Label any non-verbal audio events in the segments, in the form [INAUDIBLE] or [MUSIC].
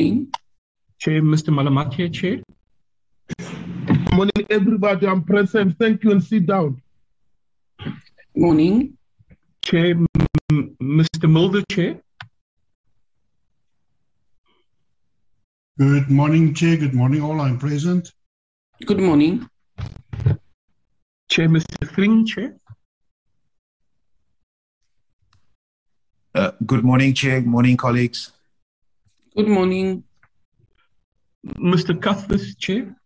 morning. Chair, Mr. Malematja, Chair. Morning, everybody. I'm present. Thank you and sit down. Morning. Chair, M- Mr. Mulder, Chair. Good morning, Chair. Good morning, all. I'm present. Good morning. Chair, Mr. Thring, Chair. Uh, good morning, Chair. Good morning, colleagues. Good morning. Mr. Cuthbert, Chair.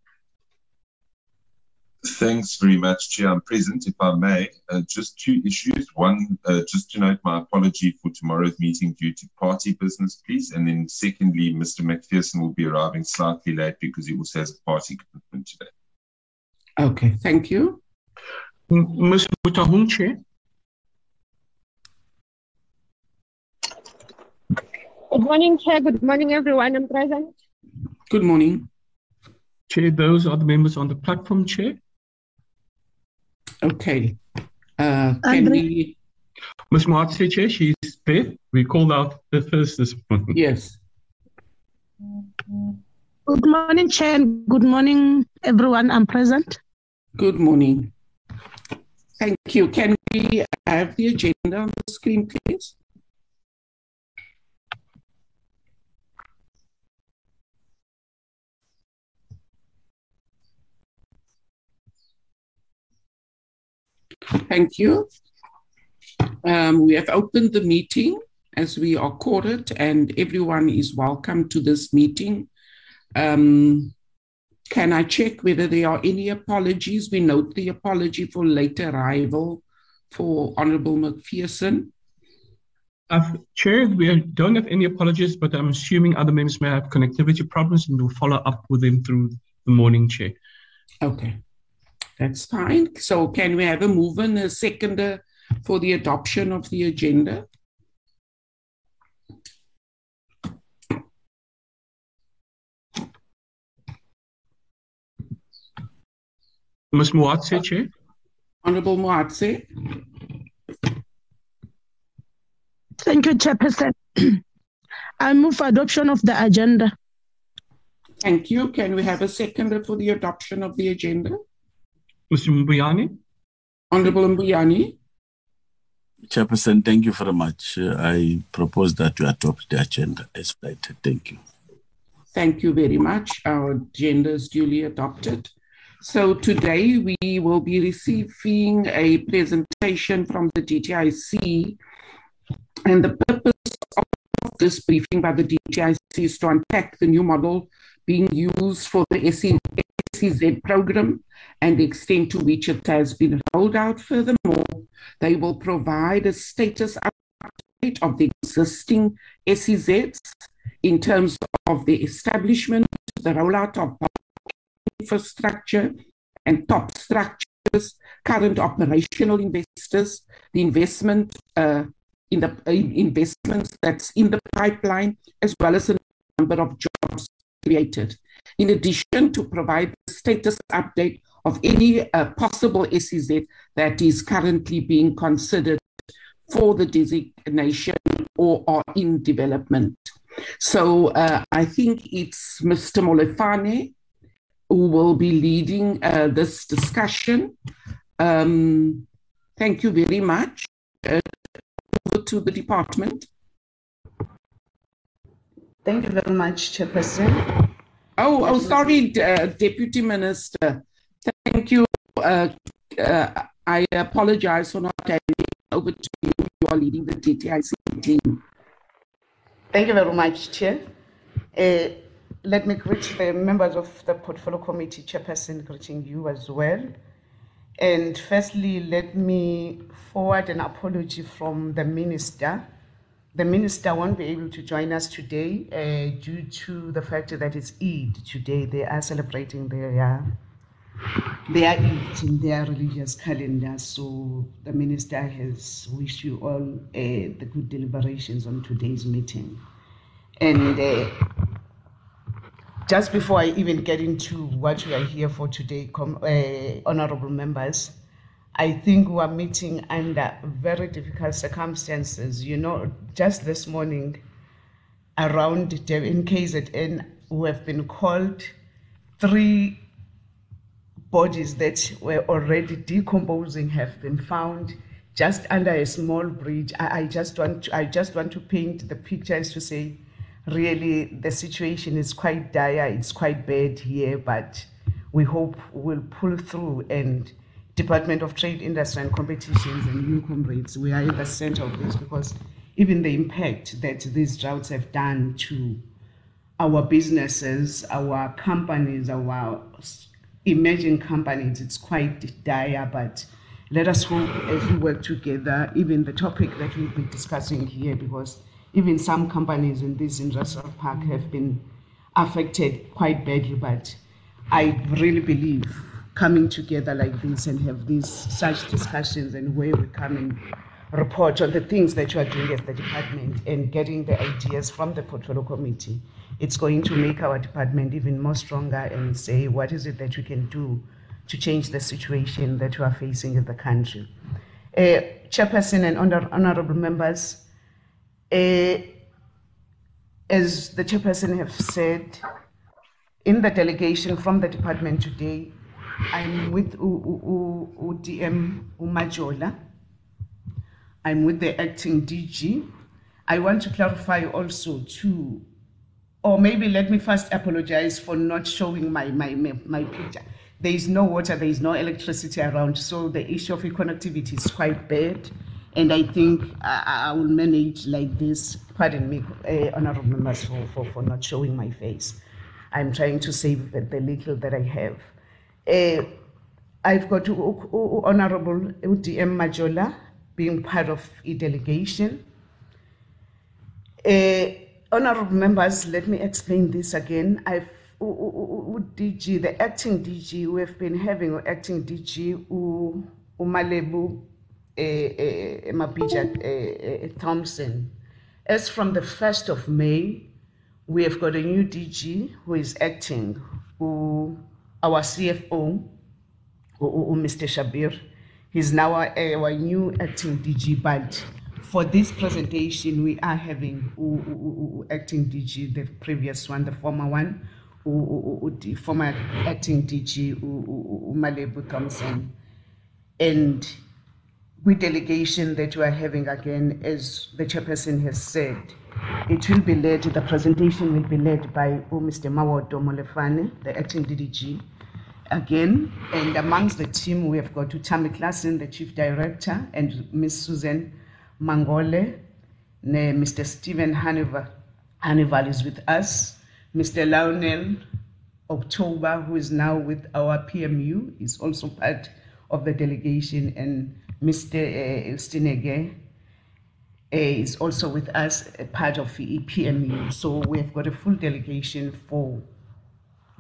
Thanks very much, Chair. I'm present, if I may. Uh, just two issues. One, uh, just to note my apology for tomorrow's meeting due to party business, please. And then secondly, Mr. McPherson will be arriving slightly late because he also has a party commitment today. Okay, thank you. M- Ms. Mutahung, Chair. Good morning, Chair. Good morning, everyone. I'm present. Good morning. Chair, those are the members on the platform, Chair. Okay. Uh, can Andre- we? Ms. Moatse, Chair, she's there. We called out the first this morning. Yes. Good morning, Chair, good morning, everyone. I'm present. Good morning. Thank you. Can we have the agenda on the screen, please? Thank you. Um, we have opened the meeting as we are quorate, and everyone is welcome to this meeting. Um, can I check whether there are any apologies? We note the apology for late arrival for Honorable McPherson. Uh, Chair, we don't have any apologies, but I'm assuming other members may have connectivity problems and we'll follow up with them through the morning, Chair. Okay, that's fine. So can we have a mover and a seconder uh, for the adoption of the agenda? Ms. Moatse, Chair. Honorable Moatse, Thank you, Chairperson. [CLEARS THROAT] I move for adoption of the agenda. thank you. Can we have a seconder for the adoption of the agenda? Mr. Mbuyane. Honorable Mbuyane, Chairperson, thank you very much. Uh, I propose that we adopt the agenda as stated. Thank you. thank you very much. Our agenda is duly adopted. So today we will be receiving a presentation from the DTIC and the purpose of this briefing by the DTIC is to unpack the new model being used for the SE SEZ program and the extent to which it has been rolled out. Furthermore, they will provide a status update of the existing SEZs in terms of the establishment, the rollout of infrastructure and top structures, current operational investors, the investment uh, in the uh, investments that's in the pipeline, as well as a number of jobs created. In addition, to provide the status update of any uh, possible SEZ that is currently being considered for the designation or are in development. So uh, I think it's Mr. Molefane who will be leading uh, this discussion. Um, thank you very much. Uh, over to the department. Thank you very much, Chairperson. Oh, oh, sorry, uh, Deputy Minister. Thank you. Uh, uh, I apologize for not handing over to you. You are leading the DTIC team. Thank you very much, Chair. Uh, let me greet the members of the Portfolio Committee, Chairperson, greeting you as well. And firstly, let me forward an apology from the Minister. The Minister won't be able to join us today uh, due to the fact that it's Eid today. They are celebrating their, uh, their Eid in their religious calendar. So the Minister has wished you all uh, the good deliberations on today's meeting. And uh, just before I even get into what we are here for today, com- uh, honorable members, I think we are meeting under very difficult circumstances. You know, just this morning, around in KZN who have been called three bodies that were already decomposing have been found just under a small bridge. I, I just want to, I just want to paint the picture to say, really, the situation is quite dire. It's quite bad here, but we hope we'll pull through. And Department of Trade, Industry and Competitions and new comrades, we are in the center of this because even the impact that these droughts have done to our businesses, our companies, our emerging companies, it's quite dire, but let us hope as we work together, even the topic that we'll be discussing here, because even some companies in this industrial park have been affected quite badly, but I really believe coming together like this and have these such discussions and where we come and report on the things that you are doing as the department and getting the ideas from the portfolio committee, it's going to make our department even more stronger and say what is it that we can do to change the situation that we are facing in the country. Uh, Chairperson and honor, honorable members, uh, as the chairperson have said, in the delegation from the department today, I'm with UDM Umajola. I'm with the acting DG. I want to clarify also too, or maybe let me first apologize for not showing my, my, my picture. There is no water, there is no electricity around, so the issue of connectivity is quite bad. And I think I, I will manage like this. Pardon me, uh, honorable members, for, for, for not showing my face. I'm trying to save the, the little that I have. Uh, I've got Honorable UDM Majola being part of a delegation. Uh, honorable members, let me explain this again. I've DG, the acting DG, we have been having acting DG Umalebu Mabitje Thompson. As from the 1st of May, we have got a new DG who is acting, who, our CFO, Mr. Shabir. He's now our, our new acting DG, but for this presentation, we are having acting DG, the previous one, the former one, the former acting DG, Malebo Thompson. And with delegation that we are having again, as the chairperson has said, it will be led, the presentation will be led by Mr. Mawodo Molefane, the acting DDG, again. And amongst the team, we have got Tammy Klassen, the chief director, and Ms. Susan Mangole, Mr. Stephen Hannibal, Hannibal is with us, Mr. Lionel October, who is now with our PMU, is also part of the delegation, and Mr. Uh, Stinege is also with us, a part of the PMU. So we have got a full delegation for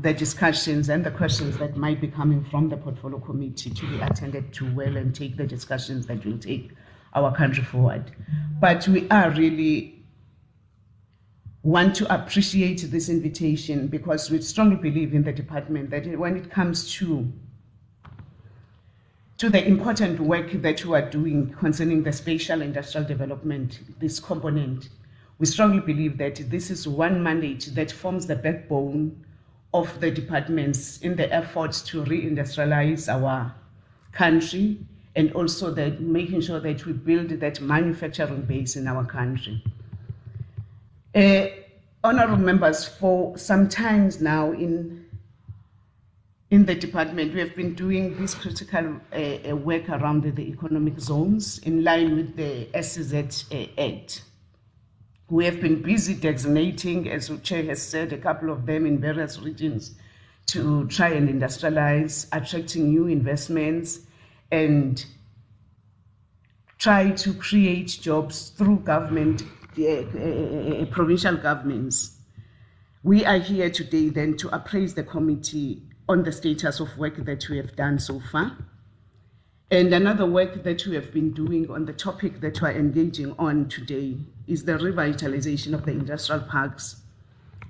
the discussions and the questions that might be coming from the portfolio committee to be attended to well and take the discussions that will take our country forward. But we are really want to appreciate this invitation because we strongly believe in the department that when it comes to to the important work that you are doing concerning the spatial industrial development, this component, we strongly believe that this is one mandate that forms the backbone of the departments in the efforts to reindustrialize our country and also that making sure that we build that manufacturing base in our country. Uh, honorable members, for some times now in in the department, we have been doing this critical uh, uh work around the, economic zones in line with the SEZ Act. We have been busy designating, as chair has said, a couple of them in various regions to try and industrialize, attracting new investments, and try to create jobs through government, uh, uh, provincial governments. We are here today then to appraise the committee on the status of work that we have done so far. And another work that we have been doing on the topic that we're engaging on today is the revitalization of the industrial parks.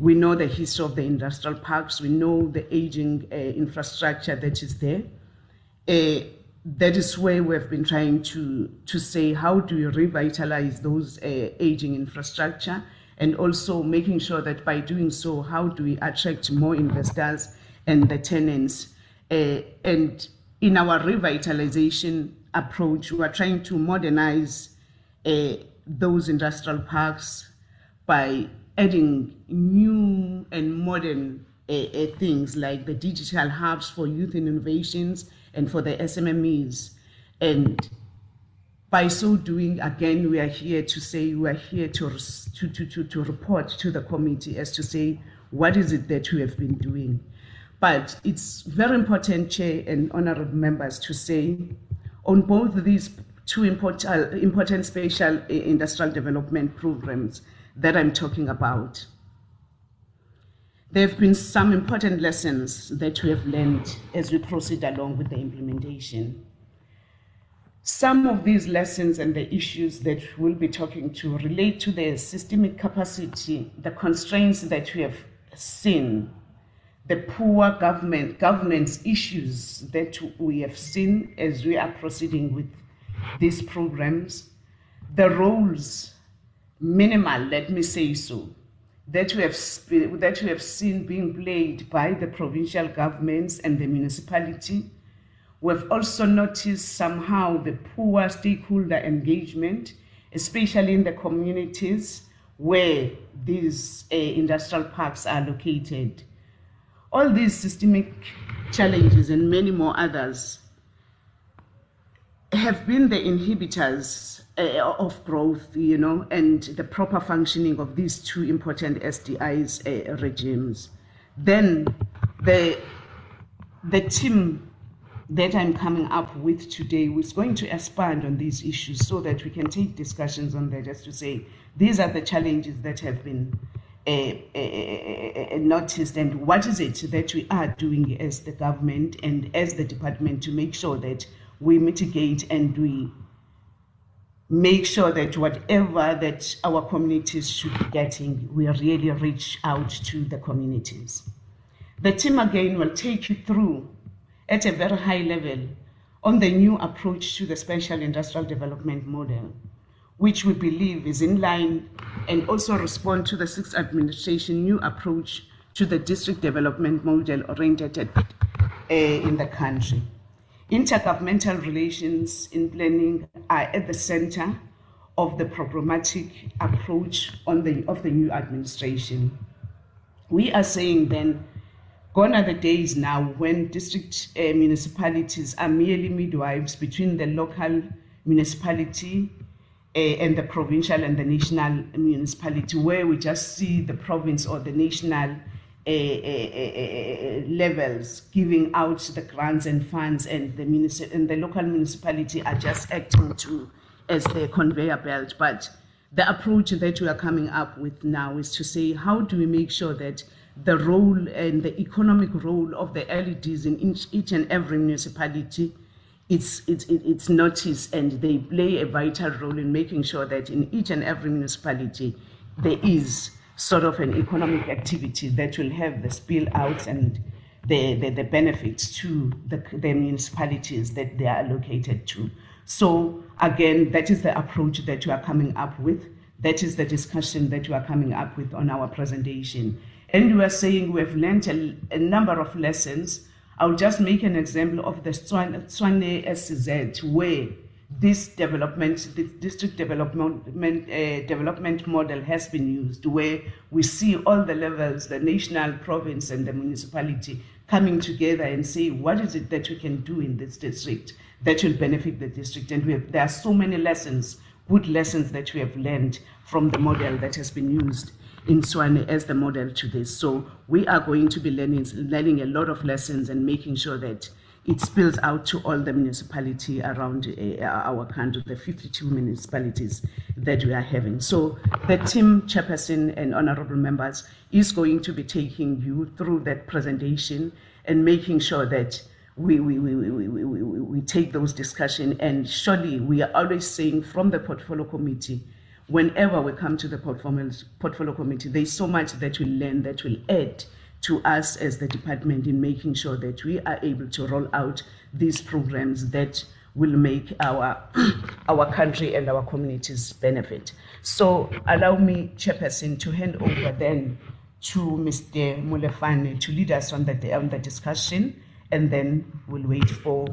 We know the history of the industrial parks, we know the aging uh, infrastructure that is there. Uh, that is where we've been trying to, to say how do you revitalize those uh, aging infrastructure and also making sure that by doing so, how do we attract more investors and the tenants? Uh, and in our revitalization approach, we are trying to modernize uh, those industrial parks by adding new and modern uh, things like the digital hubs for youth innovations and for the SMMEs. And by so doing, again, we are here to say, we are here to, to, to, to, report to the committee as to say, what is it that we have been doing? But it's very important, Chair and honorable members, to say on both these two important, uh, important special industrial development programs that I'm talking about, there have been some important lessons that we have learned as we proceed along with the implementation. Some of these lessons and the issues that we'll be talking to relate to the systemic capacity, the constraints that we have seen, the poor government governance issues that we have seen as we are proceeding with these programs, the roles, minimal, let me say so, that we have that we have seen being played by the provincial governments and the municipality. We've also noticed somehow the poor stakeholder engagement, especially in the communities where these uh, industrial parks are located. All these systemic challenges and many more others have been the inhibitors uh, of growth, you know, and the proper functioning of these two important SDIs uh, regimes. Then the the team that I'm coming up with today is going to expand on these issues so that we can take discussions on that just to say these are the challenges that have been uh, uh, uh, noticed and what is it that we are doing as the government and as the department to make sure that we mitigate and we make sure that whatever that our communities should be getting, we really reach out to the communities. The team again will take you through at a very high level on the new approach to the special industrial development model, which we believe is in line and also respond to the sixth administration new approach to the district development model oriented uh, in the country. Intergovernmental relations in planning are at the center of the programmatic approach the, of the new administration. We are saying then, gone are the days now when district uh, municipalities are merely midwives between the local municipality uh, and the provincial and the national municipality, where we just see the province or the national levels, giving out the grants and funds, and the, munici- and the local municipality are just acting to as the conveyor belt. But the approach that we are coming up with now is to say, how do we make sure that the role and the economic role of the LEDs in each, and every municipality it's, it's, it's noticed and they play a vital role in making sure that in each and every municipality there is sort of an economic activity that will have the spill out and the, the, the benefits to the, the municipalities that they are allocated to. So again, that is the approach that we are coming up with. That is the discussion that we are coming up with on our presentation. And we are saying we have learned a, a number of lessons. I'll just make an example of the Tshwane, SEZ, where this development, this district development, uh, development model has been used, where we see all the levels, the national, province, and the municipality coming together and say, what is it that we can do in this district that will benefit the district? And have, there are so many lessons, good lessons that we have learned from the model that has been used in Tshwane as the model to this. So we are going to be learning, learning a lot of lessons and making sure that it spills out to all the municipality around uh, our country, the 52 municipalities that we are having. So the team chairperson and honorable members is going to be taking you through that presentation and making sure that we, we, we, we, we, we, we take those discussions. And surely we are always saying from the portfolio committee, whenever we come to the portfolio, portfolio committee, there's so much that we learn that will add to us as the department in making sure that we are able to roll out these programs that will make our [CLEARS THROAT] our country and our communities benefit. So allow me, Chairperson, to hand over then to Mr. Molefane to lead us on the on the discussion, and then we'll wait for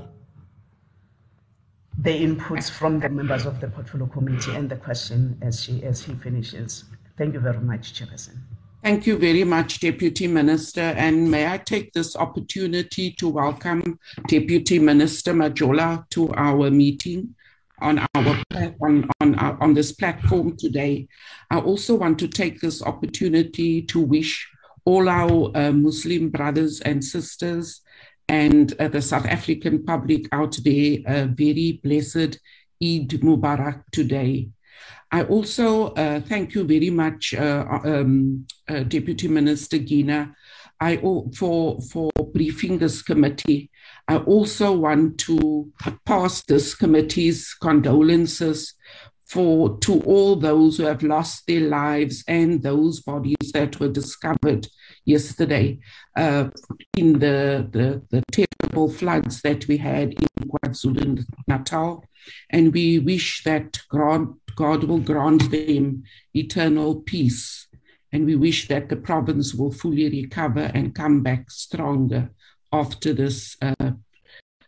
the inputs from the members of the portfolio committee and the question as she as he finishes. Thank you very much, Chairperson. Thank you very much, Deputy Minister. And may I take this opportunity to welcome Deputy Minister Majola to our meeting on our on on, our, on this platform today. I also want to take this opportunity to wish all our uh, Muslim brothers and sisters and uh, the South African public out there a very blessed Eid Mubarak today. I also uh, thank you very much, uh, um, uh, Deputy Minister Gina, I, for, for briefing this committee. I also want to pass this committee's condolences for to all those who have lost their lives and those bodies that were discovered yesterday uh, in the, the, the terrible floods that we had in KwaZulu Natal. And we wish that God, God will grant them eternal peace. And we wish that the province will fully recover and come back stronger after this uh,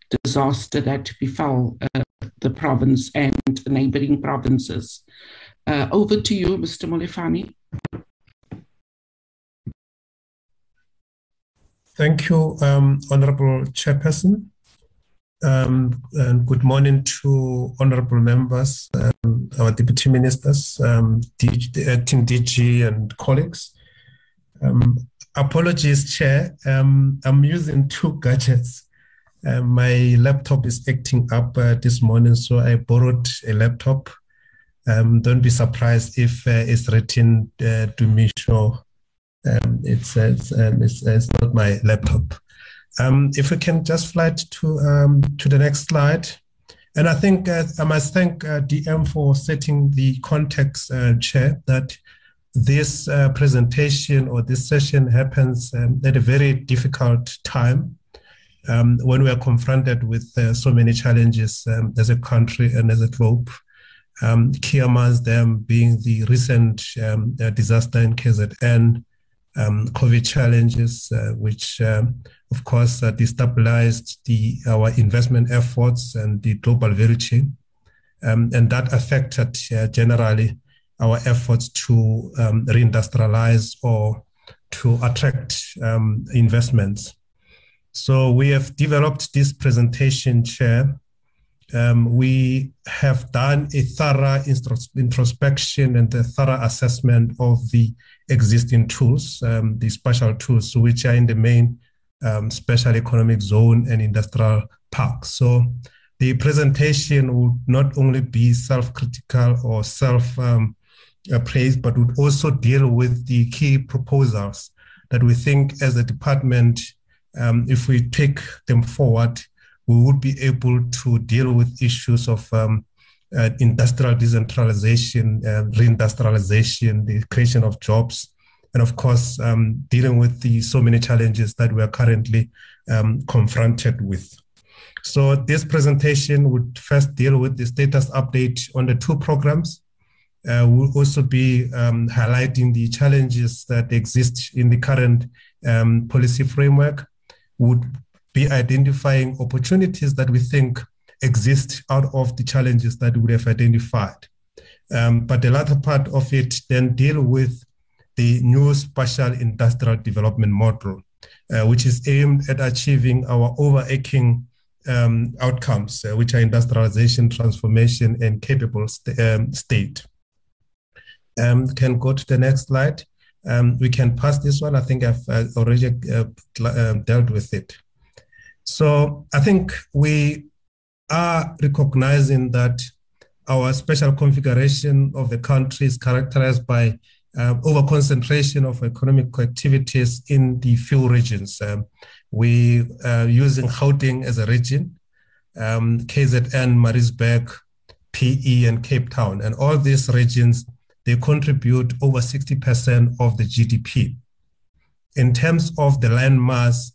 disaster that befell uh, the province and the neighboring provinces. Uh, over to you, Mr. Molefane. Thank you, um, Honorable Chairperson. Um, and good morning to honorable members, um, our deputy ministers, um, DG, uh, Team DG, and colleagues. Um, apologies, Chair. Um, I'm using two gadgets. Uh, my laptop is acting up uh, this morning, so I borrowed a laptop. Don't be surprised if uh, it's written uh, to me show. it's, it's, it's, it's not my laptop. Um, if we can just fly to um, to the next slide. And I think uh, I must thank uh, DM for setting the context, uh, Chair, that this uh, presentation or this session happens um, at a very difficult time um, when we are confronted with uh, so many challenges um, as a country and as a globe. Um, key amongst them being the recent um, disaster in KZN, um, COVID challenges, uh, which, um, of course, uh, destabilized the, our investment efforts and the global value chain. Um, and that affected uh, generally our efforts to um, reindustrialize or to attract um, investments. So we have developed this presentation, Chair. Um, we have done a thorough introspection and a thorough assessment of the existing tools, um, the special tools, which are in the main um, special economic zone and industrial park. So the presentation would not only be self-critical or self-praised, but would also deal with the key proposals that we think as a department, um, if we take them forward, we would be able to deal with issues of um, uh, industrial decentralization, uh, reindustrialization, the creation of jobs, and of course, um, dealing with the so many challenges that we are currently um, confronted with. So this presentation would first deal with the status update on the two programs. Uh, we'll also be um, highlighting the challenges that exist in the current um, policy framework. Would be identifying opportunities that we think exist out of the challenges that we have identified. Um, but the latter part of it then deal with the new spatial industrial development model, uh, which is aimed at achieving our overarching um, outcomes, uh, which are industrialization, transformation, and capable st- um, state. Um, can go to the next slide. Um, we can pass this one. I think I've uh, already uh, uh, dealt with it. So I think we are recognizing that our special configuration of the country is characterized by uh, over concentration of economic activities in the few regions. Um, we are using Gauteng as a region, um, KZN, Maritzburg, PE, and Cape Town. And all these regions, they contribute over 60% of the GDP. In terms of the land mass,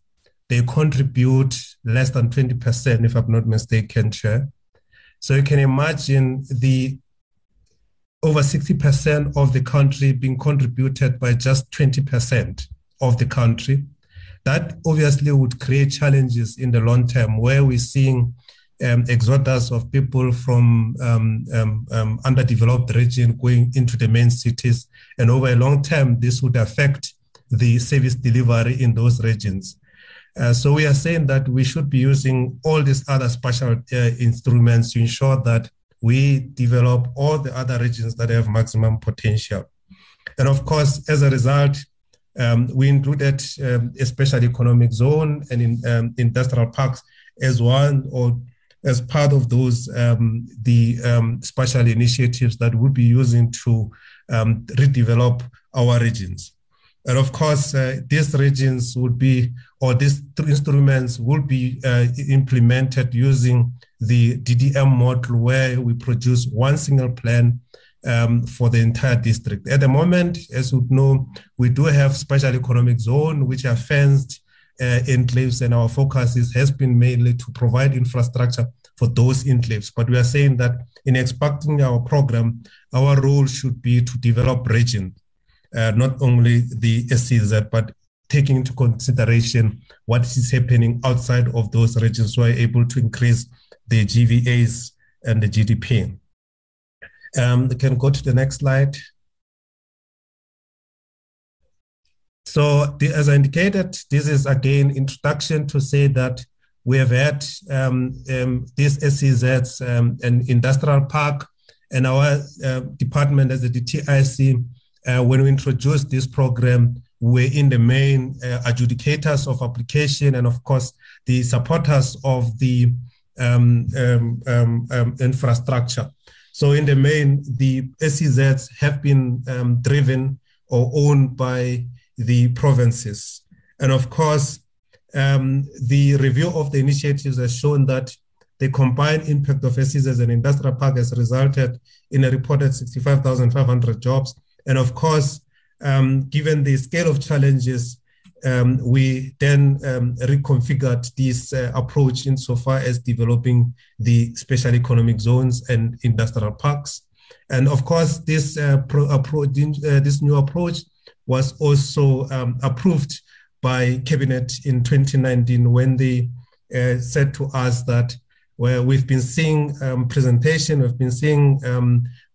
they contribute less than 20%, if I'm not mistaken, Chair. So you can imagine the over 60% of the country being contributed by just 20% of the country. That obviously would create challenges in the long term where we're seeing um, exodus of people from um, um, um, underdeveloped region going into the main cities. And over a long term, this would affect the service delivery in those regions. Uh, so we are saying that we should be using all these other special uh, instruments to ensure that we develop all the other regions that have maximum potential. And of course, as a result, um, we included um, a special economic zone and in, um, industrial parks as one or as part of those um, the um, special initiatives that we'll be using to um, redevelop our regions. And of course, uh, these regions would be, or these instruments will be uh, implemented using the DDM model where we produce one single plan um, for the entire district. At the moment, as you know, we do have special economic zone, which are fenced uh, enclaves, and our focus is, has been mainly to provide infrastructure for those enclaves. But we are saying that in expanding our program, our role should be to develop region, uh, not only the SEZ, but taking into consideration what is happening outside of those regions so we're able to increase the GVAs and the GDP. Um, can go to the next slide. So the, as I indicated, this is again introduction to say that we have had um, um, these um, and industrial park and our uh, department as the DTIC, uh, when we introduced this program, we're in the main uh, adjudicators of application and of course the supporters of the um, um, um, infrastructure. So in the main, the SEZs have been um, driven or owned by the provinces. And of course, um, the review of the initiatives has shown that the combined impact of SEZs and industrial park has resulted in a reported 65,500 jobs. And of course, um, given the scale of challenges, um, we then um, reconfigured this uh, approach insofar as developing the special economic zones and industrial parks. And of course, this uh, pro- approach, uh, this new approach was also um, approved by cabinet in 2019 when they uh, said to us that well, we've been seeing um, presentation, we've been seeing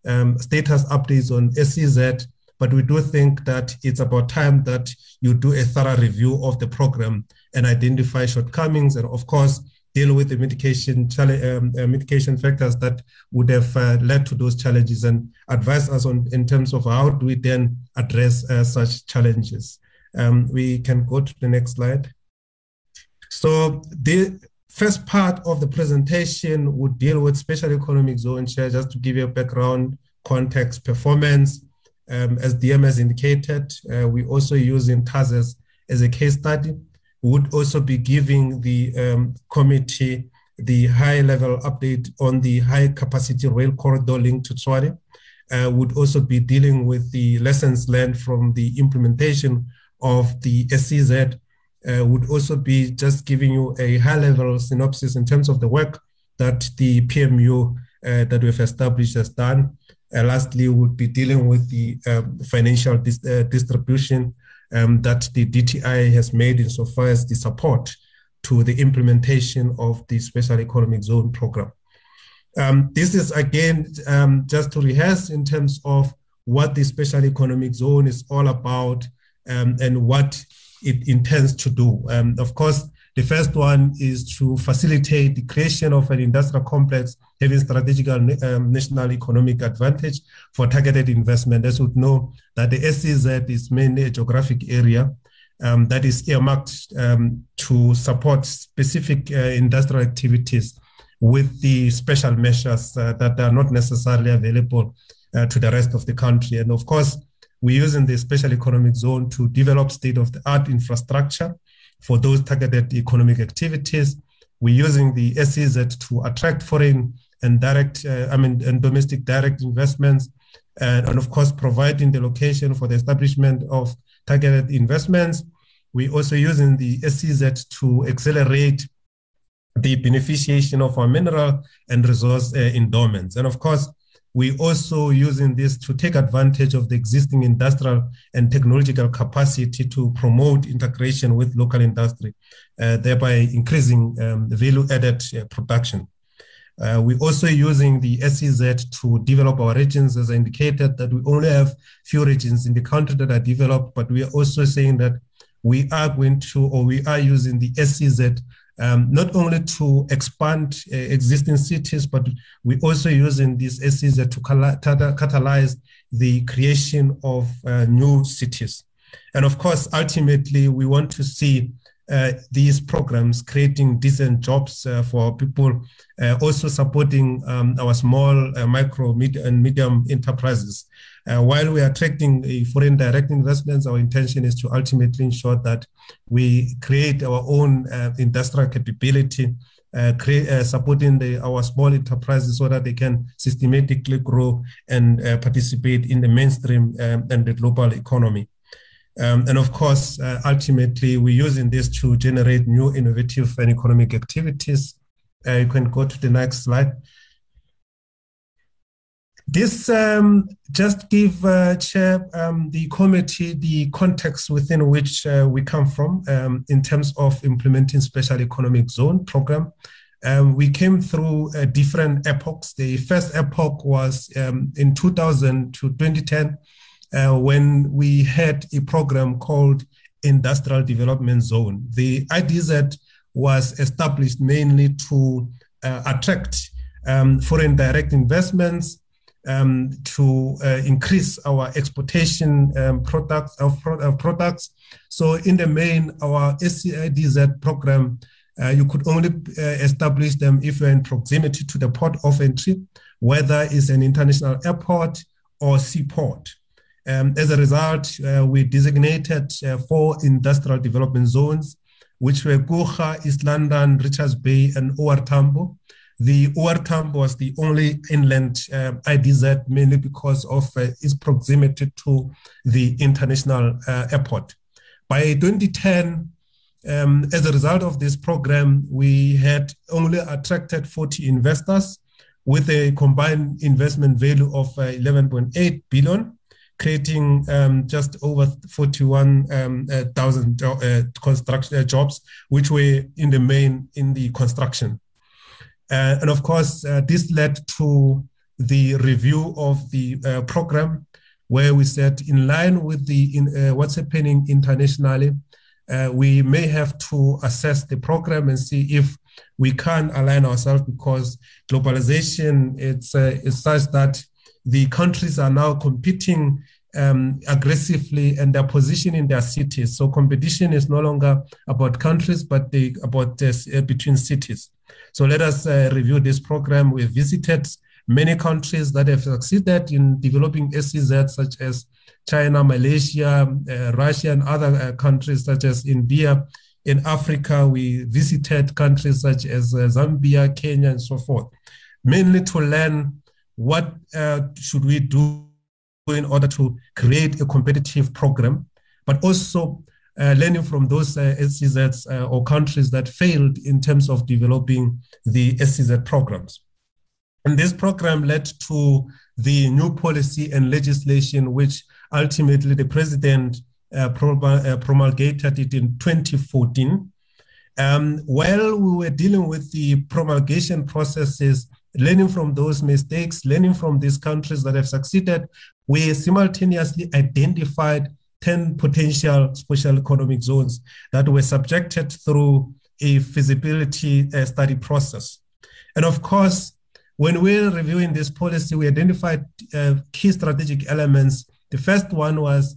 um, status updates on SEZ but we do think that it's about time that you do a thorough review of the program and identify shortcomings and, of course, deal with the mitigation um, uh, mitigation factors that would have uh, led to those challenges and advise us on in terms of how do we then address uh, such challenges. Um, we can go to the next slide. So the first part of the presentation would deal with special economic zone share, just to give you a background, context, performance, um, as DM has indicated, uh, we also using TASEZ as a case study. We would also be giving the um, committee the high level update on the high capacity rail corridor link to Tshwane. Uh, would also be dealing with the lessons learned from the implementation of the SEZ. Uh, would also be just giving you a high level synopsis in terms of the work that the PMU uh, that we've established has done. Uh, lastly, we'll be dealing with the um, financial dis- uh, distribution um, that the DTI has made insofar as the support to the implementation of the Special Economic Zone program. Um, this is again um, just to rehearse in terms of what the Special Economic Zone is all about um, and what it intends to do. Um, of course, the first one is to facilitate the creation of an industrial complex having strategic um, national economic advantage for targeted investment. As we know, that the SEZ is mainly a geographic area um, that is earmarked um, to support specific uh, industrial activities with the special measures uh, that are not necessarily available uh, to the rest of the country. And of course, we're using the special economic zone to develop state of the art infrastructure for those targeted economic activities. We're using the SEZ to attract foreign and direct, uh, I mean, and domestic direct investments, and, and, of course, providing the location for the establishment of targeted investments. We're also using the SEZ to accelerate the beneficiation of our mineral and resource uh, endowments. And of course, we also using this to take advantage of the existing industrial and technological capacity to promote integration with local industry, uh, thereby increasing um, value added uh, production. Uh, we're also using the SEZ to develop our regions, as I indicated, that we only have few regions in the country that are developed, but we are also saying that we are going to, or we are using the SEZ um, not only to expand uh, existing cities, but we're also using this SEZ to catalyze the creation of uh, new cities. And of course, ultimately, we want to see uh, these programs creating decent jobs uh, for people, uh, also supporting um, our small, uh, micro, mid, and medium enterprises. Uh, while we are attracting foreign direct investments, our intention is to ultimately ensure that we create our own industrial capability. Create, supporting the, our small enterprises so that they can systematically grow and participate in the mainstream um, and the global economy. Um, and of course, uh, ultimately, we're using this to generate new innovative and economic activities. Uh, you can go to the next slide. This um, just give uh, Chair um, the committee the context within which uh, we come from um, in terms of implementing special economic zone program. Um, we came through uh, different epochs. The first epoch was um, in 2000 to 2010 uh, when we had a program called Industrial Development Zone. The IDZ was established mainly to uh, attract um, foreign direct investments, um, to uh, increase our exportation um, products of, of, products. So in the main, our SCIDZ program, uh, you could only uh, establish them if you're in proximity to the port of entry, whether it's an international airport or seaport. Um, as a result, uh, we designated uh, four industrial development zones, which were Coega, East London, Richards Bay, and OR Tambo. The Tambo was the only inland uh, IDZ, mainly because of uh, its proximity to the international uh, airport. By 2010, um, as a result of this program, we had only attracted 40 investors with a combined investment value of uh, 11.8 billion creating um, just over 41,000 um, uh, construction uh, jobs, which were in the main in the construction. Uh, and of course, uh, this led to the review of the uh, program, where we said, in line with the in, uh, what's happening internationally, we may have to assess the program and see if we can align ourselves because globalization it's, it's such that the countries are now competing um, aggressively and their position in their cities. So competition is no longer about countries, but they, about uh, between cities. So let us uh, review this program. We visited many countries that have succeeded in developing SEZ, such as China, Malaysia, uh, Russia, and other uh, countries such as India. In Africa, we visited countries such as uh, Zambia, Kenya, and so forth, mainly to learn what uh, should we do in order to create a competitive program, but also uh, learning from those uh, SEZs uh, or countries that failed in terms of developing the SEZ programs. And this program led to the new policy and legislation, which ultimately the president uh, uh, promulgated it in 2014. Um, while we were dealing with the promulgation processes, learning from those mistakes, learning from these countries that have succeeded, we simultaneously identified 10 potential special economic zones that were subjected through a feasibility uh, study process. And of course, when we're reviewing this policy, we identified uh, key strategic elements. The first one was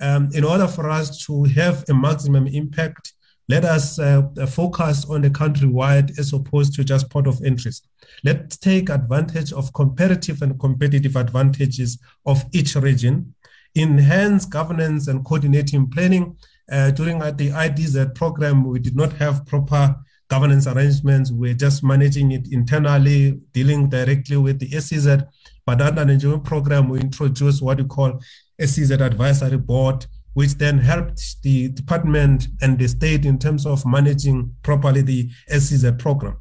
um, in order for us to have a maximum impact, let us uh, focus on the countrywide as opposed to just port of interest. Let's take advantage of comparative and competitive advantages of each region, enhance governance and coordinating planning. Uh, during the IDZ program, we did not have proper governance arrangements. We're just managing it internally, dealing directly with the SEZ. But under the new program, we introduced what we call SEZ Advisory Board which then helped the department and the state in terms of managing properly the SEZ program.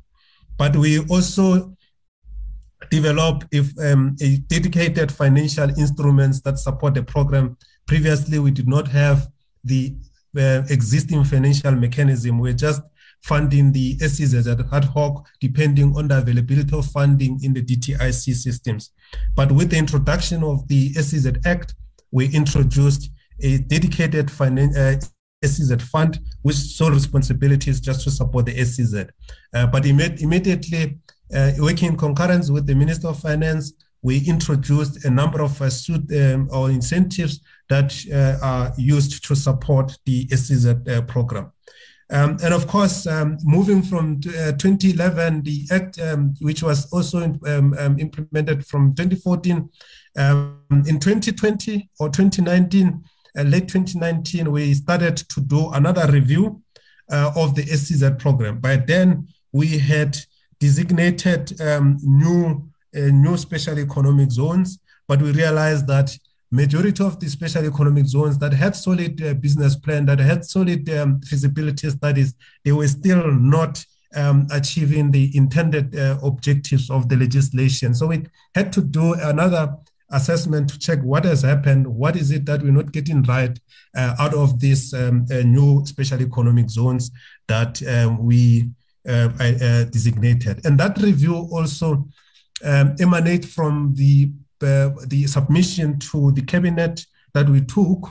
But we also develop if um, a dedicated financial instruments that support the program. Previously, we did not have the uh, existing financial mechanism. We're just funding the SEZ at ad hoc, depending on the availability of funding in the DTIC systems. But with the introduction of the SEZ Act, we introduced a dedicated finan- uh, SEZ fund, which sole responsibility is just to support the SEZ. Uh, but imme- immediately, uh, working in concurrence with the Minister of Finance, we introduced a number of uh, suit, um, or incentives that uh, are used to support the SEZ uh, program. Um, and of course, um, moving from uh, 2011, the act, um, which was also in, um, um, implemented from 2014, um, in 2020 or 2019, uh, late 2019, we started to do another review of the SEZ program. By then, we had designated new uh, new special economic zones, but we realized that majority of the special economic zones that had solid uh, business plan, that had solid um, feasibility studies, they were still not um, achieving the intended uh, objectives of the legislation. So we had to do another assessment to check what has happened, what is it that we're not getting right uh, out of these um, uh, new special economic zones that um, we designated. And that review also um, from the uh, the submission to the cabinet that we took,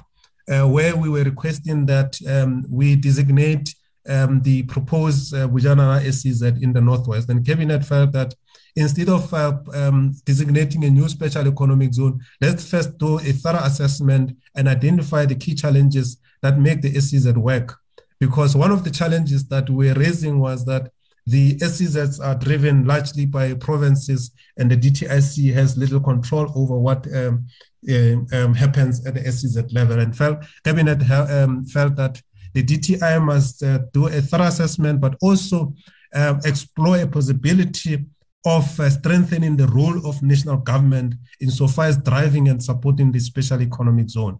uh, where we were requesting that um, we designate um, the proposed uh, Bojanala SEZ in the northwest. And cabinet felt that instead of uh, um, designating a new special economic zone, let's first do a thorough assessment and identify the key challenges that make the SEZ work. Because one of the challenges that we're raising was that the SEZs are driven largely by provinces, and the DTIC has little control over what um, uh, um, happens at the SEZ level. And felt, cabinet um, felt that the DTI must uh, do a thorough assessment, but also um, explore a possibility of uh, strengthening the role of national government insofar as driving and supporting the special economic zone.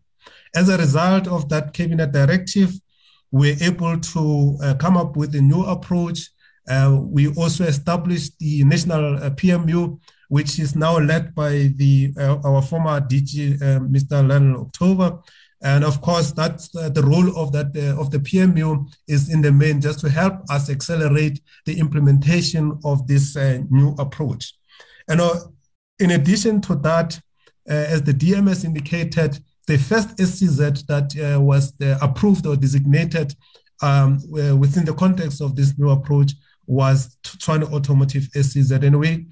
As a result of that cabinet directive, we're able to uh, come up with a new approach uh, we also established the National uh, PMU, which is now led by the uh, our former DG, Mr. Lionel October. And of course, that's the role of that of the PMU is in the main just to help us accelerate the implementation of this new approach. And in addition to that, as the DMS indicated, the first SEZ that uh, was uh, approved or designated um, within the context of this new approach was Tshwane Automotive SEZ. And we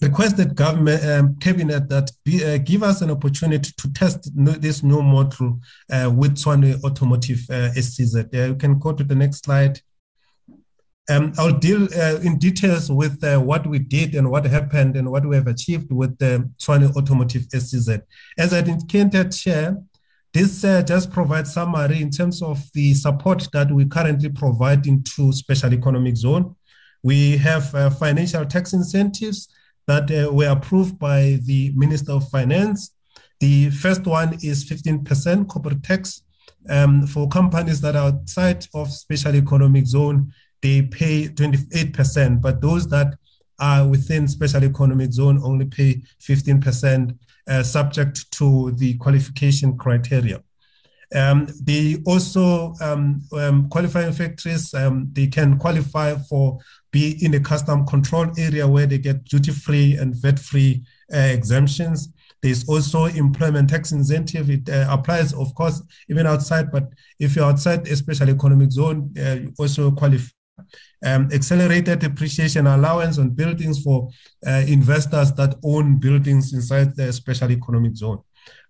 requested government um, cabinet that be, uh, give us an opportunity to test this new model uh, with Tshwane Automotive uh. Uh, you can go to the next slide. Um, I'll deal uh, in details with uh, what we did and what happened and what we have achieved with the Tshwane Automotive SEZ. As I indicated, Chair, this uh, just provides summary in terms of the support that we currently provide into special economic zone. We have uh, financial tax incentives that uh, were approved by the Minister of Finance. The first one is 15% corporate tax um, for companies that are outside of special economic zone. They pay 28%, but those that are within special economic zone only pay 15% uh, subject to the qualification criteria. Um, they also um, um, qualifying factories, um, they can qualify for be in a custom control area where they get duty free and VAT free uh, exemptions. There's also employment tax incentive. It uh, applies, of course, even outside, but if you're outside a special economic zone, uh, you also qualify um, accelerated depreciation allowance on buildings for uh, investors that own buildings inside the special economic zone.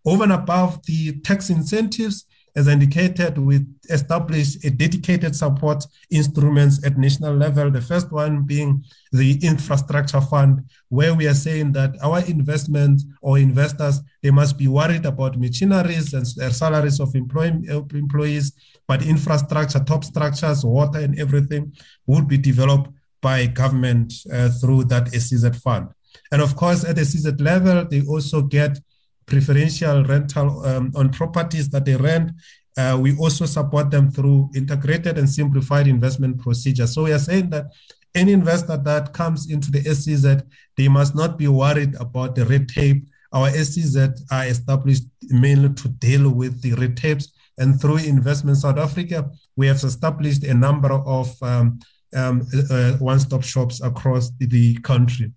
Over and above the tax incentives, as indicated, we established a dedicated support instruments at national level. The first one being the infrastructure fund, where we are saying that our investments or investors they must be worried about machineries and salaries of employ- employees, but infrastructure, top structures, water, and everything would be developed by government uh, through that SEZ fund. And of course, at the SEZ level, they also get preferential rental um, on properties that they rent. Uh, we also support them through integrated and simplified investment procedures. So we are saying that any investor that comes into the SEZ, they must not be worried about the red tape. Our SEZ are established mainly to deal with the red tapes. And through Investment South Africa, we have established a number of um, um, uh, one-stop shops across the, the country.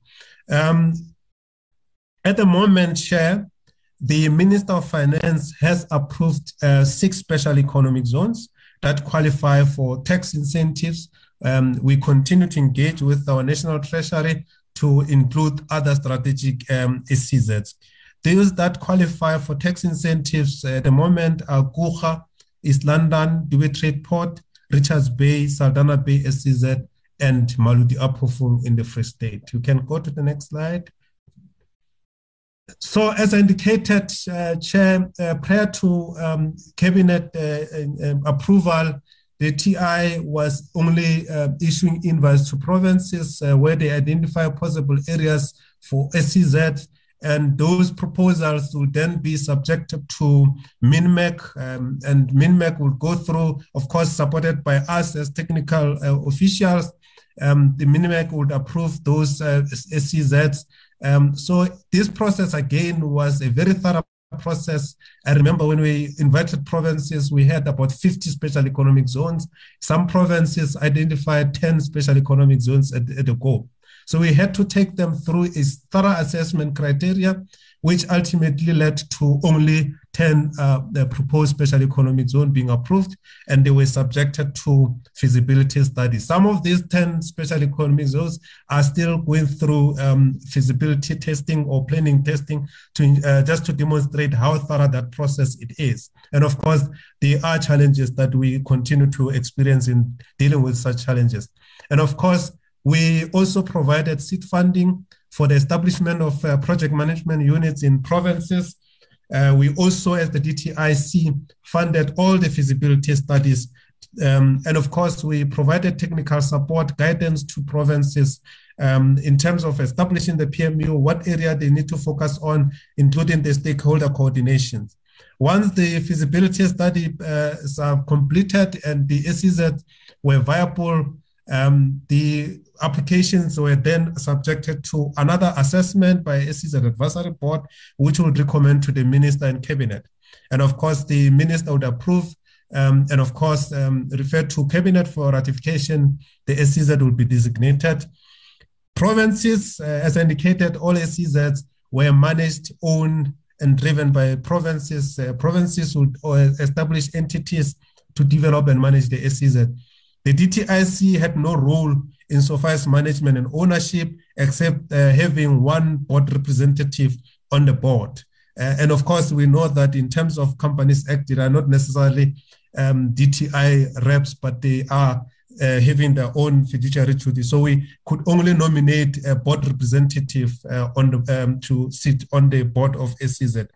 Um, at the moment, Chair, the Minister of Finance has approved uh, six special economic zones that qualify for tax incentives. Um, we continue to engage with our National Treasury to include other strategic um, SEZs. Those that qualify for tax incentives at the moment are Coega, East London, Dube Trade Port, Richards Bay, Saldanha Bay SEZ, and Maluti-A-Phofung in the Free State. You can go to the next slide. So, as indicated, uh, Chair, uh, prior to um, cabinet uh, um, approval, the TI was only uh, issuing invites to provinces uh, where they identify possible areas for SEZ, and those proposals will then be subjected to MINMEC, um, and MINMEC will go through, of course, supported by us as technical uh, officials. Um, the MINMEC would approve those SEZs um, so this process again was a very thorough process. I remember when we invited provinces, we had about 50 special economic zones. Some provinces identified 10 special economic zones at, at a go. So we had to take them through a thorough assessment criteria which ultimately led to only 10 uh, proposed special economic zone being approved, and they were subjected to feasibility studies. Some of these 10 special economic zones are still going through um, feasibility testing or planning testing to uh, just to demonstrate how thorough that process it is. And of course, there are challenges that we continue to experience in dealing with such challenges. And of course, we also provided seed funding for the establishment of uh, project management units in provinces. Uh, we also, as the DTIC, funded all the feasibility studies. Um, and of course, we provided technical support, guidance to provinces um, in terms of establishing the PMU, what area they need to focus on, including the stakeholder coordination. Once the feasibility study uh, is uh, completed and the SEZ were viable, um, the applications were then subjected to another assessment by SEZ Advisory Board, which would recommend to the minister and cabinet. And of course, the minister would approve um, and of course um, refer to cabinet for ratification. The SEZ would be designated. Provinces, uh, as indicated, all SEZs were managed, owned, and driven by provinces. Uh, provinces would uh, establish entities to develop and manage the SEZ. The DTIC had no role insofar as management and ownership, except uh, having one board representative on the board. Uh, and of course, we know that in terms of Companies Act, they are not necessarily um, DTI reps, but they are uh, having their own fiduciary duty. So we could only nominate a board representative uh, on the, um, to sit on the board of SEZ.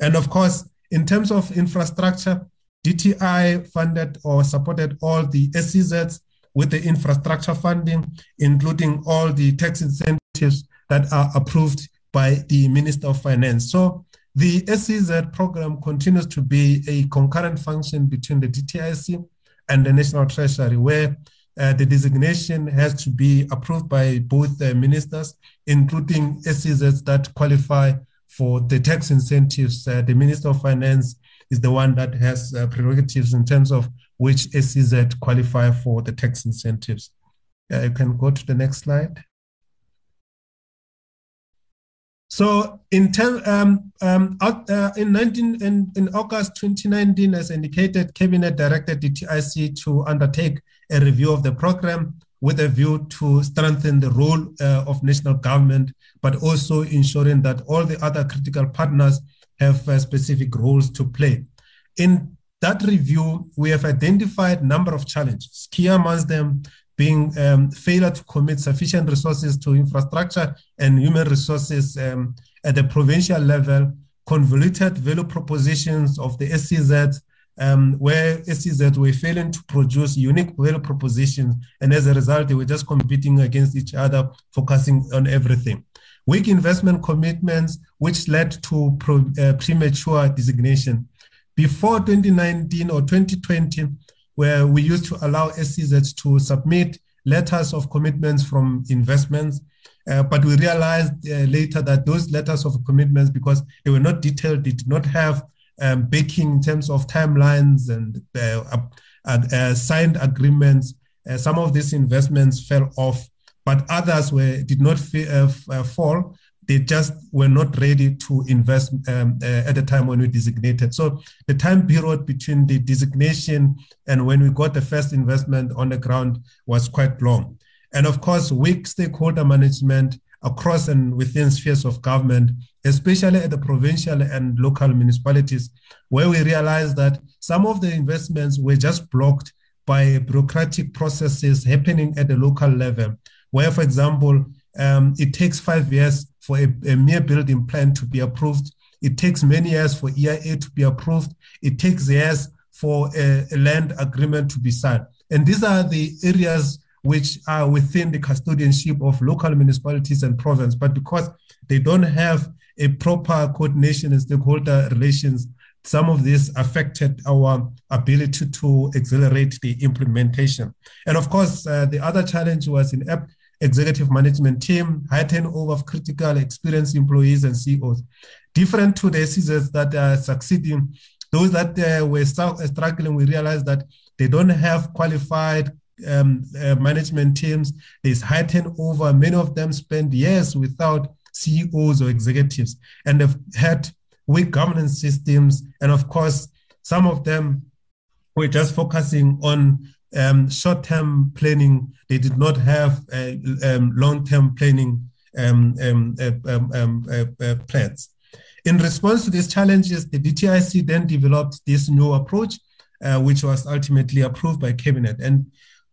And of course, in terms of infrastructure, DTI funded or supported all the SEZs with the infrastructure funding, including all the tax incentives that are approved by the Minister of Finance. So the SEZ program continues to be a concurrent function between the DTIC and the National Treasury, where uh, the designation has to be approved by both the ministers, including SEZs that qualify for the tax incentives. Uh, the Minister of Finance is the one that has uh, prerogatives in terms of which SEZ qualify for the tax incentives. Uh, you can go to the next slide. So in, um, um, uh, in, 19, in, in August 2019, as indicated, Cabinet directed the TIC to undertake a review of the program with a view to strengthen the role uh, of national government, but also ensuring that all the other critical partners have uh, specific roles to play. In that review, we have identified a number of challenges. Key amongst them being um, failure to commit sufficient resources to infrastructure and human resources um, at the provincial level, convoluted value propositions of the SEZ, um, where SEZ were failing to produce unique value propositions, and as a result, they were just competing against each other, focusing on everything. Weak investment commitments, which led to pro, uh, premature designation. Before 2019 or 2020, where we used to allow SEZs to submit letters of commitments from investments, uh, but we realized uh, later that those letters of commitments, because they were not detailed, they did not have um, in terms of timelines and uh, uh signed agreements. Uh, some of these investments fell off, but others were did not uh, fall. They just were not ready to invest um, at the time when we designated. So the time period between the designation and when we got the first investment on the ground was quite long. And of course, weak stakeholder management across and within spheres of government, especially at the provincial and local municipalities, where we realized that some of the investments were just blocked by bureaucratic processes happening at the local level, where, for example, um, it takes five years for a, a mere building plan to be approved. It takes many years for EIA to be approved. It takes years for a, a land agreement to be signed. And these are the areas which are within the custodianship of local municipalities and province, but because they don't have a proper coordination and stakeholder relations, some of this affected our ability to accelerate the implementation. And of course, uh, the other challenge was in executive management team, high turnover of critical experienced employees and CEOs. Different to the SEZs that are succeeding, those that uh, were struggling, we realized that they don't have qualified um, uh, management teams. There's high turnover. Many of them spend years without CEOs or executives, and they've had weak governance systems. And of course, some of them were just focusing on um, short-term planning. They did not have uh, um, long-term planning um, um, uh, um, uh, uh, plans. In response to these challenges, the DTIC then developed this new approach, uh, which was ultimately approved by cabinet. And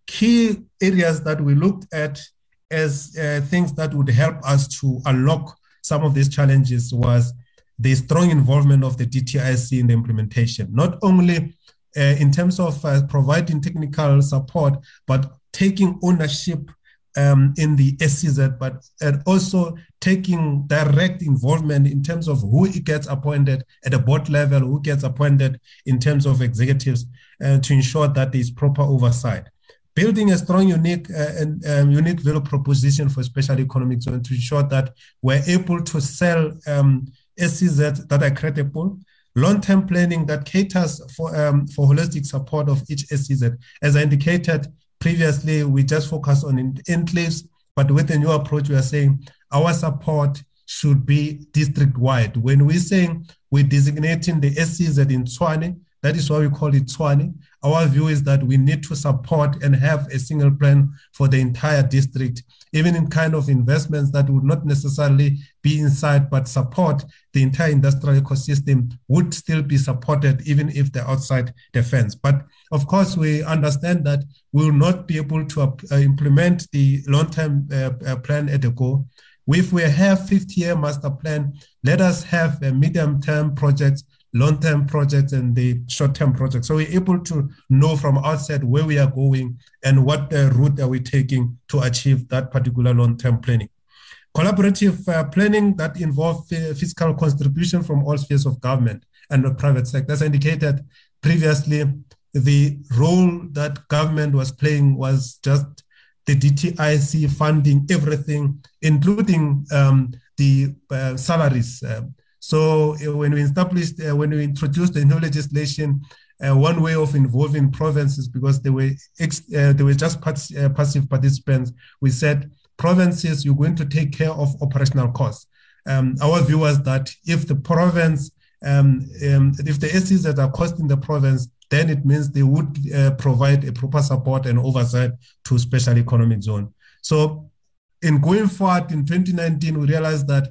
key areas that we looked at as uh, things that would help us to unlock some of these challenges was the strong involvement of the DTIC in the implementation, not only uh, in terms of uh, providing technical support, but taking ownership um, in the SEZ, but and also taking direct involvement in terms of who gets appointed at the board level, who gets appointed in terms of executives, uh, to ensure that there is proper oversight. Building a strong, unique, uh, and um, unique value proposition for special economic zone to ensure that we're able to sell um, SEZ that are credible, long-term planning that caters for um, for holistic support of each SEZ. As I indicated previously, we just focus on enclaves, but with the new approach, we are saying our support should be district-wide. When we're saying we're designating the SEZ in Tshwane, that is why we call it Tshwane. Our view is that we need to support and have a single plan for the entire district, even in kind of investments that would not necessarily be inside, but support the entire industrial ecosystem would still be supported, even if they're outside the fence. But of course, we understand that we will not be able to uh, implement the long-term uh, uh, plan at the go. If we have 50-year master plan, let us have a medium-term projects long-term projects and the short-term projects. So we're able to know from outside where we are going and what uh, route are we taking to achieve that particular long-term planning. Collaborative uh, planning that involves uh, fiscal contribution from all spheres of government and the private sector. As indicated previously, the role that government was playing was just the DTIC funding everything, including um, the uh, salaries. Uh, so uh, when we established, uh, when we introduced the new legislation, uh, one way of involving provinces because they were ex- uh, they were just part- uh, passive participants. We said provinces, you're going to take care of operational costs. Um, our view was that if the province, um, um, if the SCs that are costing the province, then it means they would provide a proper support and oversight to special economic zone. So in going forward in 2019, we realized that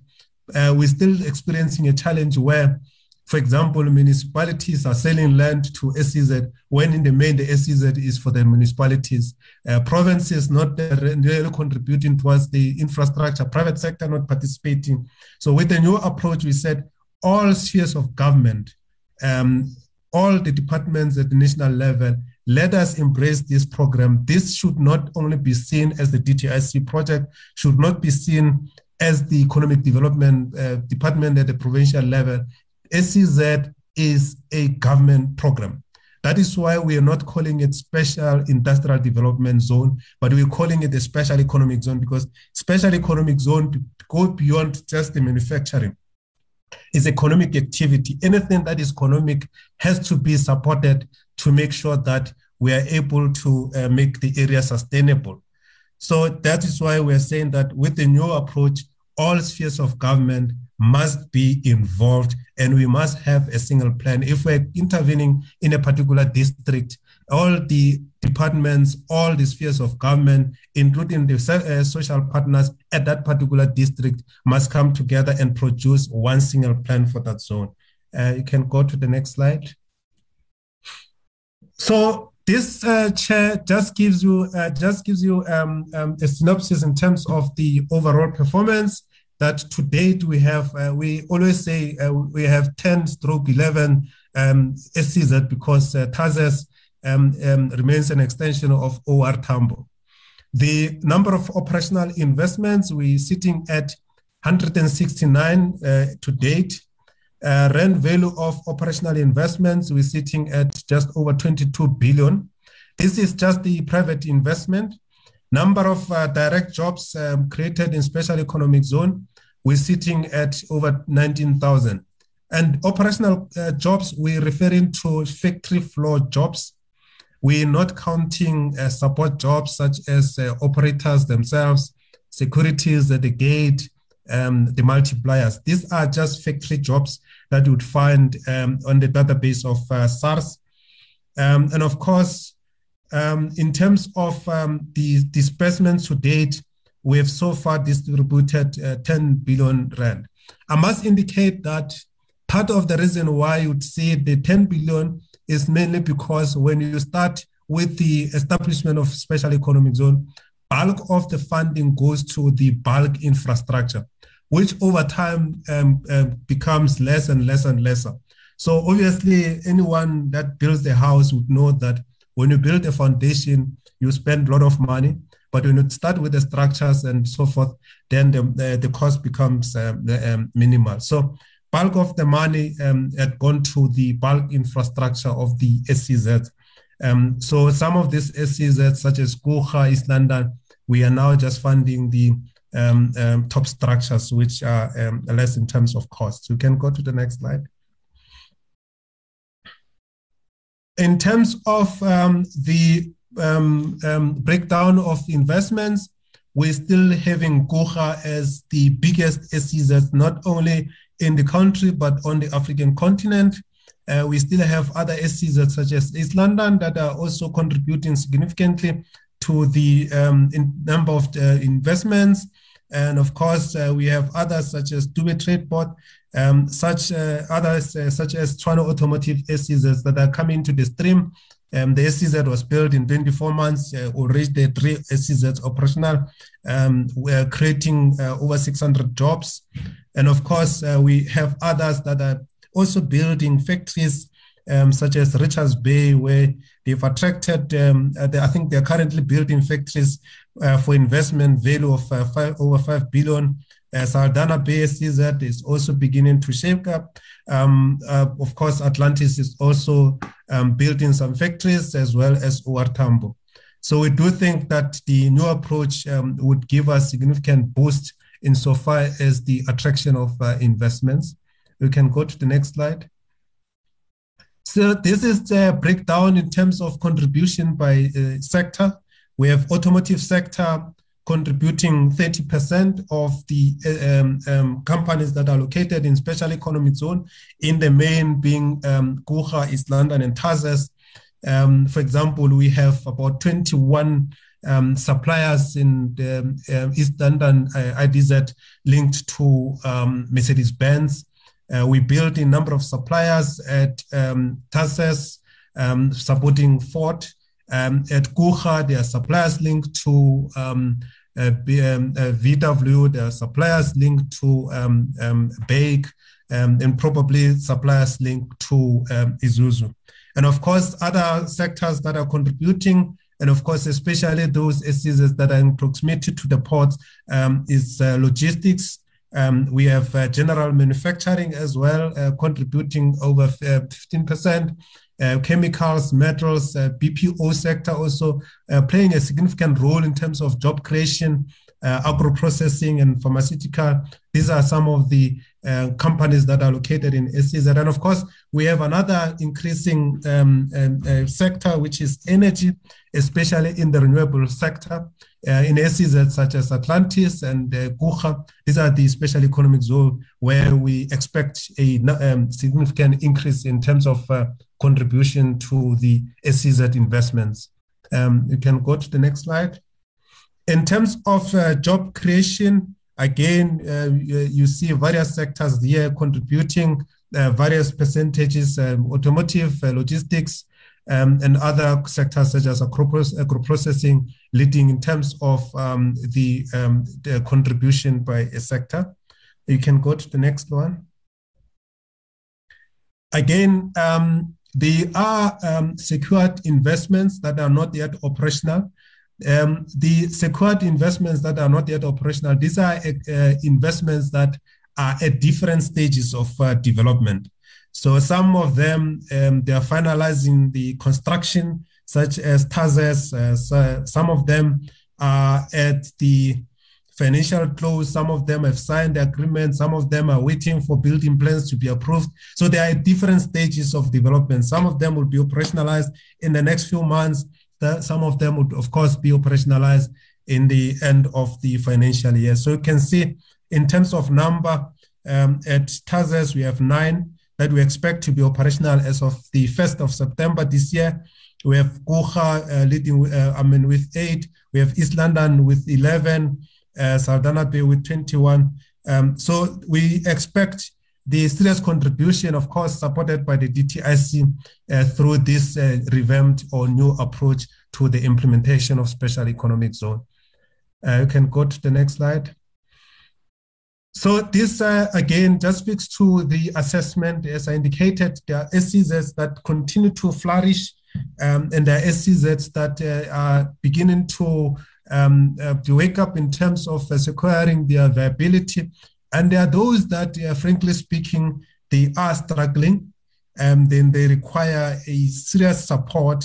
uh, we're still experiencing a challenge where, for example, municipalities are selling land to SEZ when in the main the SEZ is for the municipalities. Uh, provinces not really contributing towards the infrastructure, private sector not participating. So with the new approach, we said all spheres of government, um, all the departments at the national level, let us embrace this program. This should not only be seen as the DTIC project, should not be seen as the economic development uh, department at the provincial level, SEZ is a government program. That is why we are not calling it special industrial development zone, but we're calling it a special economic zone because special economic zone go beyond just the manufacturing. It's economic activity. Anything that is economic has to be supported to make sure that we are able to uh, make the area sustainable. So that is why we're saying that with the new approach, all spheres of government must be involved and we must have a single plan. If we're intervening in a particular district, all the departments, all the spheres of government, including the uh, social partners at that particular district, must come together and produce one single plan for that zone. Uh, you can go to the next slide. So this uh, chair just gives you uh, just gives you um, um, a synopsis in terms of the overall performance that to date we have, uh, we always say uh, we have 10 stroke 11 um, SEZ because uh, um, um, remains an extension of OR Tambo. The number of operational investments, we're sitting at 169 uh, to date. Uh, value of operational investments, we're sitting at just over 22 billion. This is just the private investment. Number of uh, direct jobs um, created in special economic zone, we're sitting at over 19,000. And operational uh, jobs, we're referring to factory floor jobs. We're not counting uh, support jobs such as uh, operators themselves, securities at the gate, um, the multipliers. These are just factory jobs that you would find um, on the database of uh, SARS. Um, and of course, um, in terms of um, the disbursements to date, we have so far distributed uh, 10 billion rand. I must indicate that part of the reason why you'd see the 10 billion is mainly because when you start with the establishment of special economic zone, bulk of the funding goes to the bulk infrastructure, which over time um, uh, becomes less and less and lesser. So obviously, anyone that builds a house would know that when you build a foundation, you spend a lot of money but when you start with the structures and so forth, then the, the, the cost becomes um, um, minimal. So bulk of the money um, had gone to the bulk infrastructure of the SEZ. Um, so some of these SEZ, such as Coega, East London, we are now just funding the um, um, top structures, which are um, less in terms of cost. You can go to the next slide. In terms of um, the um, um, breakdown of investments, we're still having Coega as the biggest SEZ, not only in the country, but on the African continent. Uh, we still have other SEZ such as East London that are also contributing significantly to the um, number of uh, investments. And of course, uh, we have others such as Dube Trade Port, um, such uh, others uh, such as Tshwane Automotive SEZs that are coming to the stream um, the SEZ was built in 24 months, uh, already the three SEZs operational. Um, we're creating uh, over 600 jobs. And of course, uh, we have others that are also building factories, um, such as Richards Bay, where they've attracted, um, they, I think they're currently building factories for investment value of uh, five, over 5 billion. Uh, Saldanha Bay SEZ is also beginning to shake up. Um, uh, of course, Atlantis is also um, building some factories as well as OR Tambo. So we do think that the new approach um, would give us significant boost insofar as the attraction of uh, investments. We can go to the next slide. So this is the breakdown in terms of contribution by uh, sector. We have automotive sector contributing 30% of the um, um, companies that are located in special economic zone, in the main being um, East London, and TASEZ. Um, for example, we have about 21 um, suppliers in the uh, East London uh, IDZ linked to um, Mercedes-Benz. Uh, we built a number of suppliers at um, TASEZ supporting Ford. Um, at Gquma, there are suppliers linked to um, uh, um, uh, VW, there are suppliers linked to um, um, BAIC, um, and probably suppliers linked to um, Isuzu. And of course, other sectors that are contributing and of course, especially those SEZs that are in proximity to the ports, um, is uh, logistics. We have uh, general manufacturing as well, uh, contributing over 15%. Uh, chemicals, metals, uh, BPO sector also uh, playing a significant role in terms of job creation, agro processing, and pharmaceutical. These are some of the companies that are located in SEZ. And of course, we have another increasing um, um, sector, which is energy, especially in the renewable sector. Uh, in SEZ such as Atlantis and uh, Coega, these are the special economic zone where we expect a um, significant increase in terms of uh, contribution to the SEZ investments. Um, you can go to the next slide. In terms of uh, job creation, Again, uh, you see various sectors here contributing uh, various percentages, um, automotive, uh, logistics, um, and other sectors such as agro-processing leading in terms of um, the, um, the, contribution by a sector. You can go to the next one. Again, um, there are um, secured investments that are not yet operational. Um, the secured investments that are not yet operational, these are uh, investments that are at different stages of uh, development. So some of them, um, they are finalizing the construction, such as TASEZ. Uh, so some of them are at the financial close. Some of them have signed the agreement. Some of them are waiting for building plans to be approved. So there are different stages of development. Some of them will be operationalized in the next few months some of them would, of course, be operationalized in the end of the financial year. So you can see in terms of number, um, at TASEZ, we have nine that we expect to be operational as of the 1st of September this year. We have Coega uh, leading, uh, I mean, with eight. We have East London with 11, uh, Bay with 21. Um, so we expect the serious contribution, of course, supported by the DTIC uh, through this uh, revamped or new approach to the implementation of special economic zone. Uh, you can go to the next slide. So this uh, again just speaks to the assessment. As I indicated, there are SEZs that continue to flourish, um, and there are SEZs that uh, are beginning to um, uh, to wake up in terms of securing their viability and there are those that, uh, frankly speaking, they are struggling and then they require a serious support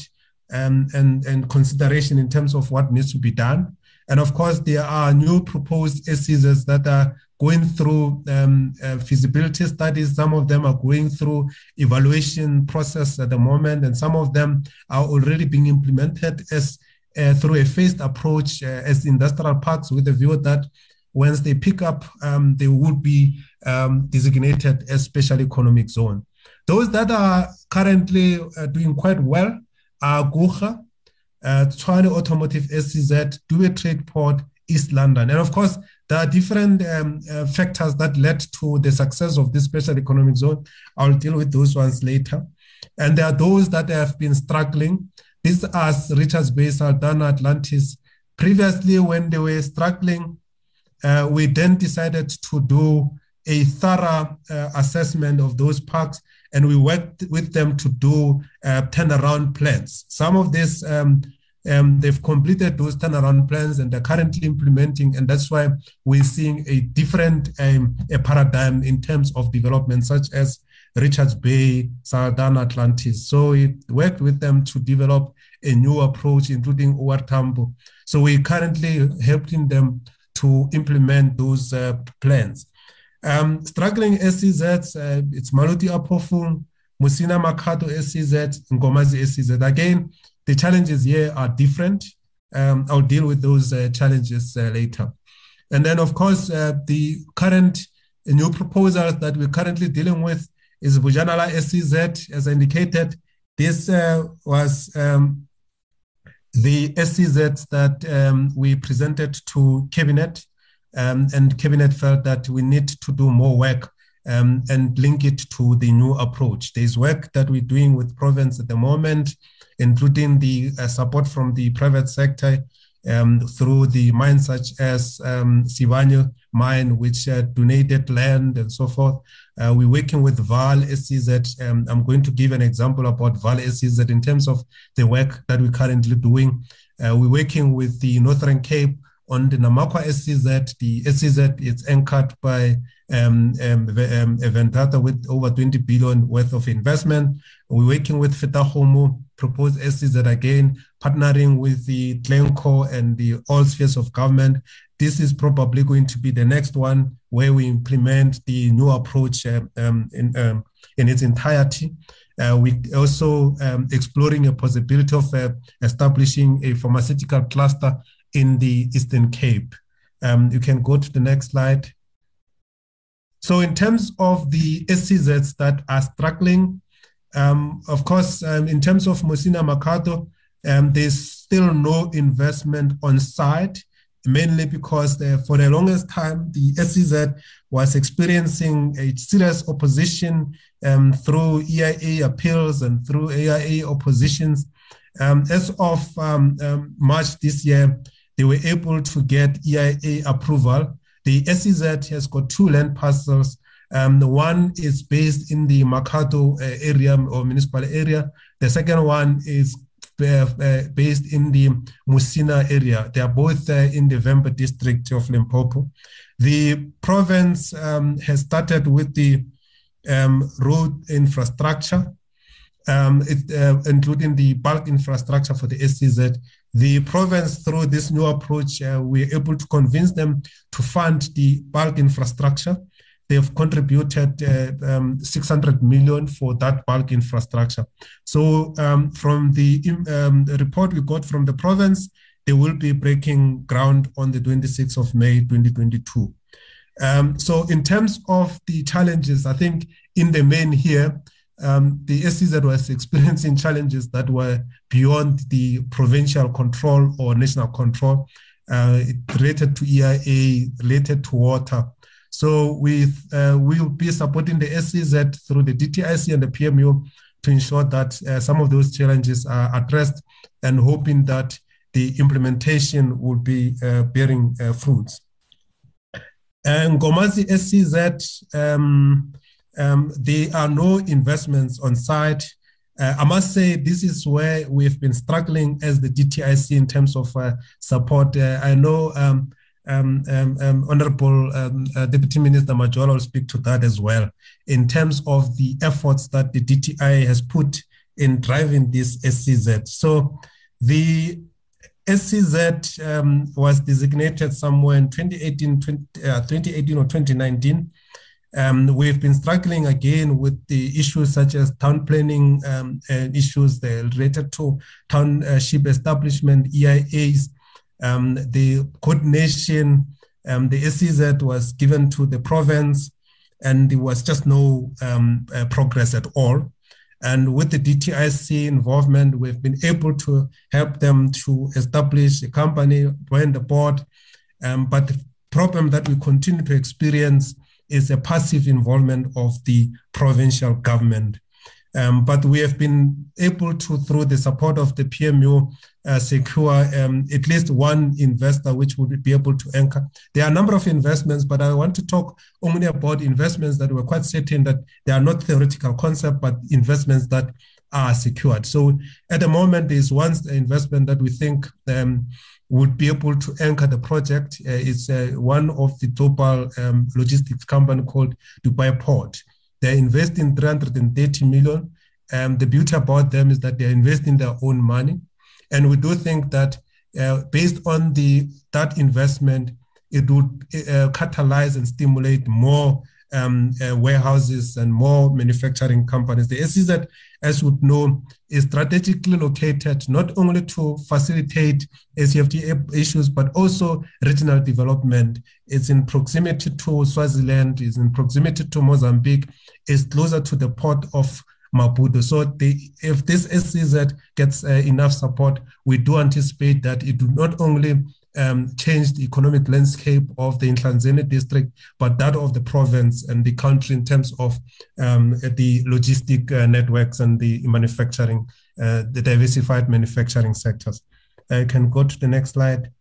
um, and, and consideration in terms of what needs to be done. And of course, there are new proposed SEZs that are going through um, uh, feasibility studies. Some of them are going through evaluation process at the moment, and some of them are already being implemented as uh, through a phased approach uh, as industrial parks with the view that once they pick up, um, they would be um, designated as special economic zone. Those that are currently uh, doing quite well are Coega, uh, Automotive SEZ, Dube Trade Port, East London. And of course, there are different um, uh, factors that led to the success of this special economic zone. I'll deal with those ones later. And there are those that have been struggling. These are Richards Bay, Saldanha, Atlantis. Previously, when they were struggling, uh, we then decided to do a thorough uh, assessment of those parks and we worked with them to do uh, turnaround plans. Some of these, um, um, they've completed those turnaround plans and they're currently implementing, and that's why we're seeing a different um, a paradigm in terms of development, such as Richards Bay, Saldanha Atlantis. So we worked with them to develop a new approach, including OR Tambo. So we're currently helping them to implement those uh, plans. Um, struggling SEZs, uh, it's Maluti-A-Phofung, Musina Makhado SEZ, Nkomazi SEZ. Again, the challenges here are different. Um, I'll deal with those uh, challenges uh, later. And then, of course, uh, the current new proposals that we're currently dealing with is Bojanala SEZ, as indicated. This uh, was um, the SEZs that um, we presented to Cabinet, um, and Cabinet felt that we need to do more work um, and link it to the new approach. There's work that we're doing with province at the moment, including the uh, support from the private sector um, through the mines such as um, Sibanye mine, which uh, donated land and so forth. Uh, we're working with Vaal SEZ. Um, I'm going to give an example about Vaal SEZ in terms of the work that we're currently doing. Uh, we're working with the Northern Cape on the Namakwa SEZ. The SEZ is anchored by um, um, um, with over 20 billion worth of investment. We're working with Fetakgomo, proposed SEZ again, partnering with the Glencore and the all spheres of government. This is probably going to be the next one where we implement the new approach uh, um, in, um, in its entirety. Uh, we also um, exploring a possibility of uh, establishing a pharmaceutical cluster in the Eastern Cape. Um, you can go to the next slide. So in terms of the SEZs that are struggling, um, of course, um, in terms of Musina Makhado, um, there's still no investment on site, mainly because the, for the longest time, the SEZ was experiencing a serious opposition um, through EIA appeals and through EIA oppositions. Um, as of um, um, March this year, they were able to get EIA approval. The SEZ has got two land parcels. Um, the one is based in the Makhado uh, area or municipal area. The second one is uh, uh, based in the Musina area. They are both in the Vhembe district of Limpopo. The province um, has started with the um, road infrastructure, um, it, uh, including the bulk infrastructure for the SEZ. The province, through this new approach, uh, we're able to convince them to fund the bulk infrastructure. They've contributed uh, um, 600 million for that bulk infrastructure. So, um, from the, um, the report we got from the province, they will be breaking ground on the 26th of May 2022. Um, so, in terms of the challenges, I think in the main here, um, the SEZ was experiencing challenges that were beyond the provincial control or national control. Uh, related to EIA, related to water. So we uh, will be supporting the SEZ through the DTIC and the PMU to ensure that uh, some of those challenges are addressed and hoping that the implementation will be uh, bearing uh, fruits. And Nkomazi SEZ, um, um, there are no investments on site. Uh, I must say, this is where we've been struggling as the DTIC in terms of uh, support. Uh, I know um, um, um, um Honorable um, uh, Deputy Minister Majola will speak to that as well in terms of the efforts that the DTI has put in driving this SEZ. So the SEZ um, was designated somewhere in 2018, 20, uh, 2018 or 2019 um, we've been struggling again with the issues such as town planning um, and issues related to township establishment, EIAs, um, the coordination. Um, the SEZ was given to the province, and there was just no um, uh, progress at all. And with the DTIC involvement, we've been able to help them to establish a company, join the board. Um, but the problem that we continue to experience is a passive involvement of the provincial government. Um, but we have been able to, through the support of the PMU, uh, secure um, at least one investor which would be able to anchor. There are a number of investments, but I want to talk only about investments that we're quite certain that they are not theoretical concept, but investments that are secured. So at the moment, there's one investment that we think um, would be able to anchor the project. Uh, it's uh, one of the global um, logistics company called Dubai Port. They're investing 330 million. Um, the beauty about them is that they're investing their own money. And we do think that uh, based on the that investment, it would uh, catalyze and stimulate more um, uh, warehouses and more manufacturing companies. The SEZ, as would know, is strategically located not only to facilitate SAFTA issues, but also regional development. It's in proximity to Swaziland, it's in proximity to Mozambique, it's closer to the port of So the, if this SEZ gets uh, enough support, we do anticipate that it will not only um, change the economic landscape of the Ehlanzeni district, but that of the province and the country in terms of um, the logistic uh, networks and the manufacturing, uh, the diversified manufacturing sectors. I can go to the next slide.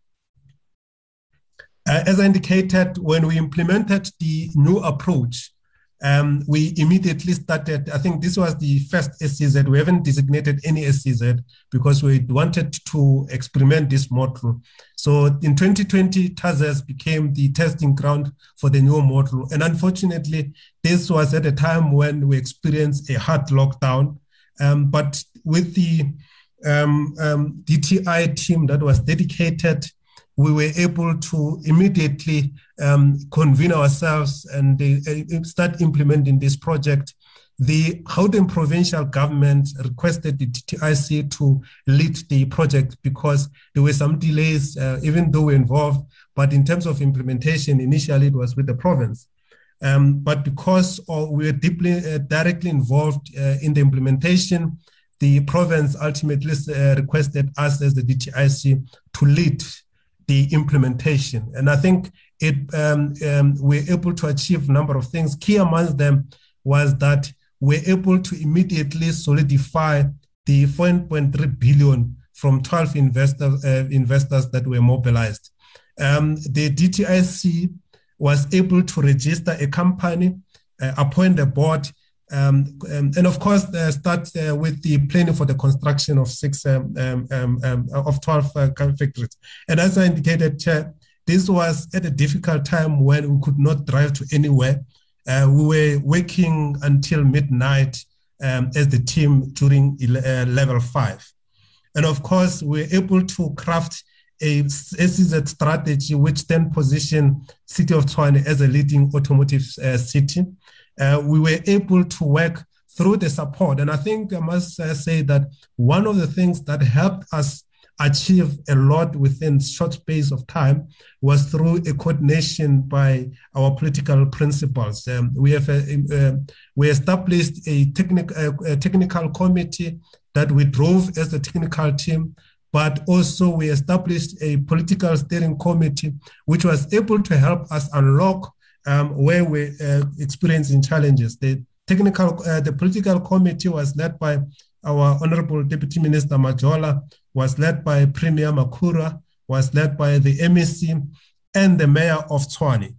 Uh, as I indicated, when we implemented the new approach, um, we immediately started. I think this was the first SEZ. We haven't designated any SEZ because we wanted to experiment this model. So in 2020, TASEZ became the testing ground for the new model. And unfortunately, this was at a time when we experienced a hard lockdown. Um, but with the um, um DTI team that was dedicated we were able to immediately um, convene ourselves and uh, start implementing this project. The Gauteng provincial government requested the DTIC to lead the project because there were some delays, uh, even though we're involved. But in terms of implementation, initially it was with the province. Um, but because we were deeply, uh, directly involved uh, in the implementation, the province ultimately uh, requested us as the DTIC to lead the implementation. And I think it um, um, we're able to achieve a number of things. Key amongst them was that we're able to immediately solidify the 4.3 billion from 12 investors, uh, investors that were mobilized. Um, the DTIC was able to register a company, uh, appoint a board, um, um, and of course, uh, start uh, with the planning for the construction of six um, um, um, um of 12 uh, factories. And as I indicated, this was at a difficult time when we could not drive to anywhere. Uh, we were working until midnight as the team during uh, level five. And of course, we were able to craft a SEZ strategy, which then positioned City of Tshwane as a leading automotive uh, city uh, we were able to work through the support. And I think I must uh, say that one of the things that helped us achieve a lot within short space of time was through a coordination by our political principals. Um, we have uh, we established a, technical a technical committee that we drove as the technical team but also we established a political steering committee which was able to help us unlock um, where we're uh, experiencing challenges. The technical, uh, the political committee was led by our Honorable Deputy Minister Majola, was led by Premier Makhura, was led by the MEC and the Mayor of Tshwane.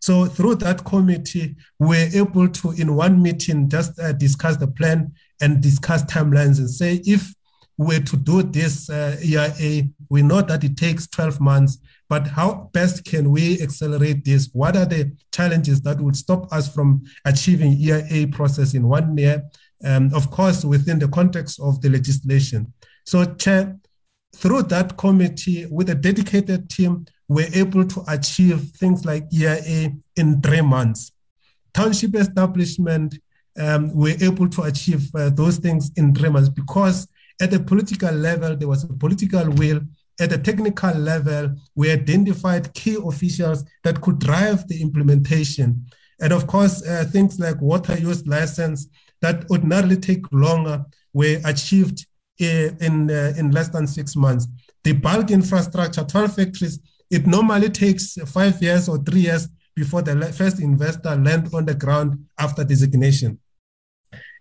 So through that committee, we were able to, in one meeting, just uh, discuss the plan and discuss timelines and say if we're to do this uh, EIA, we know that it takes 12 months but how best can we accelerate this? What are the challenges that would stop us from achieving EIA process in one year? Um, of course, within the context of the legislation. So, Chair, through that committee with a dedicated team, we're able to achieve things like EIA in three months. Township establishment, um, we're able to achieve uh, those things in three months because at the political level, there was a political will at the technical level, we identified key officials that could drive the implementation. And of course, uh, things like water use license that ordinarily take longer were achieved uh, in, uh, in less than six months. The bulk infrastructure, 12 factories, it normally takes five years or three years before the first investor land on the ground after designation.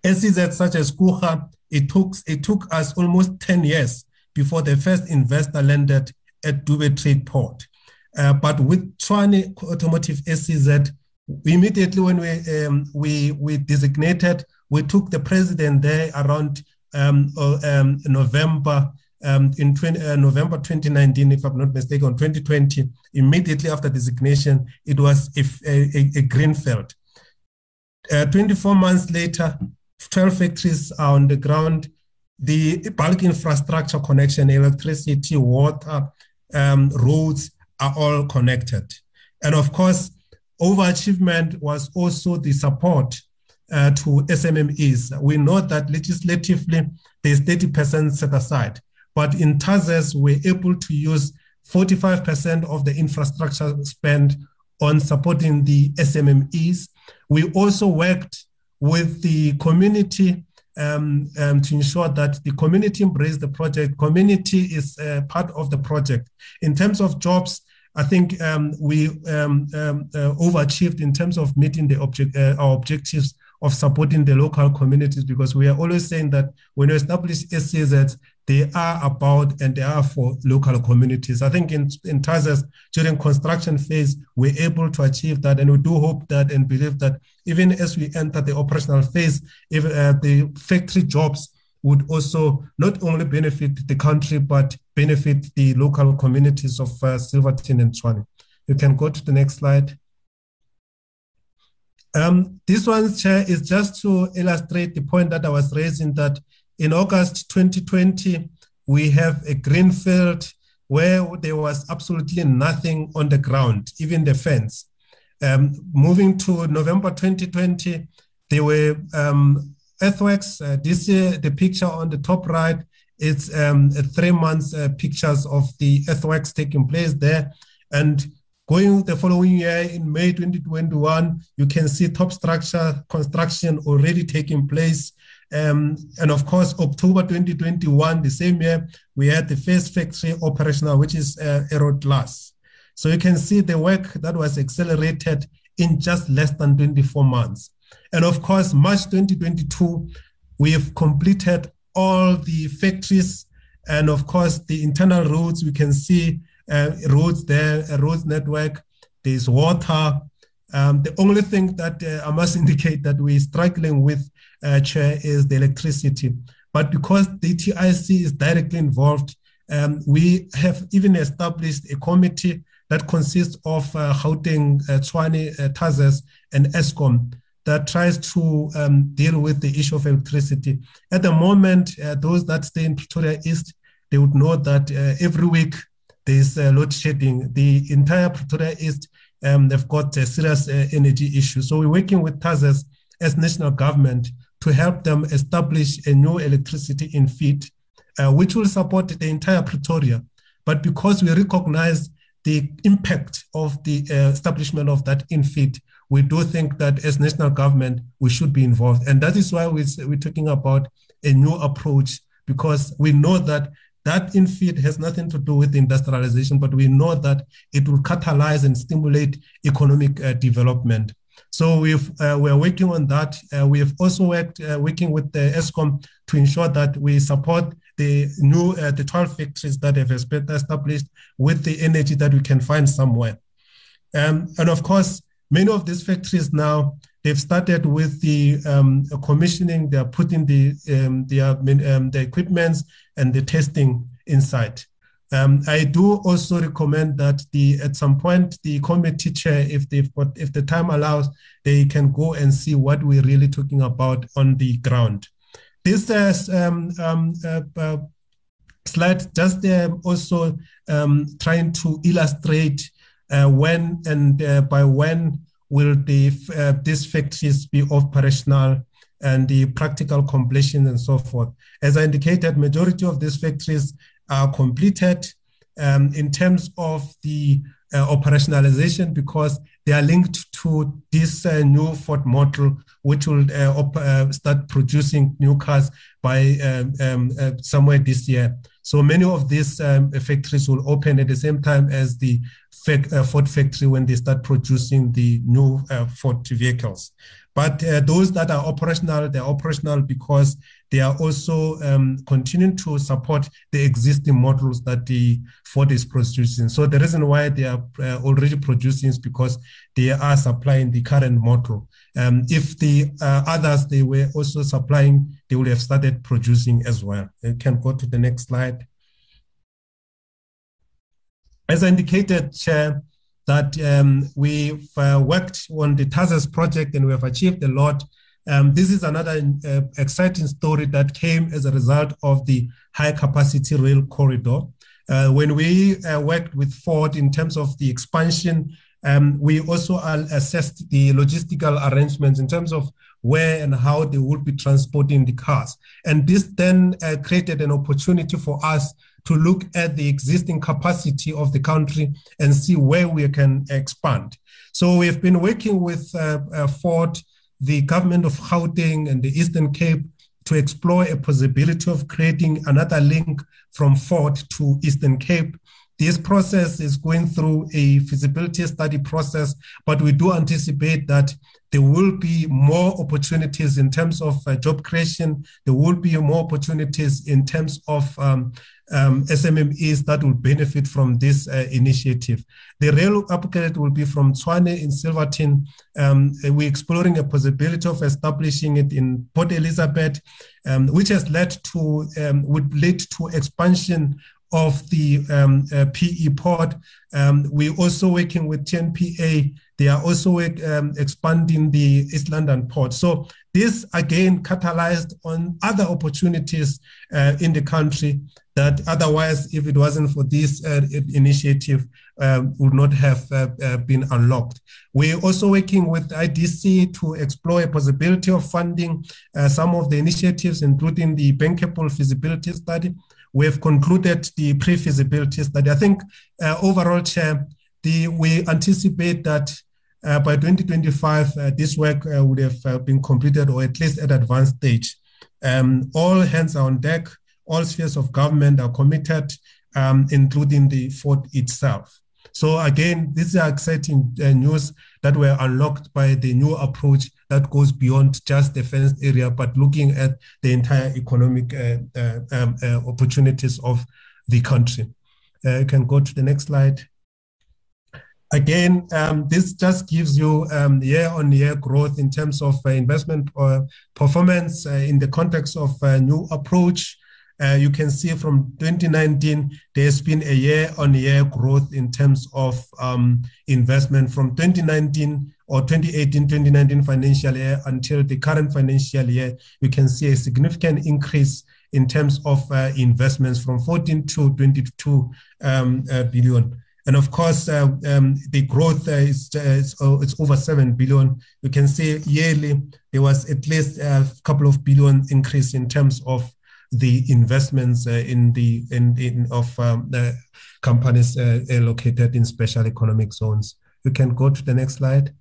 SEZ such as Coega, it took, it took us almost 10 years before the first investor landed at Dube Trade Port. Uh, but with Tshwane Automotive SEZ, immediately when we, um, we, we designated, we took the president there around um, uh, um, November um, in 20, uh, November 2019, if I'm not mistaken, 2020, immediately after designation, it was a, a, a green field. Uh, 24 months later, 12 factories are on the ground the bulk infrastructure connection, electricity, water, um, roads are all connected. And of course, overachievement was also the support uh, to SMMEs. We know that legislatively there's 30% set aside, but in TASEZ, we're able to use 45% of the infrastructure spend on supporting the SMMEs. We also worked with the community um, um, to ensure that the community embrace the project. Community is uh, part of the project. In terms of jobs, I think um, we um, um, uh, overachieved in terms of meeting the object, uh, our objectives of supporting the local communities because we are always saying that when you establish SEZs, they are about and they are for local communities. I think in, in TASEZ, during construction phase, we're able to achieve that. And we do hope that and believe that even as we enter the operational phase, if uh, the factory jobs would also not only benefit the country, but benefit the local communities of uh, Silverton and Tshwane. You can go to the next slide. Um, this one, Chair, is just to illustrate the point that I was raising that in August 2020, we have a green field where there was absolutely nothing on the ground, even the fence. Um, moving to November 2020, there were um, earthworks. Uh, this year, the picture on the top right, it's um, three months uh, pictures of the earthworks taking place there. And Going the following year in May 2021, you can see top structure construction already taking place. Um, and of course, October 2021, the same year, we had the first factory operational, which is uh, Aeroglass. So you can see the work that was accelerated in just less than 24 months. And of course, March 2022, we have completed all the factories and of course the internal roads. We can see uh, roads there, a roads network, there's water. Um, the only thing that uh, I must [LAUGHS] indicate that we're struggling with, uh, Chair, is the electricity. But because the DTIC is directly involved, um, we have even established a committee that consists of uh, Gauteng, uh, Tshwane, uh, TASEZ, and Eskom that tries to um, deal with the issue of electricity. At the moment, uh, those that stay in Pretoria East, they would know that uh, every week there's uh, load shedding. The entire Pretoria East, um, they've got a serious uh, energy issue. So we're working with TASEZ as national government to help them establish a new electricity infeed, uh, which will support the entire Pretoria. But because we recognize the impact of the uh, establishment of that infeed, we do think that as national government, we should be involved. And that is why we, we're talking about a new approach, because we know that that infeed has nothing to do with industrialization, but we know that it will catalyze and stimulate economic uh, development. So we've, uh, we're working on that. Uh, we have also worked uh, working with the Eskom to ensure that we support the new the 12 factories that have been established with the energy that we can find somewhere. Um, and of course, many of these factories now they've started with the um, commissioning. They are putting the um, the, um, the equipments and the testing inside. Um, I do also recommend that the at some point the committee chair, if they've got if the time allows, they can go and see what we're really talking about on the ground. This is um, um, uh, uh, slide just uh, also um, trying to illustrate uh, when and uh, by when will the, uh, these factories be operational and the practical completion and so forth. As I indicated, majority of these factories are completed um, in terms of the uh, operationalization because they are linked to this uh, new Ford model, which will uh, op- uh, start producing new cars by um, um, uh, somewhere this year. So many of these um, factories will open at the same time as the uh, Ford factory when they start producing the new Ford vehicles. But those that are operational, they're operational because they are also um, continuing to support the existing models that the Ford is producing. So the reason why they are uh, already producing is because they are supplying the current model. Um, if the uh, others they were also supplying, they would have started producing as well. You can go to the next slide. As I indicated, Chair, that um, we've uh, worked on the TASEZ project and we have achieved a lot. Um, this is another uh, exciting story that came as a result of the high capacity rail corridor. Uh, when we uh, worked with Ford in terms of the expansion, um, we also assessed the logistical arrangements in terms of where and how they would be transporting the cars. And this then uh, created an opportunity for us to look at the existing capacity of the country and see where we can expand. So we've been working with uh, uh, Ford, the government of Gauteng and the Eastern Cape to explore a possibility of creating another link from Fort to Eastern Cape. this process is going through a feasibility study process, but we do anticipate that there will be more opportunities in terms of uh, job creation. There will be more opportunities in terms of um, um, SMMEs that will benefit from this uh, initiative. The rail applicant will be from Tshwane in Silverton. Um, we're exploring a possibility of establishing it in Port Elizabeth, um, which has led to um, would lead to expansion of the um, uh, PE port. Um, we're also working with TNPA. They are also expanding the East London port. So this again catalyzed on other opportunities uh, in the country that otherwise, if it wasn't for this uh, initiative, uh, would not have uh, uh, been unlocked. We're also working with IDC to explore a possibility of funding uh, some of the initiatives, including the bankable feasibility study, we have concluded the pre-feasibility study. I think uh, overall, Chair, the, we anticipate that by 2025, uh, this work would have been completed or at least at advanced stage. Um, all hands are on deck. All spheres of government are committed, um, including the Ford itself. So again, this is exciting uh, news that were unlocked by the new approach that goes beyond just the fenced area, but looking at the entire economic uh, uh, um, uh, opportunities of the country. Uh, you can go to the next slide. Again, um, this just gives you um, year-on-year growth in terms of uh, investment performance in the context of a new approach uh, you can see from 2019, there's been a year-on-year growth in terms of um, investment from 2019 or 2018, 2019 financial year until the current financial year. You can see a significant increase in terms of uh, investments from 14 to 22 um, uh, billion. And of course, uh, um, the growth uh, is, uh, is oh, it's over 7 billion. You can see yearly there was at least a couple of billion increase in terms of the investments uh, in the in, in of um, the companies uh, located in special economic zones. You can go to the next slide.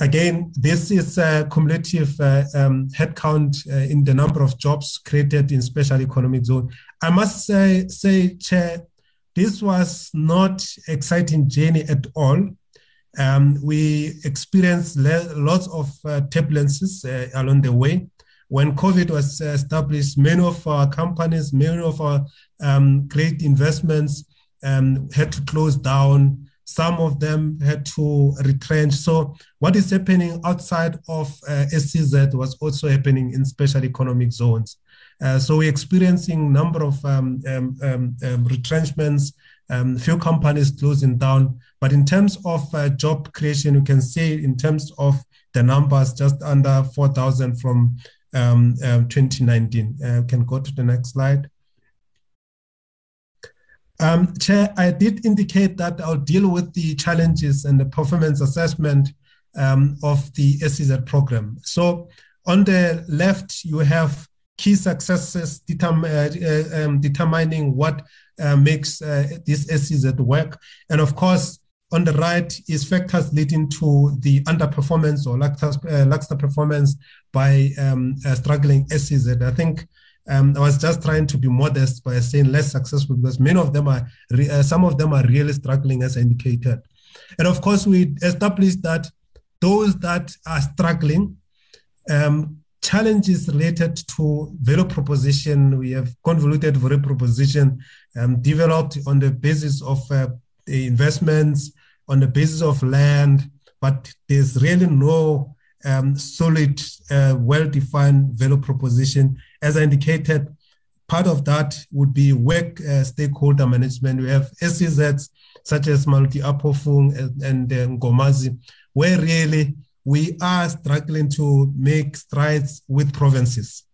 Again, this is a cumulative uh, um, headcount in the number of jobs created in special economic zone. I must say, say, Chair, this was not exciting journey at all. Um, we experienced lots of uh, turbulences uh, along the way when COVID was established, many of our companies, many of our um, great investments um, had to close down. Some of them had to retrench. So, what is happening outside of uh, SEZ was also happening in special economic zones. Uh, so, we're experiencing number of um, um, um, um retrenchments, few companies closing down. But in terms of uh, job creation, you can see in terms of the numbers, just under 4,000 from um, um, 2019. Uh, can go to the next slide. Um, Chair, I did indicate that I'll deal with the challenges and the performance assessment um, of the SEZ program. So on the left, you have key successes determ uh, uh, um, determining what uh, makes uh, this SEZ work. And of course, on the right is factors leading to the underperformance or lackluster uh, performance by um, struggling SEZ. I think um, I was just trying to be modest by saying less successful because many of them are, uh, some of them are really struggling as indicated. And of course, we established that those that are struggling, um, challenges related to value proposition, we have convoluted value proposition um, developed on the basis of uh, the investments, on the basis of land, but there's really no um, solid, uh, well-defined value proposition. As I indicated, part of that would be work uh, stakeholder management. We have SEZs such as Maluti-A-Phofung and, and um, Nkomazi, where really we are struggling to make strides with provinces.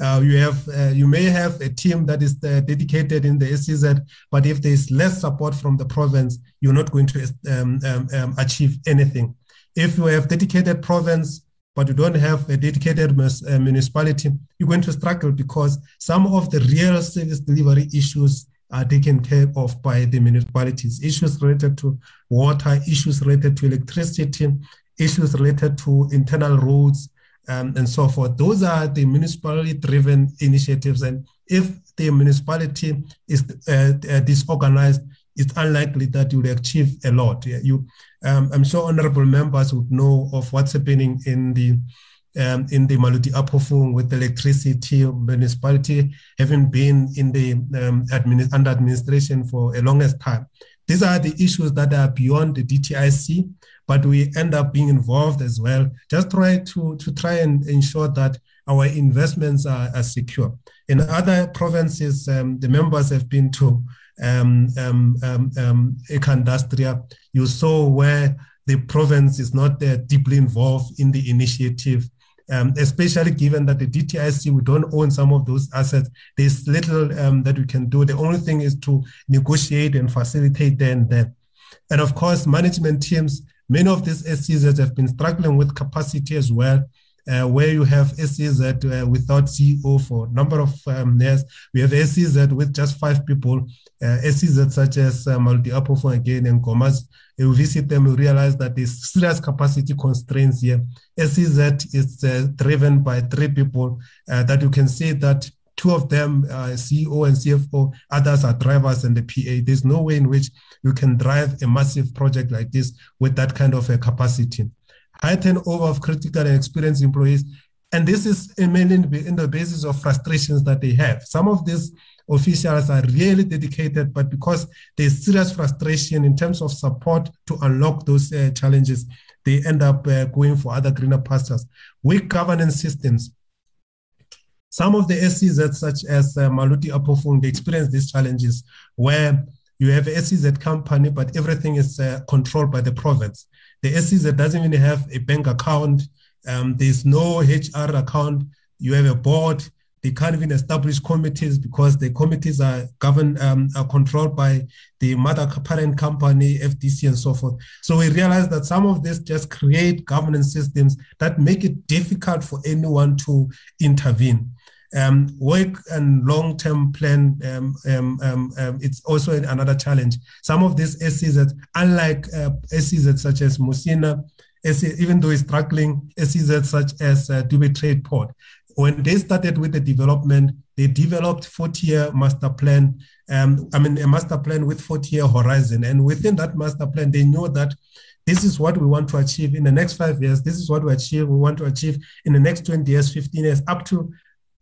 Uh, you have uh, you may have a team that is uh, dedicated in the SEZ, but if there is less support from the province, you're not going to um, um, um, achieve anything. If you have dedicated province, but you don't have a dedicated uh, municipality, you're going to struggle because some of the real service delivery issues are taken care of by the municipalities. Issues related to water, issues related to electricity, issues related to internal roads, um, and so forth. Those are the municipally driven initiatives. And if the municipality is uh, uh, disorganized, it's unlikely that you will achieve a lot. You, um, I'm sure honorable members would know of what's happening in the um, in the Maluti-A-Phofung with electricity municipality having been in the um, admin, under administration for a longest time. These are the issues that are beyond the DTIC, but we end up being involved as well. Just try to, to try and ensure that our investments are, are secure. In other provinces, um, the members have been to um, um, um, um. You saw where the province is not uh, deeply involved in the initiative um, especially given that the DTIC, we don't own some of those assets. There's little um, that we can do. The only thing is to negotiate and facilitate there and. And of course, management teams, many of these SEZs have been struggling with capacity as well. Uh, where you have SEZ uh, without CEO for number of um, years. We have SEZ with just five people, uh, SEZ such as uh, Aphofung again and Gomas you visit them, you realize that there's serious capacity constraints here. SEZ is uh, driven by three people uh, that you can see that two of them are CEO and CFO, others are drivers and the PA. There's no way in which you can drive a massive project like this with that kind of a capacity. High turnover of critical and experienced employees. And this is mainly in the basis of frustrations that they have. Some of these officials are really dedicated, but because there's serious frustration in terms of support to unlock those uh, challenges, they end up uh, going for other greener pastures. Weak governance systems. Some of the SEZs, such as uh, Maluti-A-Phofung, they experience these challenges where you have a SEZ company, but everything is uh, controlled by the province. The SEZ doesn't even have a bank account. Um, there's no HR account. You have a board they can't even establish committees because the committees are governed, um, are controlled by the mother parent company, FDC, and so forth. So we realize that some of this just create governance systems that make it difficult for anyone to intervene. Um, work and long-term plan, um, um, um, um it's also another challenge. Some of these SEZs, unlike uh, such as Musina, even though it's struggling, SEZs such as uh, Dube Trade Port, when they started with the development, they developed 40 year master plan. Um, I mean, a master plan with 40 year horizon. And within that master plan, they knew that this is what we want to achieve in the next five years. This is what we achieve. We want to achieve in the next 20 years, 15 years, up to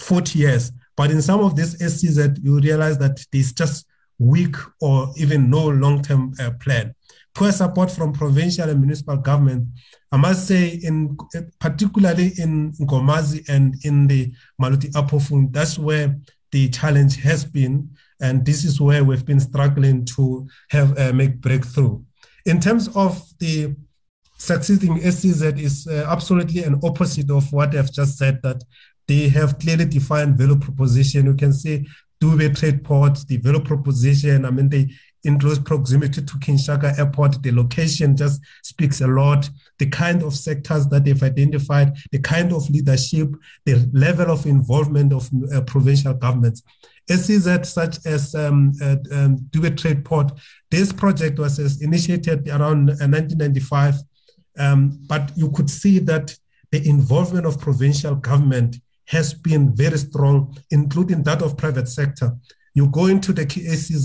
40 years. But in some of these SEZ, you realize that there's just weak or even no long-term uh, plan. Poor support from provincial and municipal government I must say, in particularly in Nkomazi and in the Maluti-A-Phofung, that's where the challenge has been, and this is where we've been struggling to have uh, make breakthrough. In terms of the succeeding SEZ is uh, absolutely an opposite of what I've just said, that they have clearly defined value proposition. You can see Dube Trade Port, the value proposition. I mean, they in close proximity to King Shaka Airport. The location just speaks a lot. The kind of sectors that they've identified, the kind of leadership, the level of involvement of uh, provincial governments. SEZ, such as um, uh, um, Trade Port, this project was initiated around 1995, uh, um, but you could see that the involvement of provincial government has been very strong, including that of private sector. You go into the SEZ,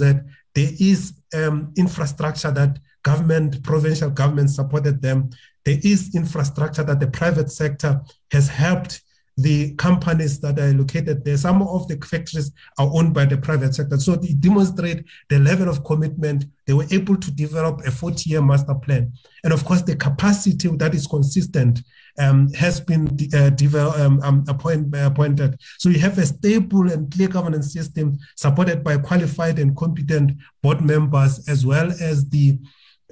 there is um, infrastructure that government, provincial government supported them. There is infrastructure that the private sector has helped the companies that are located there. Some of the factories are owned by the private sector. So they demonstrate the level of commitment. They were able to develop a 40 year master plan. And of course, the capacity that is consistent um, has been uh, um, um, appoint, uh, appointed. So you have a stable and clear governance system supported by qualified and competent board members as well as the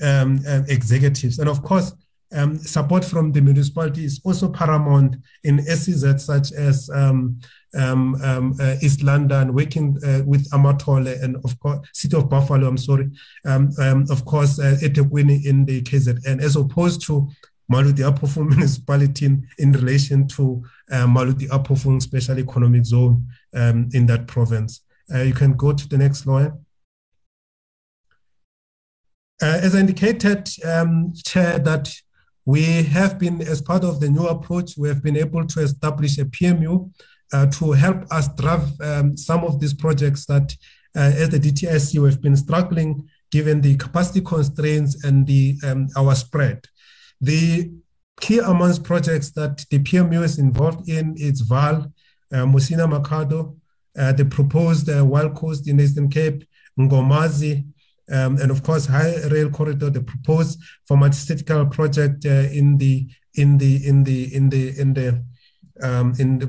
um, uh, executives. And of course, um, support from the municipality is also paramount in SEZ such as um, um, um, uh, East London, working uh, with Amatole and of course City of Buffalo. I'm sorry, um, of course uh, eThekwini in the KZN, as opposed to Maluti-A-Phofung municipality in, in relation to uh, Maluti-A-Phofung special economic zone um, in that province. Uh, you can go to the next slide. Uh, as I indicated, um, Chair, that we have been, as part of the new approach, we have been able to establish a PMU uh, to help us drive um, some of these projects that, uh, as the DTIC, we've been struggling given the capacity constraints and the um, our spread. The key amongst projects that the PMU is involved in is Vaal, uh, Musina Makhado, uh, the proposed uh, Wild Coast in Eastern Cape, Nkomazi, um, and of course High Rail Corridor, the proposed pharmaceutical project uh, in the in the in the in the in the um, in the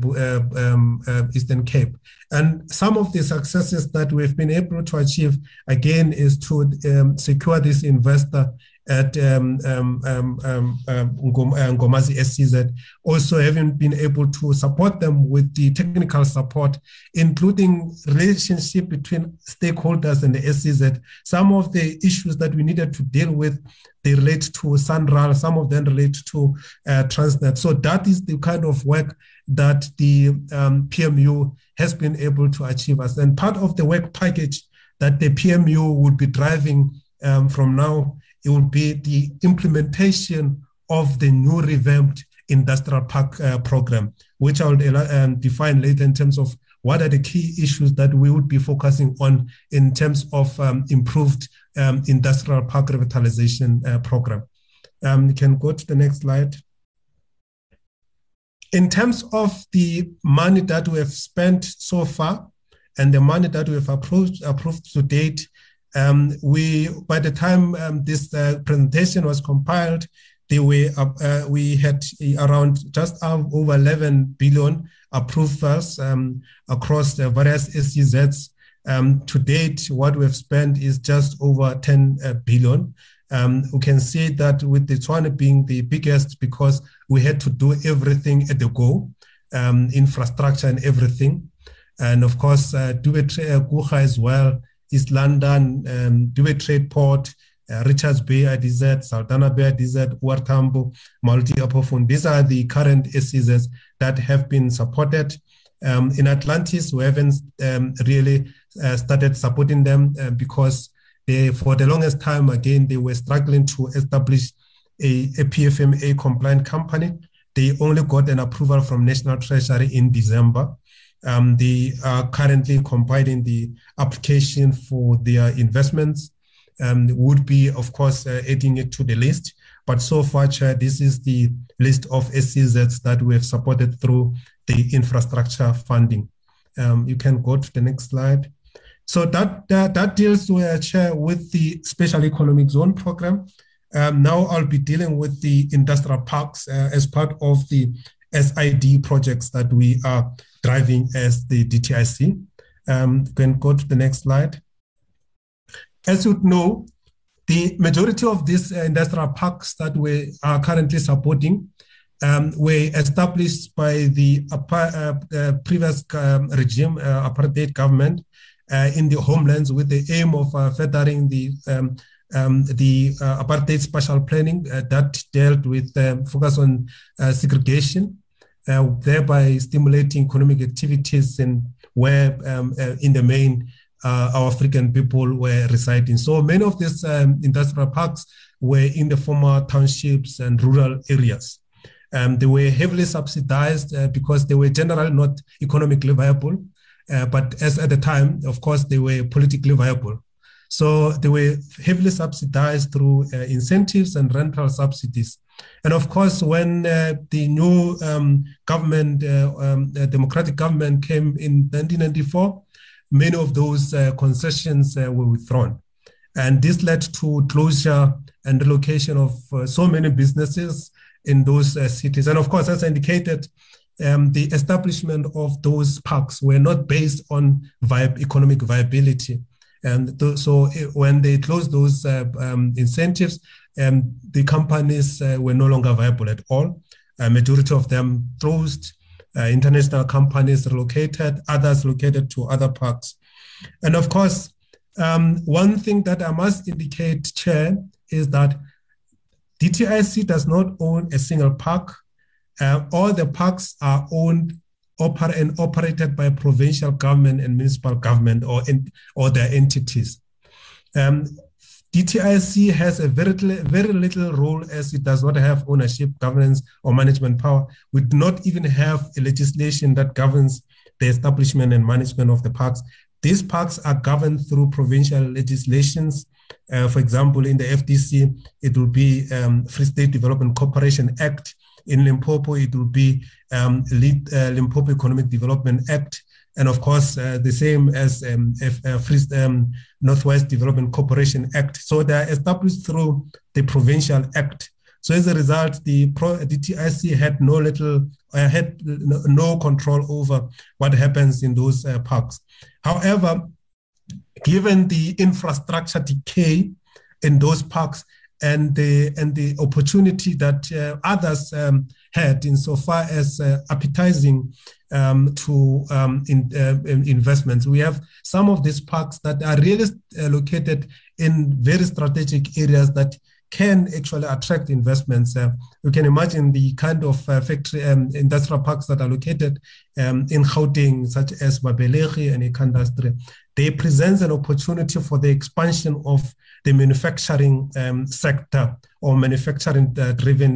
uh, um, uh, Eastern Cape. And some of the successes that we've been able to achieve, again, is to um, secure this investor at um, um, um, um, um uh, Nkomazi SEZ, also having been able to support them with the technical support, including relationship between stakeholders and the SEZ. Some of the issues that we needed to deal with, they relate to SANRAL, some of them relate to uh, Transnet. So that is the kind of work that the um, PMU has been able to achieve us. And part of the work package that the PMU would be driving from now it will be the implementation of the new revamped industrial park uh, program, which I will um, define later in terms of what are the key issues that we would be focusing on in terms of um, improved um, industrial park revitalization uh, program. Um, you can go to the next slide. In terms of the money that we have spent so far and the money that we have approved, approved to date, um, we, by the time um, this uh, presentation was compiled, they were, uh, we had around just over 11 billion approvals um, across the various SEZs. Um, to date, what we've spent is just over 10 uh, billion. Um, we can see that with the Tshwane being the biggest because we had to do everything at the go, um, infrastructure and everything. And of course, uh, Dube Guha as well East London, um, Dube Trade Port, uh, Richards Bay IDZ, Saldanha Bay IDZ, OR Tambo, Maluti-A-Phofung. These are the current SEZs that have been supported. Um, in Atlantis, we haven't um, really uh, started supporting them uh, because they, for the longest time, again, they were struggling to establish a, a PFMA compliant company. They only got an approval from National Treasury in December. Um, they are currently compiling the application for their investments. Um, would be, of course, uh, adding it to the list. But so far, Chair, this is the list of SEZs that we have supported through the infrastructure funding. Um, you can go to the next slide. So that that, that deals with, uh, Chair, with the Special Economic Zone program. Um, now I'll be dealing with the industrial parks uh, as part of the SID projects that we are driving as the DTIC. Um, you can go to the next slide. As you know, the majority of these uh, industrial parks that we are currently supporting um, were established by the uh, uh, previous um, regime, uh, apartheid government, uh, in the homelands with the aim of uh, furthering the um, um, the apartheid special planning that dealt with focus on segregation uh, thereby stimulating economic activities and where um, uh, in the main uh, our African people were residing. So many of these um, industrial parks were in the former townships and rural areas. Um, they were heavily subsidized uh, because they were generally not economically viable. Uh, but as at the time, of course, they were politically viable. So they were heavily subsidized through uh, incentives and rental subsidies. And of course, when uh, the new um, government, uh, um, democratic government came in 1994, many of those uh, concessions uh, were withdrawn. And this led to closure and relocation of uh, so many businesses in those uh, cities. And of course, as I indicated, um, the establishment of those parks were not based on economic viability. And th- so it, when they closed those um, incentives, um, the companies uh, were no longer viable at all. A majority of them closed. Uh, international companies relocated, others located to other parks. And of course, um, one thing that I must indicate, Chair, is that DTIC does not own a single park. Uh, all the parks are owned oper- and operated by provincial government and municipal government or, in, or their entities. Um, DTIC has a very, very little role as it does not have ownership, governance, or management power. We do not even have a legislation that governs the establishment and management of the parks. These parks are governed through provincial legislations. Uh, for example, in the FDC, it will be um, Free State Development Corporation Act. In Limpopo, it will be um, uh, Limpopo Economic Development Act and of course uh, the same as um, if, uh, Free, um, Northwest Development Corporation Act. So they are established through the provincial act. So as a result, the pro, DTIC had no little, uh, had no control over what happens in those uh, parks. However, given the infrastructure decay in those parks and the and the opportunity that uh, others um, had insofar as uh, appetizing um, to um, in, uh, investments. We have some of these parks that are really uh, located in very strategic areas that can actually attract investments. Uh, you can imagine the kind of uh, factory um, industrial parks that are located um, in Gauteng, such as Babelegi and Ekandustria. They present an opportunity for the expansion of the manufacturing um, sector or manufacturing uh,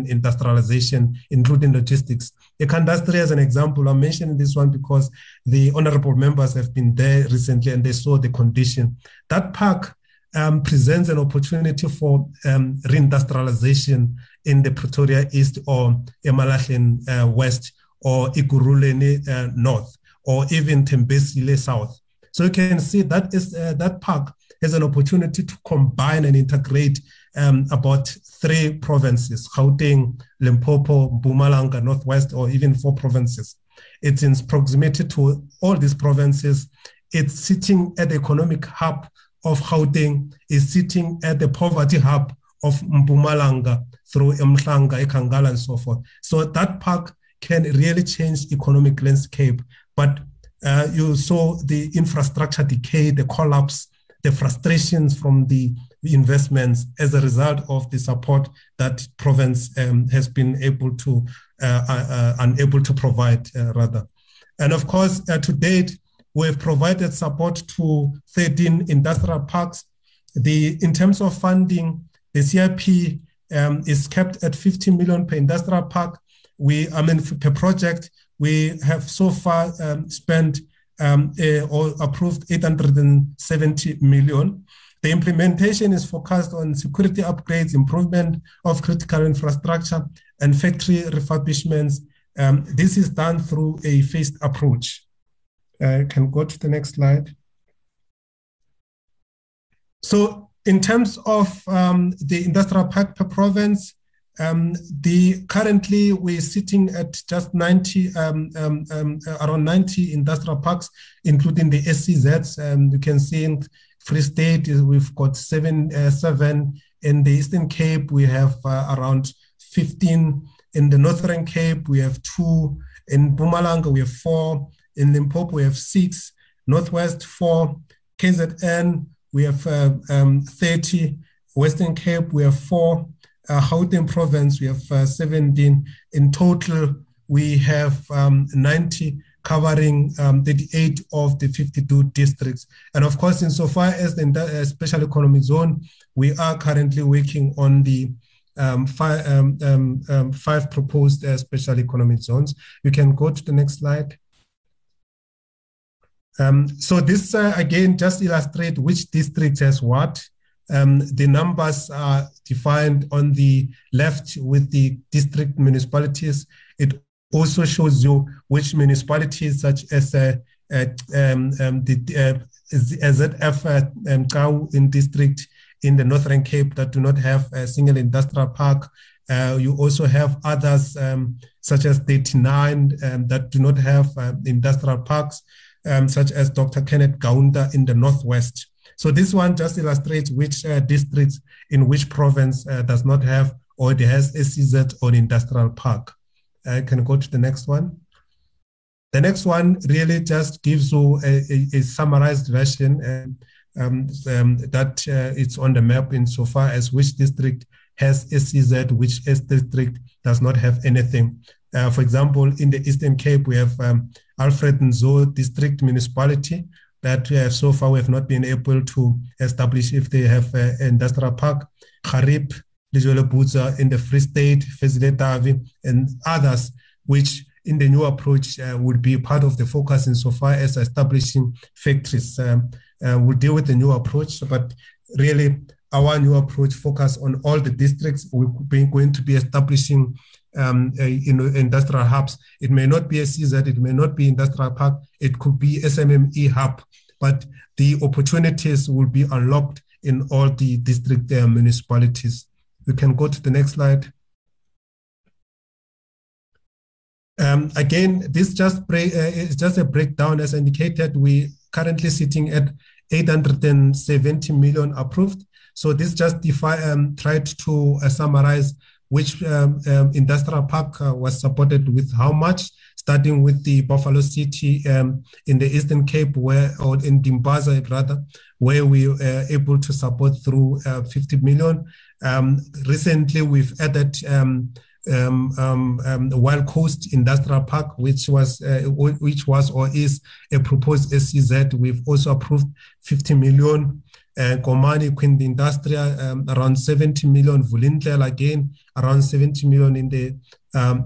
industrialization, including logistics. Ekandustria, as an example, I'm mentioning this one because the honorable members have been there recently and they saw the condition. That park um, presents an opportunity for um, reindustrialization in the Pretoria East or Emalahleni uh, West or Ekurhuleni uh, North or even Thembisile South. So you can see that is uh, that park has an opportunity to combine and integrate um, about three provinces, Gauteng, Limpopo, Mpumalanga, Northwest, or even four provinces. It's in proximity to all these provinces. It's sitting at the economic hub of Gauteng is sitting at the poverty hub of Mpumalanga through Mhlanga, Ekangala, and so forth. So that park can really change economic landscape. But uh, you saw the infrastructure decay, the collapse, the frustrations from the investments as a result of the support that province um, has been able to uh, uh, uh unable to provide uh, rather. And of course, uh, to date, we have provided support to 13 industrial parks. The, in terms of funding, the CIP um, is kept at 50 million per industrial park. We, I mean, per project, we have so far um, spent um, uh, or approved 870 million. The implementation is focused on security upgrades, improvement of critical infrastructure, and factory refurbishments. Um, this is done through a phased approach. Uh, can go to the next slide. So in terms of um, the industrial park per province, um, the currently we're sitting at just 90, um, um, um around 90 industrial parks, including the SEZs. Um, you can see Free State we've got seven, uh, seven. In the Eastern Cape we have uh, around 15. In the Northern Cape we have two. In Mpumalanga we have four. In Limpopo, we have six. Northwest, four. KZN, we have uh, um, 30. Western Cape, we have four. Uh, province, we have uh, 17. In total, we have um, 90 covering um, 38 of the 52 districts. And of course, insofar as the uh, special economic zone, we are currently working on the um, five, um, um, um five proposed uh, special economic zones. You can go to the next slide. Um, so this uh, again just illustrate which district has what. Um, the numbers are defined on the left with the district municipalities. Also shows you which municipalities, such as uh, uh, um, um, the uh, ZF uh, um, in district in the Northern Cape that do not have a single industrial park. Uh, you also have others um, such as 39 um, that do not have uh, industrial parks um, such as Dr. Kenneth Kaunda in the Northwest. So this one just illustrates which uh, districts in which province uh, does not have or it has SEZ or industrial park. I can go to the next one. The next one really just gives you a, a, a summarized version um, um, that uh, it's on the map insofar as which district has SEZ, which district does not have anything. Uh, for example, in the Eastern Cape, we have um, Alfred Nzo District Municipality, that uh, so far we have not been able to establish if they have uh, industrial park, Xhariep, Lejweleputswa in the Free State, Fezile and others, which in the new approach uh, would be part of the focus insofar as establishing factories. Um, uh, we'll deal with the new approach, but really our new approach focus on all the districts. We're going to be establishing um, you know, industrial hubs. It may not be a CZ, it may not be industrial park, it could be SMME hub, but the opportunities will be unlocked in all the district uh, municipalities. We can go to the next slide. Um, again, this just break, uh, is just a breakdown. As indicated, we currently sitting at 870 million approved. So this just defi- um, tried to uh, summarize which um, um, industrial park uh, was supported with how much, starting with the Buffalo City um, in the Eastern Cape, where or in Dimbaza rather, where we were uh, able to support through uh, 50 million. Um, recently, we've added um, um, um, um, Wild Coast Industrial Park, which was uh, which was or is a proposed SEZ. We've also approved 50 million. Uh, Komani Queen Industrial um, around 70 million. Vulindlela again around 70 million in the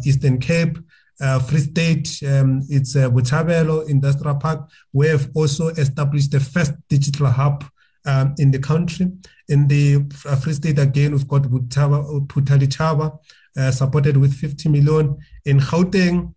Eastern Cape. Uh, Free State, um, it's uh, Botshabelo Industrial Park. We have also established the first digital hub um, in the country. In the uh, Free State, again, we've got Phuthaditjhaba, uh, supported with 50 million. In Gauteng,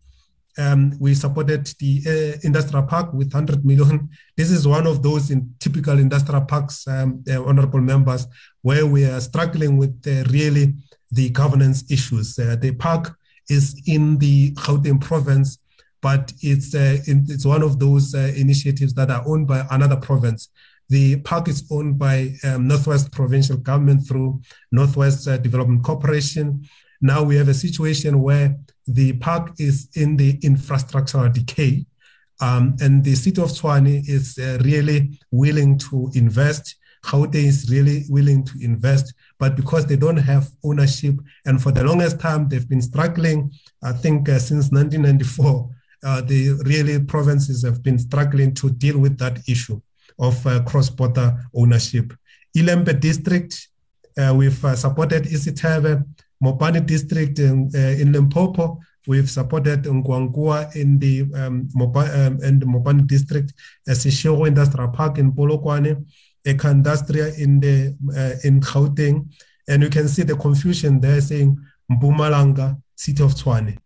um, we supported the uh, industrial park with 100 million. This is one of those in typical industrial parks, um, uh, honorable members, where we are struggling with uh, really the governance issues. Uh, the park is in the Gauteng province, but it's uh, in, it's one of those uh, initiatives that are owned by another province. The park is owned by um, Northwest Provincial Government through Northwest Development Corporation. Now we have a situation where the park is in the infrastructural decay. Um, and the city of Tshwane is uh, really willing to invest. Gauteng is really willing to invest, but because they don't have ownership, and for the longest time they've been struggling. I think uh, since 1994, uh, the really provinces have been struggling to deal with that issue of uh, cross-border ownership. Ilembe district, uh, we've uh, supported Isithebe Mopani district in, uh, in Limpopo. We've supported Nkowankowa in the um, Mopa, um, in the Mopani district, uh, Industrial Park in Polokwane, Ekandustria in the uh, in Gauteng, and you can see the confusion there saying Mpumalanga, City of Tshwane,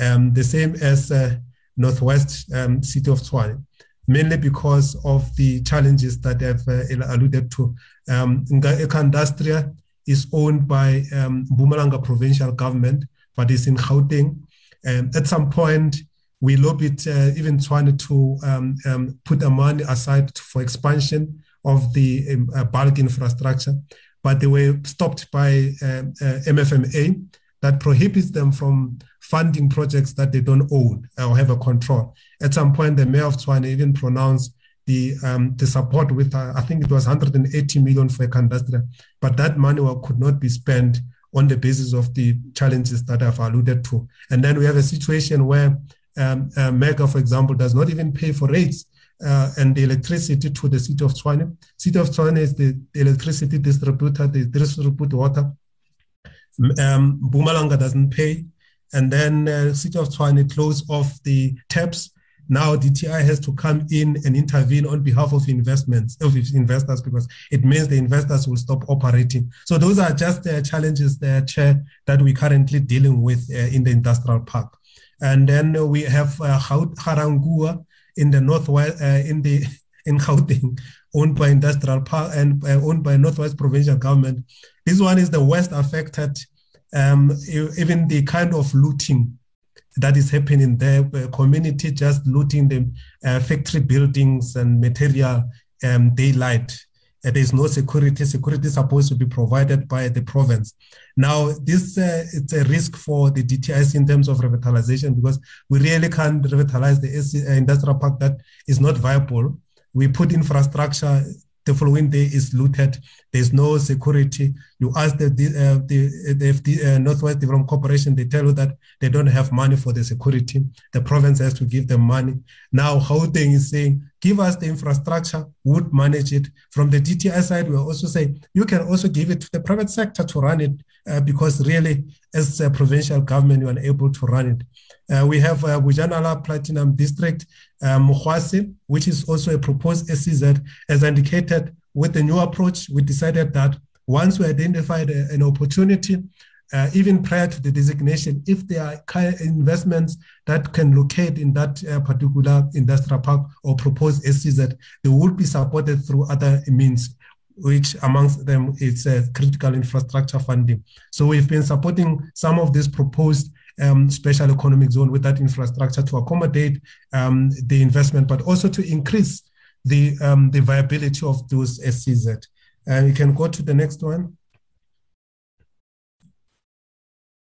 um, the same as uh, Northwest um, City of Tshwane mainly because of the challenges that I've uh, alluded to. Um, Industria is owned by um, Mpumalanga provincial government, but is in Gauteng. Um, at some point, we lobbied uh, even trying to um, um, put the money aside for expansion of the um, uh, bulk infrastructure, but they were stopped by uh, uh MFMA that prohibits them from funding projects that they don't own or have a control. At some point, the mayor of Tshwane even pronounced the um, the support with uh, I think it was 180 million for Ekandustria, but that money could not be spent on the basis of the challenges that I've alluded to. And then we have a situation where um, uh, Mega, for example, does not even pay for rates uh, and the electricity to the city of Tshwane. City of Tshwane is the, the electricity distributor, they distribute water. Um, Mpumalanga doesn't pay. And then uh, city of Tshwane close off the taps now DTI has to come in and intervene on behalf of investments of investors because it means the investors will stop operating. So those are just the challenges there, Chair, that we're currently dealing with uh, in the industrial park. And then we have uh, Ga-Rankuwa in the northwest, uh, in the [LAUGHS] in Gauteng, owned by industrial park and uh, owned by Northwest Provincial Government. This one is the worst affected. Um, even the kind of looting that is happening there. Community just looting the uh, factory buildings and material um, daylight. Uh, there's no security. Security is supposed to be provided by the province. Now, this uh, it's a risk for the DTIC in terms of revitalization because we really can't revitalize the uh, industrial park that is not viable. We put infrastructure the following day is looted. There's no security. You ask the uh, the, the uh, Northwest Development Corporation, they tell you that they don't have money for the security. The province has to give them money. Now Gauteng is saying, give us the infrastructure, would manage it. From the DTI side, we also say you can also give it to the private sector to run it uh, because really, as a provincial government, you are able to run it. Uh, we have uh, Bojanala Platinum District, um, which is also a proposed SEZ. As indicated, with the new approach, we decided that once we identified a, an opportunity, uh, even prior to the designation, if there are investments that can locate in that uh, particular industrial park or proposed SEZ, they would be supported through other means, which amongst them is uh, critical infrastructure funding. So we've been supporting some of these proposed um, special economic zone with that infrastructure to accommodate um, the investment, but also to increase the um, the viability of those SEZ. And you can go to the next one.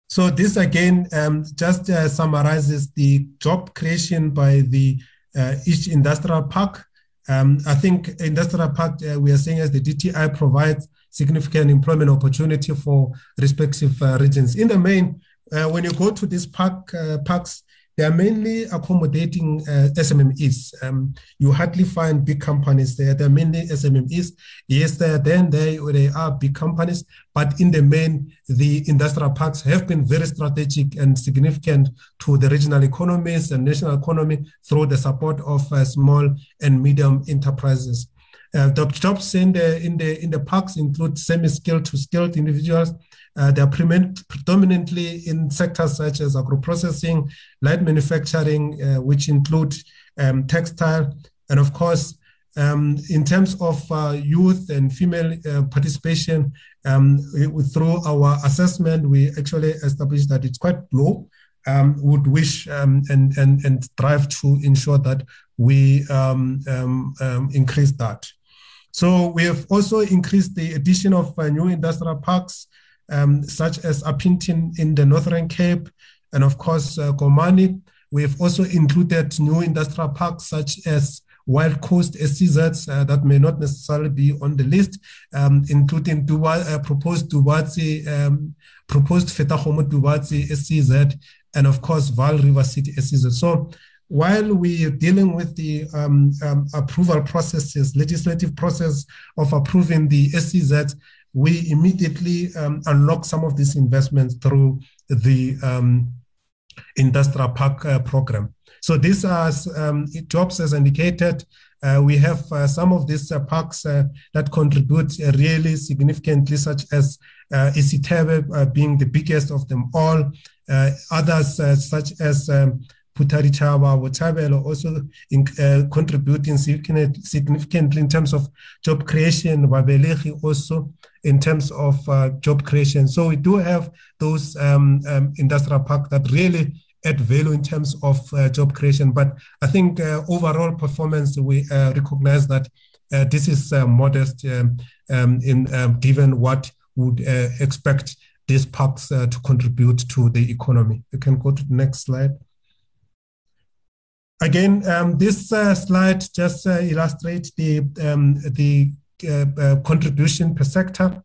So this again um, just uh, summarizes the job creation by the uh, each industrial park. Um, I think industrial park uh, we are saying as the DTI provides significant employment opportunity for respective uh, regions. In the main, uh, when you go to these park uh, parks, they are mainly accommodating uh, SMMEs. Um, you hardly find big companies there. They're mainly SMMEs. Yes, they're then they, they are big companies, but in the main, the industrial parks have been very strategic and significant to the regional economies and national economy through the support of uh, small and medium enterprises. Uh, the jobs in the in the in the parks include semi-skilled to skilled individuals uh, they are predominantly in sectors such as agro-processing, light manufacturing, uh, which include um, textile, and of course, um, in terms of uh, youth and female uh, participation, um, through our assessment, we actually established that it's quite low. Um, would wish um, and, and, and strive to ensure that we um, increase that. So we have also increased the addition of uh, new industrial parks um, such as Upington in the Northern Cape, and of course, uh, Komani. We've also included new industrial parks such as Wild Coast SEZs uh, that may not necessarily be on the list, um, including Duba, uh, proposed Tubatse, um, proposed Fetakgomo Tubatse SEZ, and of course, Vaal River City SEZ. So while we are dealing with the um, um, approval processes, legislative process of approving the SEZ, we immediately um, unlock some of these investments through the um, industrial park uh, program. So these are um, jobs as indicated. Uh, we have uh, some of these uh, parks uh, that contribute uh, really significantly, such as uh, Isithebe being the biggest of them all. others, such as um, Phuthaditjhaba, Botshabelo also in, contributing significantly in terms of job creation. Babelegi also in terms of uh, job creation. So we do have those um, um, industrial parks that really add value in terms of uh, job creation. But I think uh, overall performance, we uh, recognize that uh, this is uh, modest um, um in um, given what would expect these parks to contribute to the economy. You can go to the next slide. Again, um, this slide just illustrates the the contribution per sector.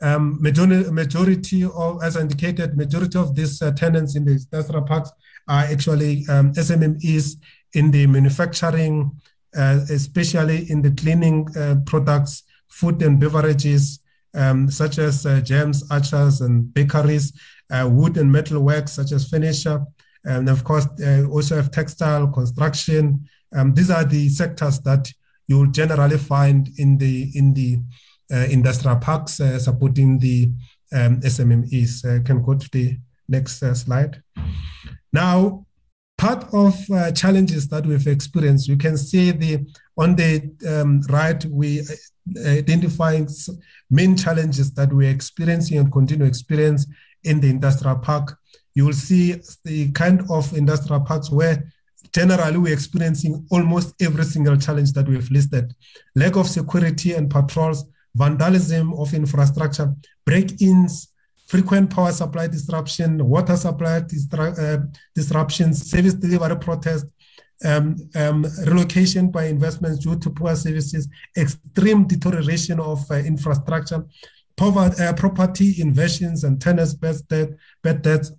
Um, majority, of, as indicated, majority of these uh, tenants in the industrial parks are actually um, SMMEs in the manufacturing, uh, especially in the cleaning uh, products, food and beverages, um, such as uh, jams, archers, and bakeries, wood and metal works, such as furniture, and of course, also have textile, construction. Um, these are the sectors that you will generally find in the in the uh, industrial parks uh, supporting the um, SMMEs. Uh, can go to the next slide. Now, part of uh, challenges that we've experienced, you can see the on the um, right we identifying main challenges that we're experiencing and continue experience in the industrial park. You will see the kind of industrial parks where generally we're experiencing almost every single challenge that we've listed. Lack of security and patrols vandalism of infrastructure break-ins frequent power supply disruption water supply distra- uh, disruptions service delivery protest um, um, relocation by investments due to poor services extreme deterioration of uh, infrastructure poverty, uh, property invasions and tenants bad, debt, bad debts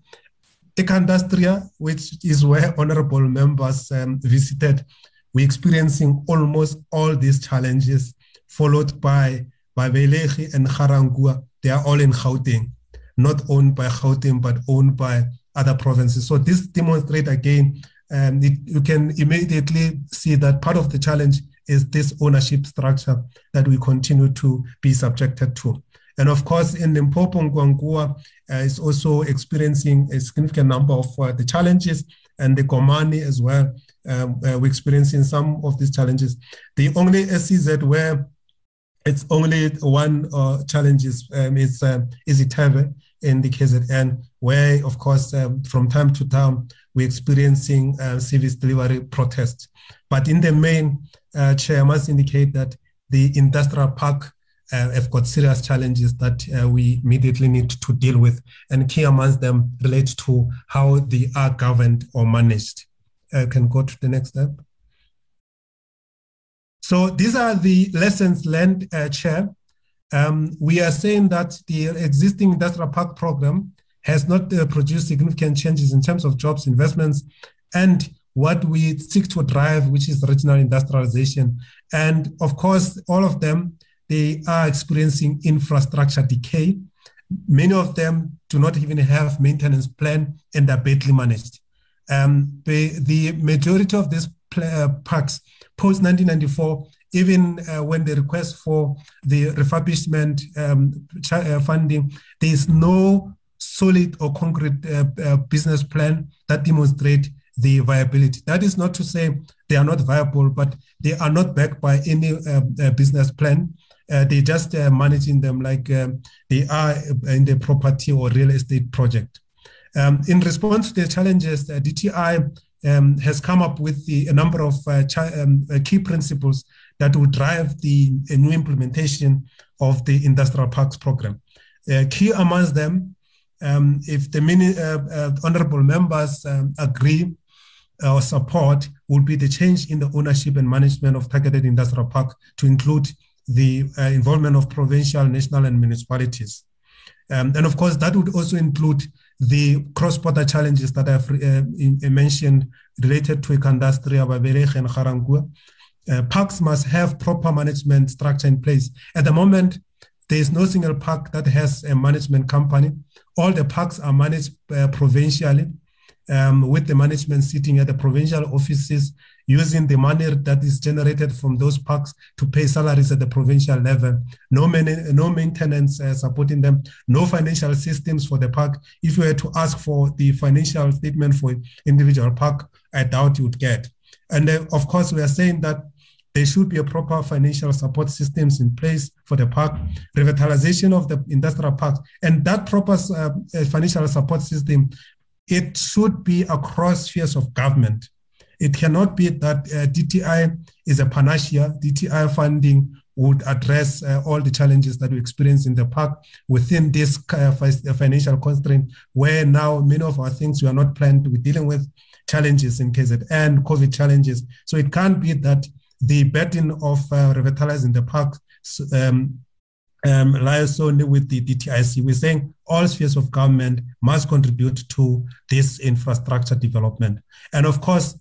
Ekandustria, which is where honorable members um, visited, we're experiencing almost all these challenges, followed by Babelegi and Ga-Rankuwa. They are all in Gauteng, not owned by Gauteng, but owned by other provinces. So this demonstrates again, um, it, you can immediately see that part of the challenge is this ownership structure that we continue to be subjected to. And of course, in Limpopo, Nkowankowa uh, is also experiencing a significant number of uh, the challenges, and the Komani as well. Um, uh, we're experiencing some of these challenges. The only SEZ where it's only one uh, challenge is, um, is, um, is Ithebe in the KZN, where, of course, um, from time to time, we're experiencing uh, service delivery protests. But in the main, uh, Chair, I must indicate that the industrial park uh, have got serious challenges that uh, we immediately need to deal with. And key amongst them relate to how they are governed or managed. Uh, can go to the next step. So these are the lessons learned, uh, Chair. Um, we are saying that the existing industrial park program has not uh, produced significant changes in terms of jobs, investments, and what we seek to drive, which is regional industrialization. And of course, all of them they are experiencing infrastructure decay. Many of them do not even have maintenance plan and are badly managed. Um, the, the, majority of these uh, parks post 1994, even uh, when the request for the refurbishment um, uh, funding, there is no solid or concrete uh, uh, business plan that demonstrate the viability. That is not to say they are not viable, but they are not backed by any uh, business plan uh, they just uh, managing them like um, they are in the property or real estate project. Um, in response to the challenges, uh, DTI um, has come up with the, a number of uh, um, uh, key principles that will drive the new implementation of the industrial parks program. Uh, key amongst them, um, if the many honorable members um, agree or support, will be the change in the ownership and management of targeted industrial park to include the uh, involvement of provincial, national, and municipalities. Um, and of course, that would also include the cross-border challenges that I've uh, in, uh, mentioned related to Ekandustria, Babelegi, and Ga-Rankuwa. Uh, parks must have proper management structure in place. At the moment, there is no single park that has a management company. All the parks are managed uh, provincially um, with the management sitting at the provincial offices using the money that is generated from those parks to pay salaries at the provincial level. No, man- no maintenance uh, supporting them, no financial systems for the park. If you were to ask for the financial statement for individual park, I doubt you would get. And uh, of course, we are saying that there should be a proper financial support systems in place for the park, revitalization of the industrial parks, and that proper uh, financial support system, it should be across spheres of government. It cannot be that uh, DTI is a panacea. DTI funding would address uh, all the challenges that we experience in the park within this uh, financial constraint, where now many of our things we are not planned. We're dealing with challenges in KZN, COVID challenges. So it can't be that the burden of uh, revitalizing the park um, um, lies only with the DTIC. We're saying all spheres of government must contribute to this infrastructure development. And of course,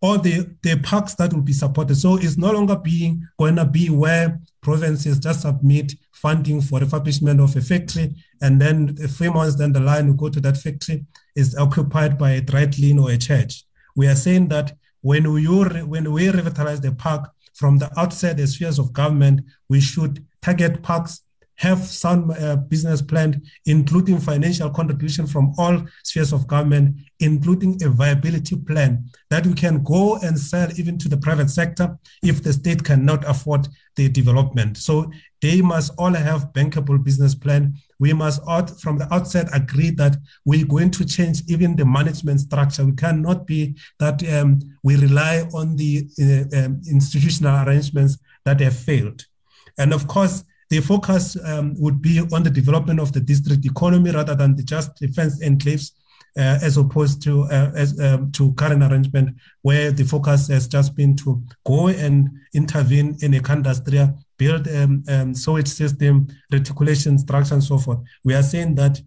all the, the parks that will be supported. So it's no longer being going to be where provinces just submit funding for refurbishment of a factory, and then few months down the line, we go to that factory is occupied by a dry clean or a church. We are saying that when we when we revitalize the park from the outset, the spheres of government, we should target parks have some uh, business plan, including financial contribution from all spheres of government, including a viability plan that we can go and sell even to the private sector if the state cannot afford the development. So they must all have bankable business plan. We must out, from the outset agree that we're going to change even the management structure. We cannot be that um, we rely on the uh, um, institutional arrangements that have failed. And of course, the focus um, would be on the development of the district economy rather than the just defense enclaves, uh, as opposed to uh, as um, to current arrangement where the focus has just been to go and intervene in a industry, build um, um, sewage system, reticulation structure, and so forth. We are saying that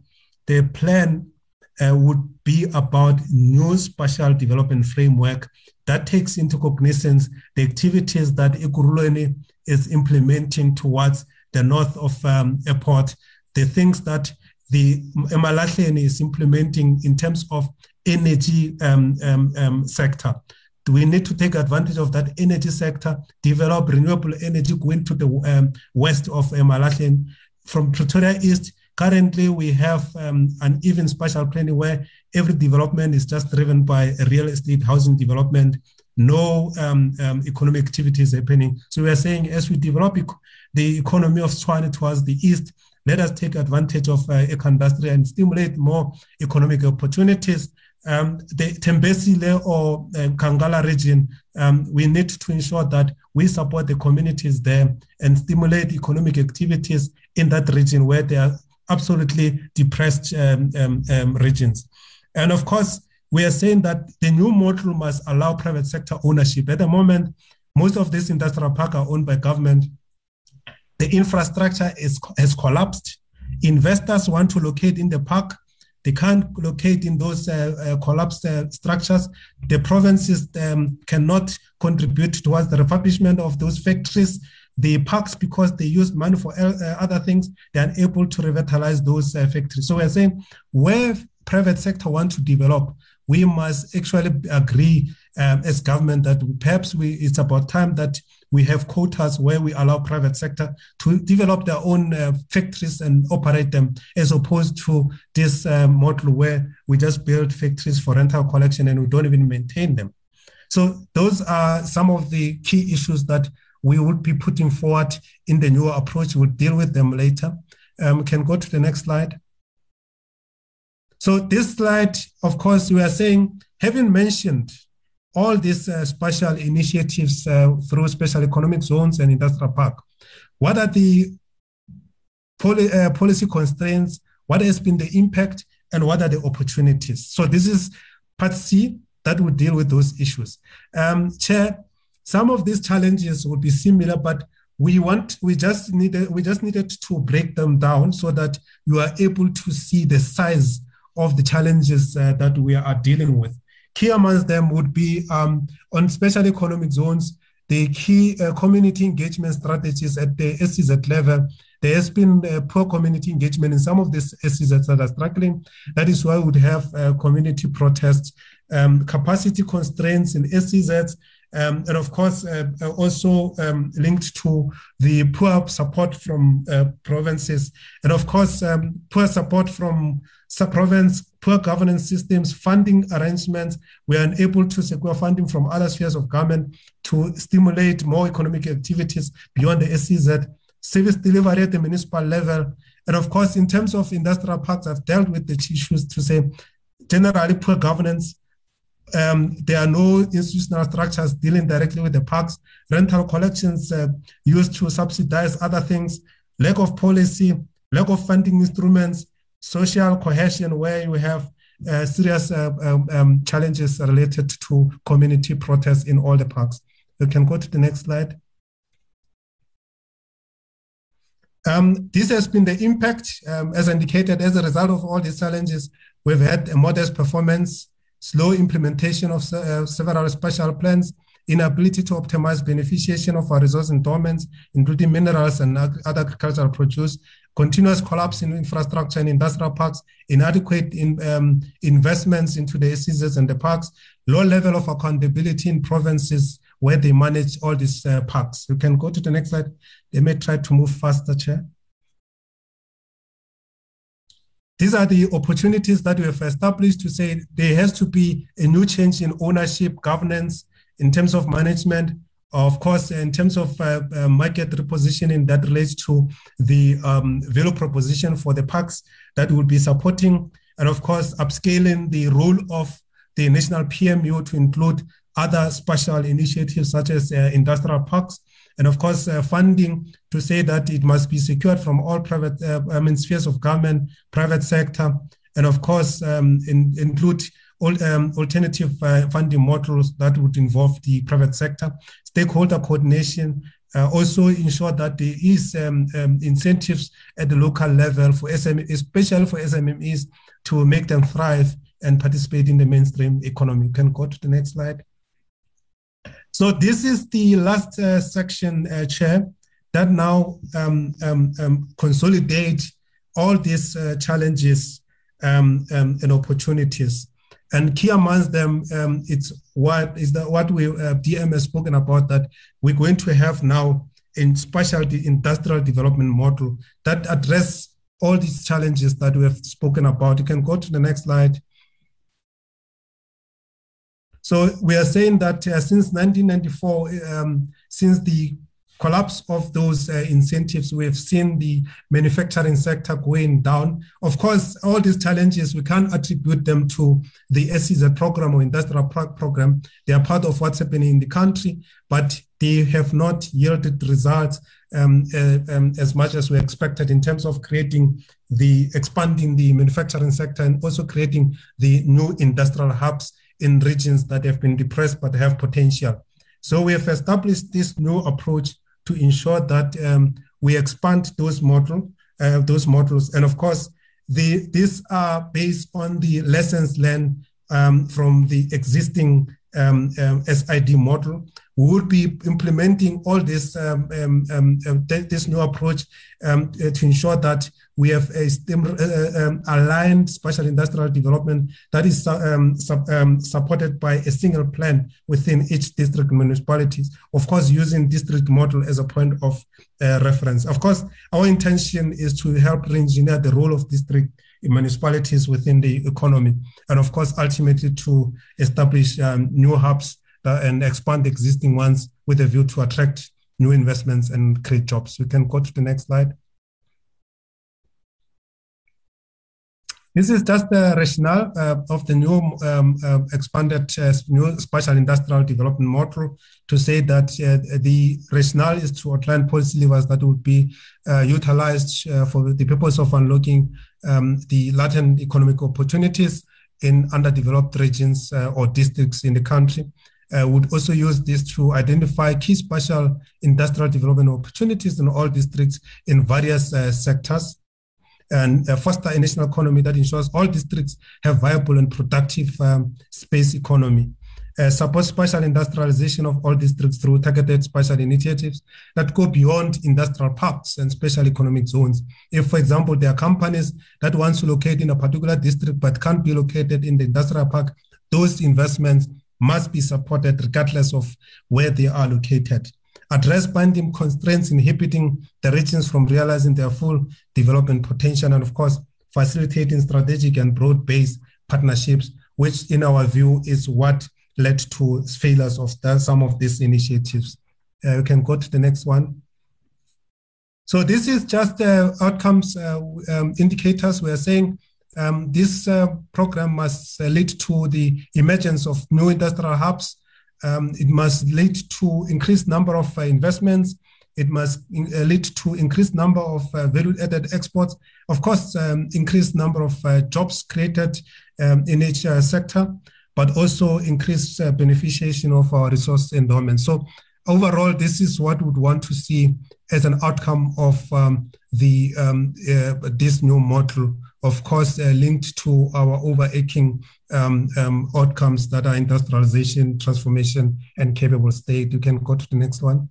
the plan uh, would be about new spatial development framework that takes into cognizance the activities that Ekurhuleni is implementing towards the north of um, airport, the things that the Emalahleni is implementing in terms of energy um, um, um, sector. We need to take advantage of that energy sector, develop renewable energy going to the um, west of Emalahleni. From Pretoria East, currently we have um, an even spatial planning where every development is just driven by real estate housing development no um, um, economic activities happening. So we are saying as we develop the economy of Tshwane towards the east, let us take advantage of uh, eco-industry and stimulate more economic opportunities. Um, the Thembisile or uh, Nkangala region, um, we need to ensure that we support the communities there and stimulate economic activities in that region where they are absolutely depressed um, um, um regions. And of course, we are saying that the new model must allow private sector ownership. At the moment, most of these industrial parks are owned by government. The infrastructure is, has collapsed. Investors want to locate in the park. They can't locate in those uh, uh, collapsed uh, structures. The provinces um, cannot contribute towards the refurbishment of those factories. The parks, because they use money for uh, other things, they are able to revitalize those uh, factories. So we're saying where private sector want to develop, we must actually agree um, as government that perhaps we, it's about time that we have quotas where we allow private sector to develop their own uh, factories and operate them, as opposed to this uh, model where we just build factories for rental collection and we don't even maintain them. So those are some of the key issues that we would be putting forward in the new approach. We'll deal with them later. Um, can go to the next slide. So this slide, of course, we are saying, having mentioned all these uh, special initiatives uh, through special economic zones and industrial park, what are the poli- uh, policy constraints? What has been the impact? And what are the opportunities? So this is part C that will deal with those issues. Um, Chair, some of these challenges would be similar, but we want we just needed we just needed to break them down so that you are able to see the size of the challenges uh, that we are dealing with. Key amongst them would be um, on special economic zones, the key uh, community engagement strategies at the SEZ level. There has been uh, poor community engagement in some of these SEZs that are struggling. That is why we would have uh, community protests, um, capacity constraints in SEZs, um, and of course, uh, uh, also um, linked to the poor support from uh, provinces, and of course, um, poor support from sub-province, poor governance systems, funding arrangements. We are unable to secure funding from other spheres of government to stimulate more economic activities beyond the SEZ, service delivery at the municipal level. And of course, in terms of industrial parks, I've dealt with the issues to say generally poor governance. Um, there are no institutional structures dealing directly with the parks. Rental collections uh, used to subsidize other things, lack of policy, lack of funding instruments, social cohesion, where you have uh, serious uh, um, um, challenges related to community protests in all the parks. You can go to the next slide. Um, this has been the impact, um, as indicated, as a result of all these challenges. We've had a modest performance, slow implementation of uh, several special plans, inability to optimize beneficiation of our resource endowments, including minerals and ag- other agricultural produce, continuous collapse in infrastructure and industrial parks, inadequate in, um, investments into the SEZs and the parks, low level of accountability in provinces where they manage all these uh, parks. You can go to the next slide. They may try to move faster, Chair. These are the opportunities that we have established to say there has to be a new change in ownership, governance, in terms of management, of course, in terms of uh, uh, market repositioning, that relates to the um, value proposition for the parks that will be supporting, and of course, upscaling the role of the national PMU to include other special initiatives such as uh, industrial parks, and of course, uh, funding to say that it must be secured from all private uh, I mean, spheres of government, private sector, and of course, um, in, include um, alternative uh, funding models that would involve the private sector, stakeholder coordination, uh, also ensure that there is um, um, incentives at the local level for SME, especially for SMEs to make them thrive and participate in the mainstream economy. You can go to the next slide. So this is the last uh, section, uh, Chair, that now um, um, um, consolidate all these uh, challenges um, and opportunities. And key amongst them, um, it's what is that what we uh, DM has spoken about that we're going to have now in specialty industrial development model that address all these challenges that we have spoken about. You can go to the next slide. So we are saying that uh, since 1994, um, since the collapse of those uh, incentives, we've seen the manufacturing sector going down. Of course, all these challenges, we can't attribute them to the SEZ program or industrial pro- program. They are part of what's happening in the country, but they have not yielded results um, uh, um, as much as we expected in terms of creating the expanding the manufacturing sector and also creating the new industrial hubs in regions that have been depressed but have potential. So we have established this new approach to ensure that um, we expand those model, uh, those models, and of course, the, these are based on the lessons learned um, from the existing um, um SID model, we will be implementing all this um, um, um, um this new approach uh, to ensure that we have a STEM, uh, uh aligned special industrial development that is sub, supported by a single plan within each district municipalities. Of course, using district model as a point of uh, reference. Of course, our intention is to help re-engineer the role of district municipalities within the economy, and of course, ultimately to establish um, new hubs uh, and expand existing ones with a view to attract new investments and create jobs. We can go to the next slide. This is just the rationale uh, of the new um, uh, expanded uh, new special industrial development model to say that uh, the rationale is to outline policy levers that would be uh, utilized uh, for the purpose of unlocking um, the latent economic opportunities in underdeveloped regions or districts in the country. Uh, would also use this to identify key special industrial development opportunities in all districts in various uh, sectors and uh, foster a national economy that ensures all districts have viable and productive um, space economy. Uh, support special industrialization of all districts through targeted special initiatives that go beyond industrial parks and special economic zones. If, for example, there are companies that want to locate in a particular district but can't be located in the industrial park, those investments must be supported regardless of where they are located. Address binding constraints inhibiting the regions from realizing their full development potential, and of course, facilitating strategic and broad based partnerships, which, in our view, is what led to failures of the, some of these initiatives. Uh, we can go to the next one. So this is just the outcomes uh, um, indicators. We are saying um, this uh, program must uh, lead to the emergence of new industrial hubs. Um, it must lead to increased number of uh, investments. It must in, uh, lead to increased number of uh, value-added exports. Of course, um, increased number of uh, jobs created um, in each sector, but also increased beneficiation of our resource endowment. So overall, this is what we would want to see as an outcome of um, the um, this new model of course, uh, linked to our overarching um, um, outcomes that are industrialization, transformation, and capable state. You can go to the next one.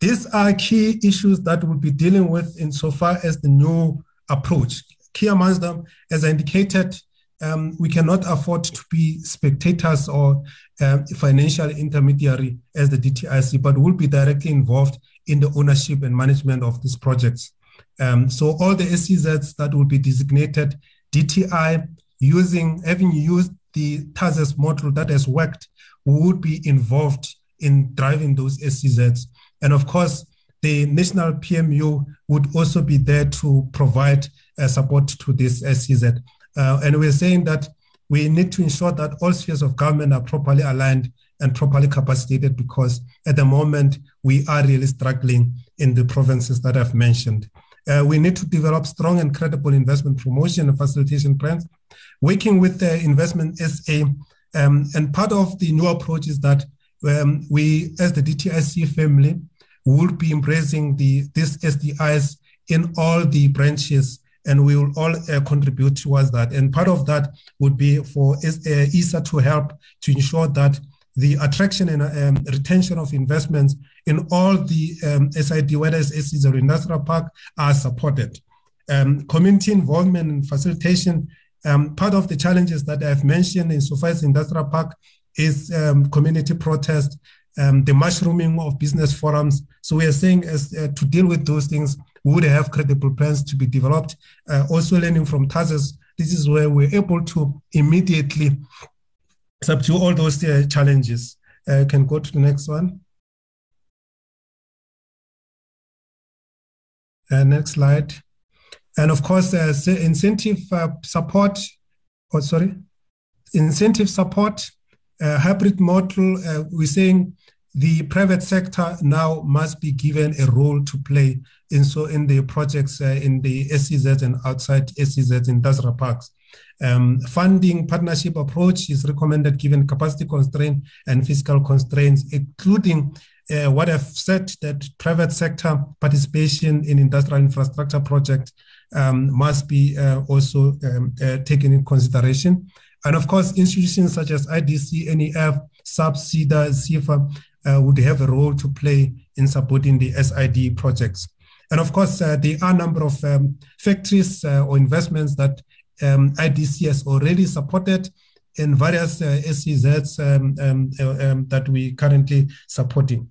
These are key issues that we'll be dealing with insofar as the new approach. Key amongst them, as I indicated, um, we cannot afford to be spectators or uh, financial intermediary as the DTIC, but will be directly involved in the ownership and management of these projects. Um, so all the SEZs that will be designated DTI using, having used the TASEZ model that has worked, would be involved in driving those SEZs. And of course, the national PMU would also be there to provide uh, support to this SEZ. Uh, and we're saying that we need to ensure that all spheres of government are properly aligned and properly capacitated because at the moment we are really struggling in the provinces that I've mentioned. Uh, we need to develop strong and credible investment promotion and facilitation plans, working with the investment SA. Um, and part of the new approach is that um, we, as the DTIC family, will be embracing the these SDIs in all the branches and we will all uh, contribute towards that. And part of that would be for ESA to help to ensure that the attraction and um, retention of investments in all the um, SID, whether it's SEZ or industrial park, are supported. Um, community involvement and facilitation, um, part of the challenges that I've mentioned in as industrial park is um, community protest, um, the mushrooming of business forums. So we are saying as uh, to deal with those things, we would have credible plans to be developed. Uh, also learning from TASEZ, this is where we're able to immediately subdue all those uh, challenges. Uh, can go to the next one. Uh, next slide. And of course, uh, incentive uh, support, oh, sorry, incentive support, uh, hybrid model, uh, we're saying the private sector now must be given a role to play in so in the projects in the SEZ and outside SEZ industrial parks. Um, funding partnership approach is recommended given capacity constraint and fiscal constraints, including uh, what I've said that private sector participation in industrial infrastructure projects um, must be uh, also um, uh, taken in consideration. And of course, institutions such as IDC, NEF, SAP, SEDA, CIFA uh, would have a role to play in supporting the SID projects. And of course, uh, there are a number of um, factories uh, or investments that um, IDC has already supported in various uh, SEZs um, um, uh, um, that we currently supporting.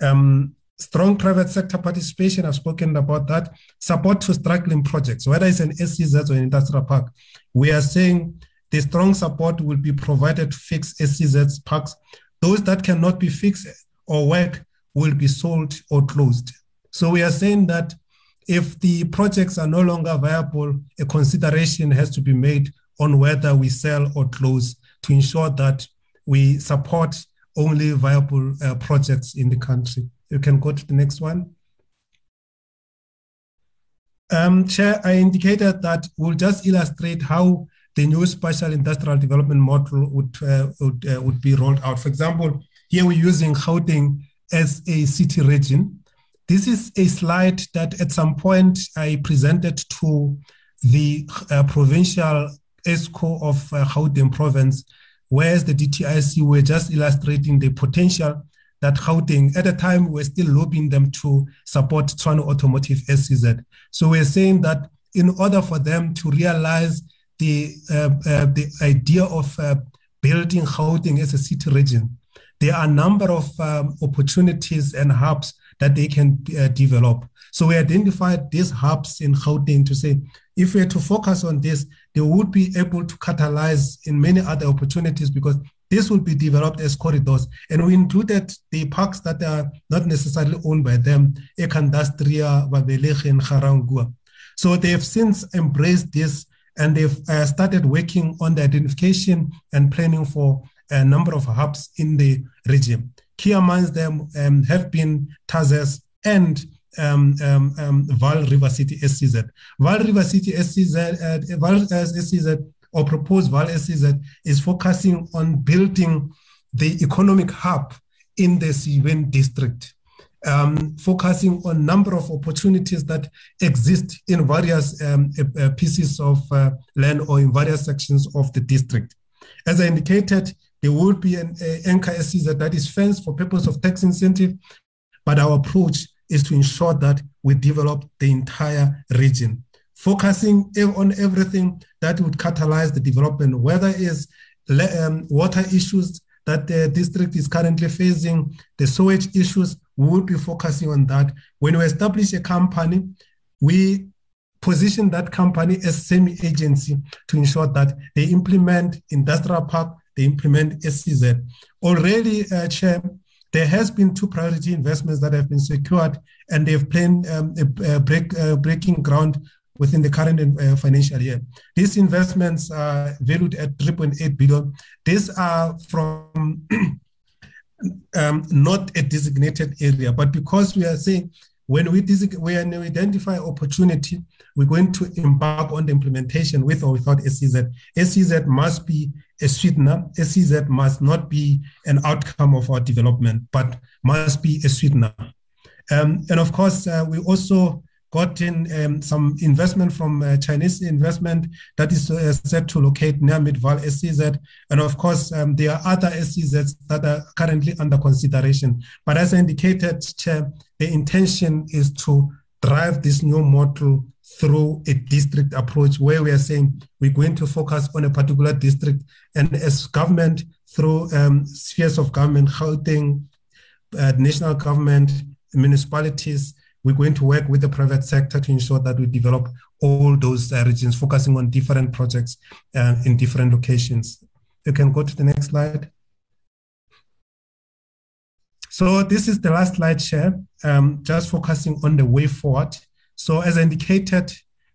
Um, strong private sector participation, I've spoken about that. Support to struggling projects, whether it's an SEZ or an industrial park. We are saying the strong support will be provided to fix SEZ parks. Those that cannot be fixed or work will be sold or closed. So we are saying that if the projects are no longer viable, a consideration has to be made on whether we sell or close to ensure that we support only viable uh, projects in the country. You can go to the next one. Um, Chair, I indicated that we'll just illustrate how the new spatial industrial development model would, uh, would, uh, would be rolled out. For example, here we're using Gauteng as a city region this is a slide that at some point I presented to the uh, provincial EXCO of uh, Gauteng province, whereas the DTIC were just illustrating the potential that Gauteng, at the time, we're still lobbying them to support Tshwane Automotive SEZ. So we're saying that in order for them to realize the, uh, uh, the idea of uh, building Gauteng as a city region, there are a number of um, opportunities and hubs that they can uh, develop. So we identified these hubs in Gauteng to say, if we are to focus on this, they would be able to catalyze in many other opportunities because this will be developed as corridors. And we included the parks that are not necessarily owned by them, Ekandustria, Babelege, and Ga-Rankuwa. So they have since embraced this and they've uh, started working on the identification and planning for a number of hubs in the region. Key amongst them um, have been TASEZ and um, um, um, Vaal River City SEZ. Vaal River City SEZ, uh, Vaal SEZ or proposed Vaal SEZ is focusing on building the economic hub in the Seewen district. Um, focusing on number of opportunities that exist in various um, uh, pieces of uh, land or in various sections of the district. As I indicated, there will be an uh, SEZ that is fenced for purpose of tax incentive, but our approach is to ensure that we develop the entire region, focusing on everything that would catalyze the development, whether it's um, water issues that the district is currently facing, the sewage issues, we will be focusing on that. When we establish a company, we position that company as semi-agency to ensure that they implement industrial park they implement SEZ. Already, uh, Chair, there has been two priority investments that have been secured, and they've planned um, a, a break, uh, breaking ground within the current uh, financial year. These investments are valued at 3.8 billion. These are from [CLEARS THROAT] um, not a designated area, but because we are saying when we, when we identify opportunity, we're going to embark on the implementation with or without SEZ. SEZ must be a sweetener. SEZ must not be an outcome of our development, but must be a sweetener. Um, and of course, uh, we also gotten um, some investment from uh, Chinese investment that is uh, set to locate near Midvaal SEZ. And of course, um, there are other SEZs that are currently under consideration. But as I indicated, Chair, the intention is to drive this new model through a district approach where we are saying we're going to focus on a particular district and as government through um, spheres of government, holding uh, national government, municipalities, we're going to work with the private sector to ensure that we develop all those uh, regions, focusing on different projects uh, in different locations. You can go to the next slide. So this is the last slide share, um, just focusing on the way forward. So as indicated,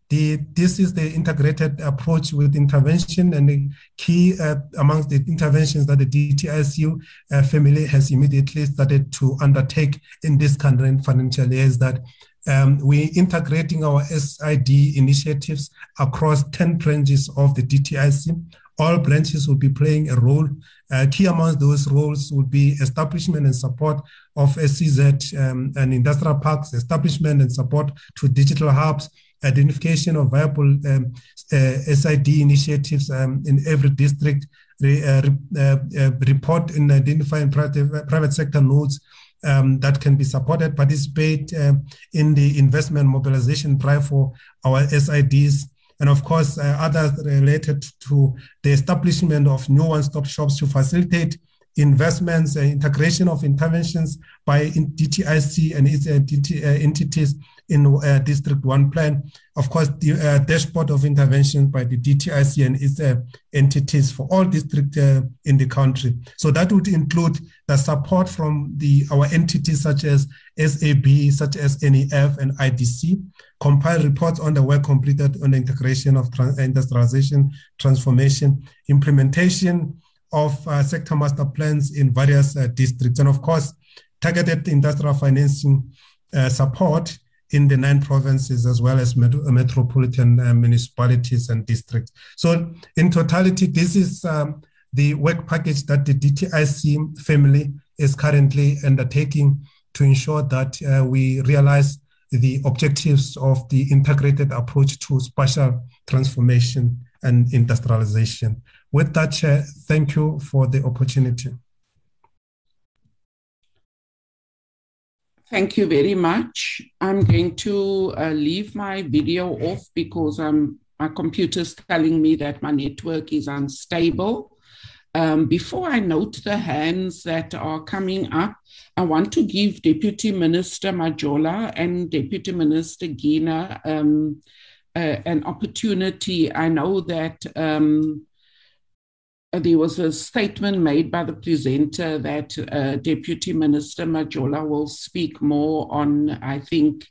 the, this is the integrated approach with intervention and the key uh, amongst the interventions that the DTICU uh, family has immediately started to undertake in this current financial year is that um, we're integrating our SID initiatives across 10 branches of the DTIC. All branches will be playing a role. Uh, key amongst those roles would be establishment and support of SEZ um, and industrial parks, establishment and support to digital hubs, identification of viable um, uh, SID initiatives um, in every district, re, uh, uh, uh, report in identifying private, private sector nodes um, that can be supported, participate um, in the investment mobilization drive for our SIDs, and of course, uh, others related to the establishment of new one-stop shops to facilitate investments and integration of interventions by DTIC and its entities in uh, District 1 plan. Of course, the uh, dashboard of intervention by the DTIC and its uh, entities for all districts uh, in the country. So that would include the support from the our entities such as SAB, such as NEF and IDC, compile reports on the work completed on the integration of trans- industrialization, transformation, implementation of uh, sector master plans in various uh, districts, and of course, targeted industrial financing support in the nine provinces as well as met- metropolitan uh, municipalities and districts. So, in totality, this is um, the work package that the DTIC family is currently undertaking to ensure that uh, we realize the objectives of the integrated approach to spatial transformation and industrialization. With that, Chair, thank you for the opportunity. Thank you very much. I'm going to uh, leave my video off because um, my computer's telling me that my network is unstable. Um, before I note the hands that are coming up, I want to give Deputy Minister Majola and Deputy Minister Gina um, uh, an opportunity. I know that um, there was a statement made by the presenter that uh, Deputy Minister Majola will speak more on, I think,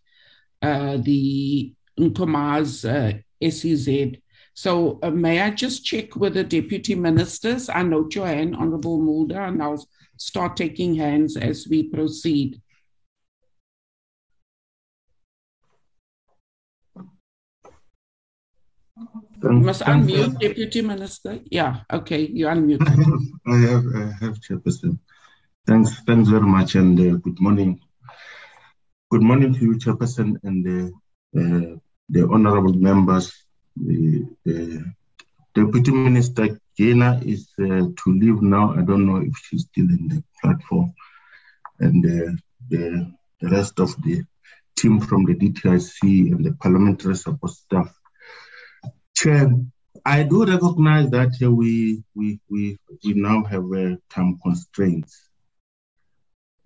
uh, the Nkomazi uh, SEZ. So uh, may I just check with the Deputy Ministers? I note your hand, Honorable Mulder, and I'll start taking hands as we proceed. You must unmute, Deputy Minister. Yeah, okay, you unmute. [LAUGHS] I have, I have, Chairperson. Thanks, thanks very much, and uh, good morning. Good morning to you, Chairperson, and uh, uh, the honorable members. The, the Deputy Minister Gina is uh, to leave now. I don't know if she's still in the platform, and uh, the, the rest of the team from the DTIC and the parliamentary support staff Chair, I do recognize that uh, we, we, we, we now have uh, time constraints.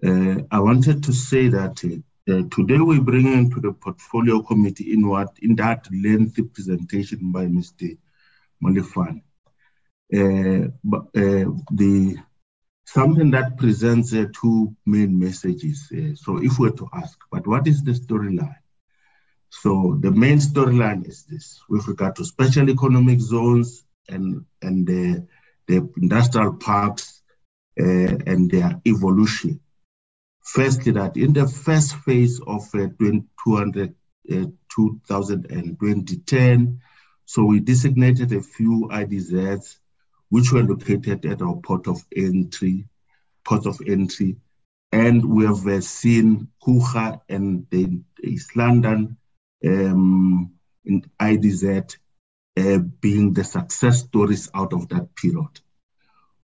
Uh, I wanted to say that uh, today we bring into the portfolio committee in what in that lengthy presentation by Mr. Molefane. Uh, but, uh, the something that presents two main messages. so if we're to ask, but what is the storyline? So the main storyline is this with regard to special economic zones and, and the, the industrial parks uh, and their evolution. Firstly, that in the first phase of uh, 200, uh, 2010, so we designated a few IDZs which were located at our port of entry, port of entry, and we have uh, seen Coega and the East London um, in IDZ uh, being the success stories out of that period.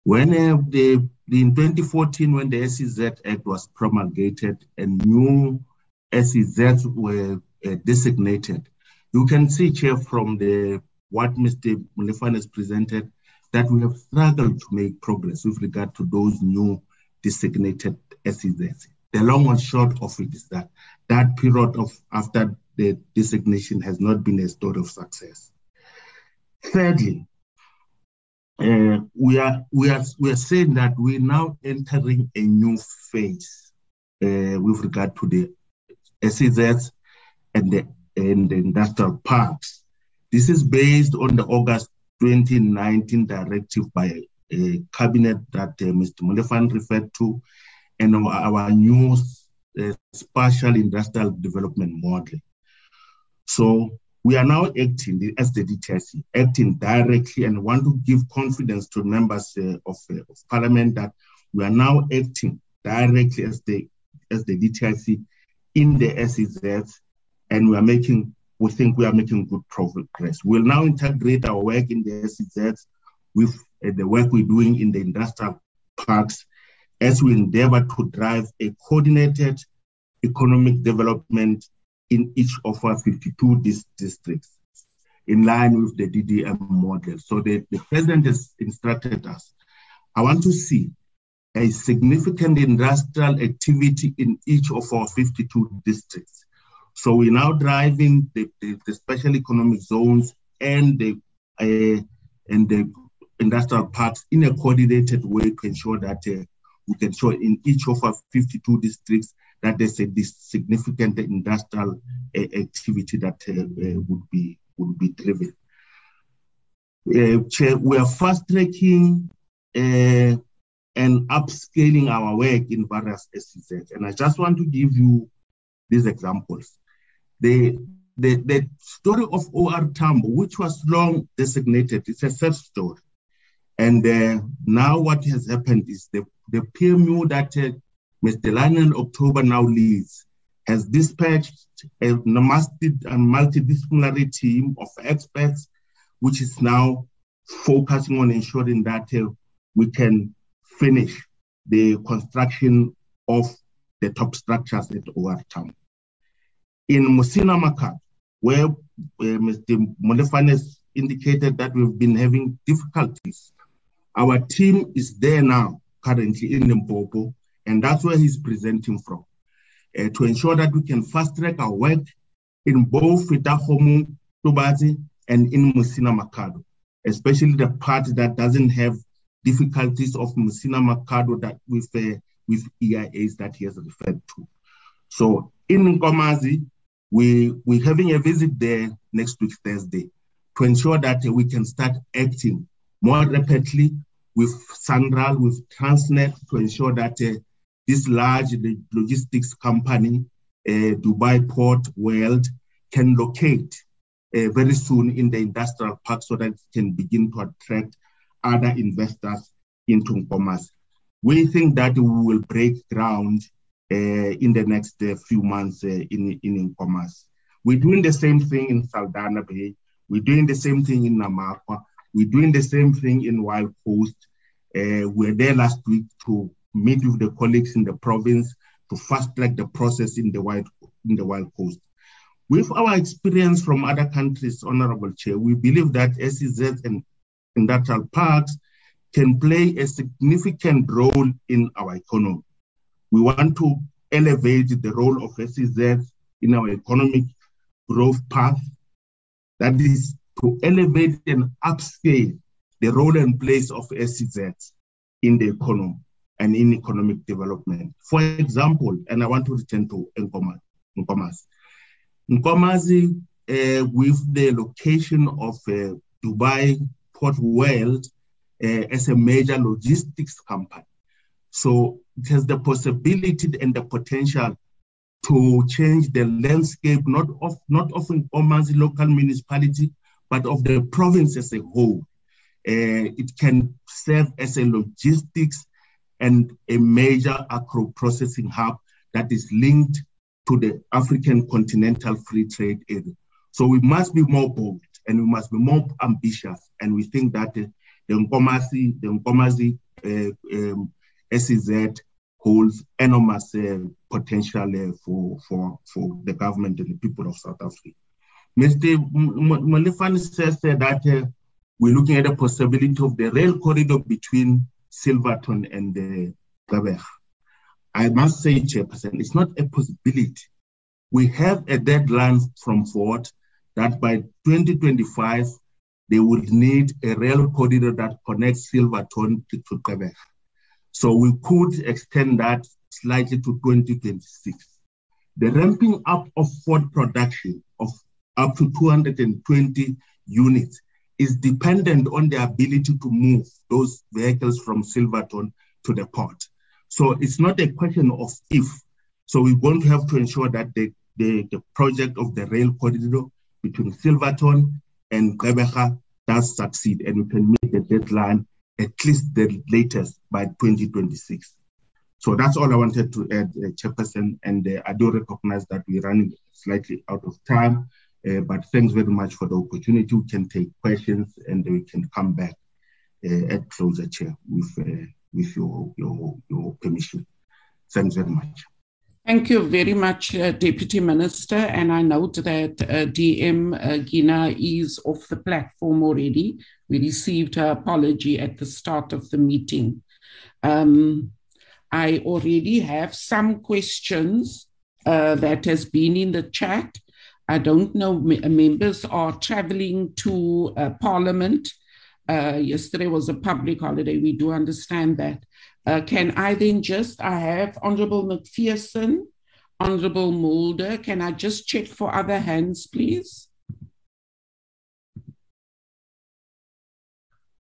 When uh, the, in 2014, when the SEZ Act was promulgated and new SEZs were uh, designated, you can see, Chair, from the what Mr. Molefane has presented, that we have struggled to make progress with regard to those new designated SEZs. The long and short of it is that that period of after the designation has not been a story of success. Thirdly, uh, we are we are we are saying that we're now entering a new phase uh, with regard to the SEZs and the and the industrial parks. This is based on the August 2019 directive by a cabinet that uh, Mr. Molefane referred to, and our, our new uh, spatial industrial development model. So we are now acting as the DTIC, acting directly and want to give confidence to members uh, of, uh, of parliament that we are now acting directly as the as the DTIC in the SEZs, and we are making we think we are making good progress. We'll now integrate our work in the SEZs with uh, the work we're doing in the industrial parks as we endeavor to drive a coordinated economic development in each of our 52 dis- districts in line with the DDM model. So the, the president has instructed us. I want to see a significant industrial activity in each of our 52 districts. So we're now driving the, the, the special economic zones and the uh, and the industrial parks in a coordinated way to ensure that uh, we can show in each of our 52 districts that there's a significant industrial uh, activity that uh, uh, would be would be driven. Uh, we are fast tracking and upscaling our work in various SEZs. And I just want to give you these examples. The, the, the story of OR Tambo, which was long designated, it's a sad story. And uh, now what has happened is the, the PMU that uh, Mr. Lionel October now leads has dispatched a multidisciplinary team of experts, which is now focusing on ensuring that uh, we can finish the construction of the top structures at OR Tambo. In Musina Makhado, where uh, Mr. Molefane has indicated that we've been having difficulties, our team is there now, currently in Limpopo, and that's where he's presenting from, uh, to ensure that we can fast track our work in both Fetakgomo, Tubatse, and in Musina Makhado, especially the part that doesn't have difficulties of Musina Makhado that with, uh, with EIAs that he has referred to. So in Nkomazi, we, we're having a visit there next week, Thursday, to ensure that uh, we can start acting more rapidly with SANRAL, with Transnet, to ensure that uh, this large logistics company, uh, Dubai Port World, can locate uh, very soon in the industrial park so that it can begin to attract other investors into Nkomazi. We think that we will break ground uh, in the next uh, few months uh, in, in Nkomazi. We're doing the same thing in Saldanha Bay. We're doing the same thing in Namakwa. We're doing the same thing in Wild Coast. Uh, we were there last week to meet with the colleagues in the province to fast track the process in the wild in the wild coast. With our experience from other countries, Honorable Chair, we believe that SEZ and industrial parks can play a significant role in our economy. We want to elevate the role of SEZ in our economic growth path. That is to elevate and upscale the role and place of SEZ in the economy and in economic development. For example, and I want to return to Nkomazi. Nkomazi, uh, with the location of uh, Dubai Port World uh, as a major logistics company. So it has the possibility and the potential to change the landscape, not of not of Nkomazi local municipality, but of the province as a whole. It can serve as a logistics and a major agro processing hub that is linked to the African continental free trade area. So we must be more bold and we must be more ambitious. And we think that uh, the Nkomazi, the Nkomazi uh, um, SEZ holds enormous uh, potential uh, for, for, for the government and the people of South Africa. Mr. Molefane says that uh, we're looking at the possibility of the rail corridor between Silverton and the uh, I must say, Chairperson, it's not a possibility. We have a deadline from Ford that by 2025, they would need a rail corridor that connects Silverton to, to Gqeberha. So we could extend that slightly to 2026. The ramping up of Ford production of up to 220 units is dependent on the ability to move those vehicles from Silverton to the port. So it's not a question of if. So we're going to have to ensure that the, the, the project of the rail corridor between Silverton and Gqeberha does succeed and we can meet the deadline at least the latest by 2026. So that's all I wanted to add, uh, Chairperson, and uh, I do recognize that we're running slightly out of time, uh, but thanks very much for the opportunity. We can take questions and we can come back uh, at closer, Chair, with, uh, with your, your, your permission. Thanks very much. Thank you very much, uh, Deputy Minister. And I note that uh, DM uh, Gina is off the platform already. We received her apology at the start of the meeting. Um, I already have some questions uh, that has been in the chat. I don't know, members are traveling to uh, Parliament. Uh, yesterday was a public holiday. We do understand that. Uh, can I then just, I have Honorable McPherson, Honorable Mulder. Can I just check for other hands, please?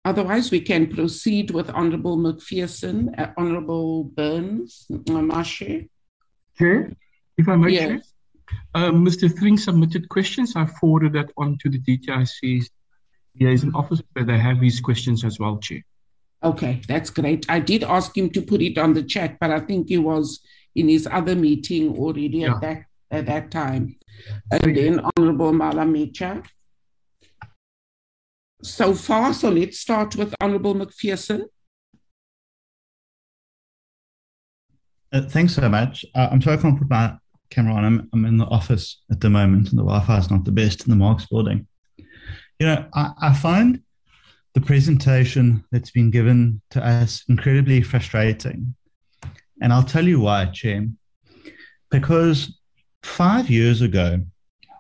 Otherwise, we can proceed with Honorable McPherson, uh, Honorable Burns, Mamashe. Chair, if I may, yes. Chair. Uh, Mr. Thring submitted questions. I forwarded that on to the DTIC's liaison office where they have his questions as well, Chair. Okay, that's great. I did ask him to put it on the chat, but I think he was in his other meeting already yeah. at that at that time. And then Honorable Malematja. So far, so let's start with Honorable McPherson. Uh, thanks so much. Uh, I'm sorry I can't put my camera on. I'm, I'm in the office at the moment, and the Wi-Fi is not the best in the Marks building. You know, I, I find the presentation that's been given to us incredibly frustrating. And I'll tell you why, Chair. Because five years ago,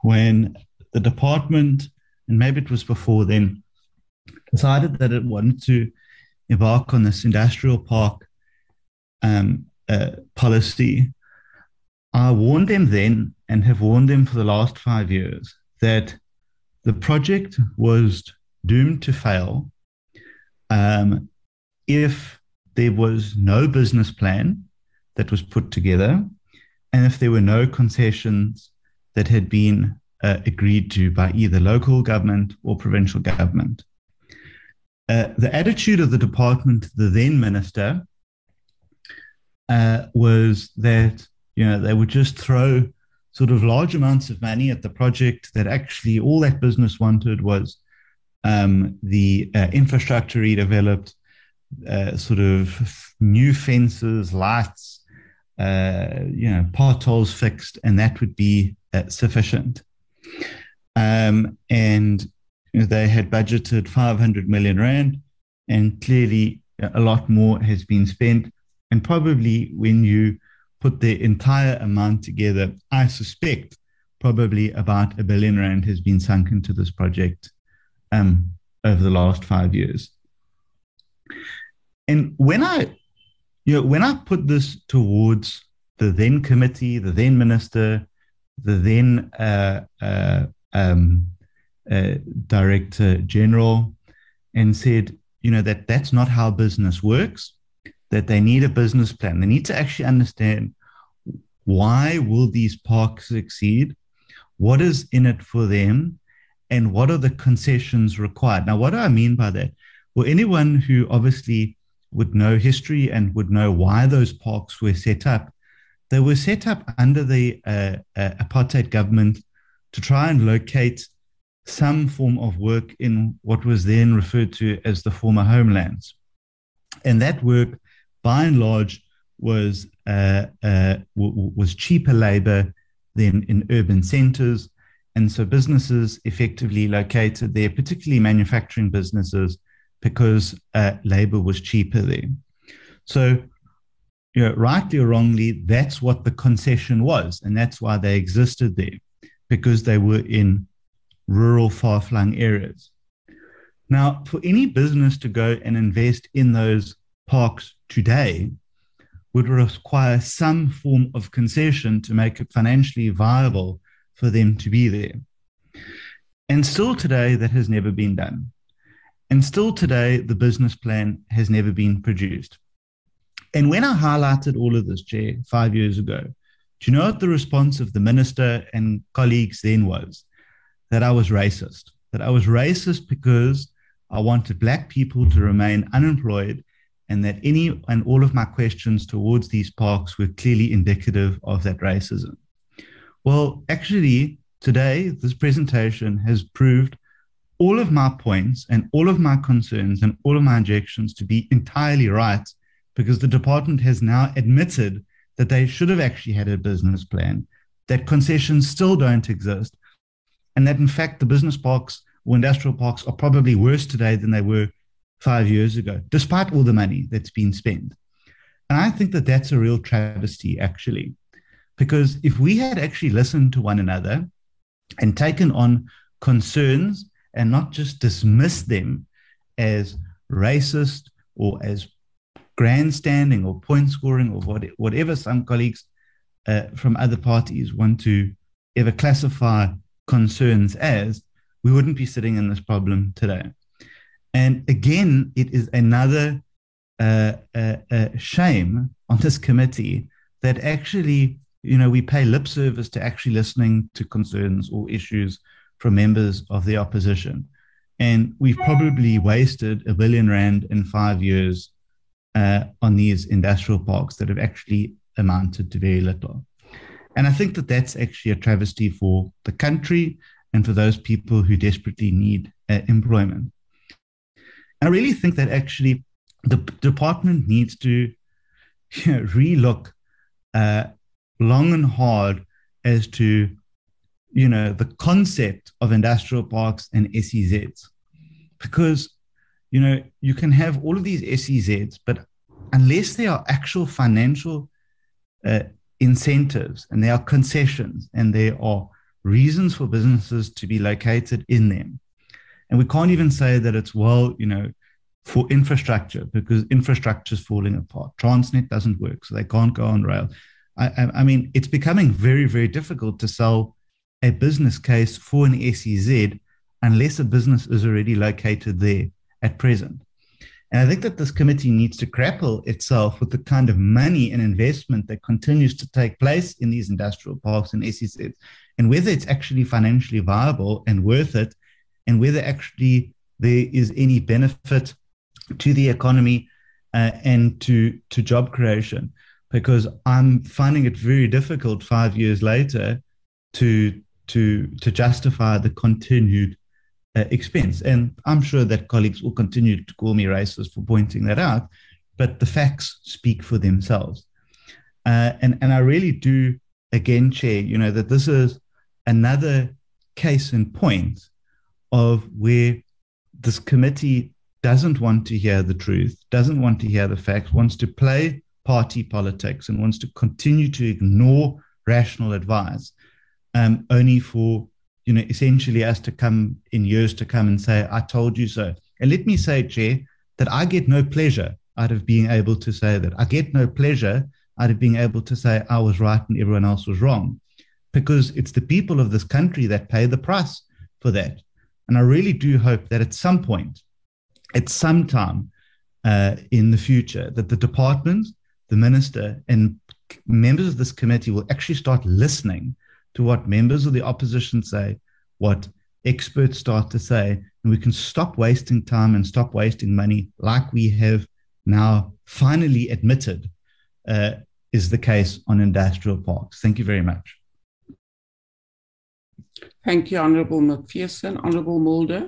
when the department, and maybe it was before then, decided that it wanted to embark on this industrial park um, uh, policy, I warned them then and have warned them for the last five years that the project was doomed to fail um, if there was no business plan that was put together and if there were no concessions that had been uh, agreed to by either local government or provincial government. Uh, the attitude of the department, the then minister, uh, was that you know they would just throw sort of large amounts of money at the project that actually all that business wanted was um, the uh, infrastructure redeveloped, uh, sort of new fences, lights, uh, you know, potholes fixed, and that would be uh, sufficient. Um, and they had budgeted 500 million rand, and clearly a lot more has been spent. And probably when you put the entire amount together, I suspect probably about a billion rand has been sunk into this project um, over the last five years. And when I, you know, when I put this towards the then committee, the then minister, the then uh, uh, um, uh, director general, and said, you know, that that's not how business works. That they need a business plan. They need to actually understand why will these parks succeed, what is in it for them, and what are the concessions required? Now, what do I mean by that? Well, anyone who obviously would know history and would know why those parks were set up they were set up under the uh, uh, apartheid government to try and locate some form of work in what was then referred to as the former homelands. And that work, by and large, was uh, uh, w- was cheaper labor than in urban centers, and so businesses effectively located there, particularly manufacturing businesses, because uh, labor was cheaper there. So, you know, rightly or wrongly, that's what the concession was, and that's why they existed there, because they were in rural, far flung areas. Now, for any business to go and invest in those parks today would require some form of concession to make it financially viable for them to be there. And still today, that has never been done. And still today, the business plan has never been produced. And when I highlighted all of this, Chair, five years ago, do you know what the response of the minister and colleagues then was? That I was racist. That I was racist because I wanted Black people to remain unemployed and that any and all of my questions towards these parks were clearly indicative of that racism. Well, actually, today, this presentation has proved all of my points and all of my concerns and all of my objections to be entirely right because the department has now admitted that they should have actually had a business plan, that concessions still don't exist, and that in fact the business parks or industrial parks are probably worse today than they were five years ago, despite all the money that's been spent. And I think that that's a real travesty, actually, because if we had actually listened to one another and taken on concerns and not just dismissed them as racist or as grandstanding or point scoring or whatever some colleagues uh, from other parties want to ever classify concerns as, we wouldn't be sitting in this problem today. And again, it is another uh, uh, uh, shame on this committee that actually, you know, we pay lip service to actually listening to concerns or issues from members of the opposition. And we've probably wasted a billion rand in five years uh, on these industrial parks that have actually amounted to very little. And I think that that's actually a travesty for the country and for those people who desperately need uh, employment. I really think that actually the department needs to you [LAUGHS] know, relook uh, long and hard as to you know the concept of industrial parks and SEZs, because you know you can have all of these SEZs, but unless there are actual financial uh, incentives and there are concessions and there are reasons for businesses to be located in them, and we can't even say that it's, well, you know, for infrastructure because infrastructure is falling apart. Transnet doesn't work, so they can't go on rail. I, I, mean, it's becoming very, very difficult to sell a business case for an SEZ unless a business is already located there at present. And I think that this committee needs to grapple itself with the kind of money and investment that continues to take place in these industrial parks and SEZs, and whether it's actually financially viable and worth it and whether actually there is any benefit to the economy uh, and to to job creation because I'm finding it very difficult five years later to to to justify the continued uh, expense. And I'm sure that colleagues will continue to call me racist for pointing that out, but the facts speak for themselves. Uh, and and I really do again, chair, you know that this is another case in point of where this committee doesn't want to hear the truth, doesn't want to hear the facts, wants to play party politics and wants to continue to ignore rational advice, um, only for you know essentially us to come in years to come and say, "I told you so." And let me say, Chair, that I get no pleasure out of being able to say that. I get no pleasure out of being able to say I was right and everyone else was wrong, because it's the people of this country that pay the price for that. And I really do hope that at some point, at some time uh, in the future, that the department, the minister, and members of this committee will actually start listening to what members of the opposition say, what experts start to say, and we can stop wasting time and stop wasting money like we have now finally admitted uh, is the case on industrial parks. Thank you very much. Thank you, Honourable McPherson. Honourable Mulder.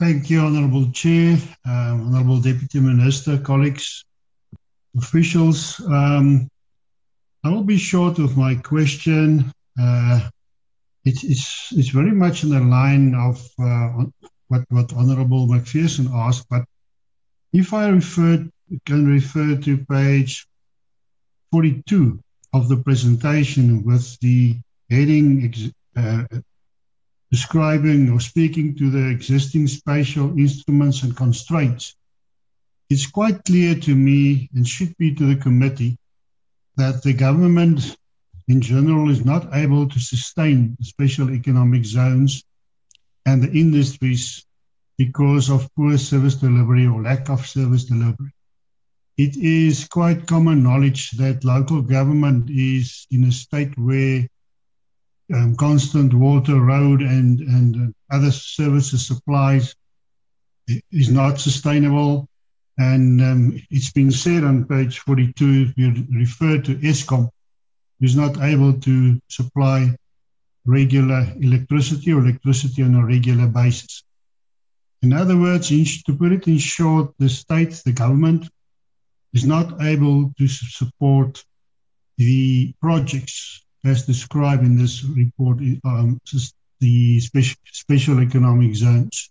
Thank you, Honourable Chair, um, Honourable Deputy Minister, colleagues, officials. Um, I will be short of my question. Uh, it's, it's, it's very much in the line of uh, what, what Honourable McPherson asked, but if I refer, can refer to page 42 of the presentation with the heading uh, describing or speaking to the existing spatial instruments and constraints, it's quite clear to me and should be to the committee that the government in general is not able to sustain special economic zones and the industries because of poor service delivery or lack of service delivery. It is quite common knowledge that local government is in a state where um, constant water, road, and, and other services supplies is not sustainable. And um, it's been said on page 42, if you refer to Eskom, who's not able to supply regular electricity or electricity on a regular basis. In other words, to put it in short, the state, the government, is not able to support the projects as described in this report, um, the special, special economic zones.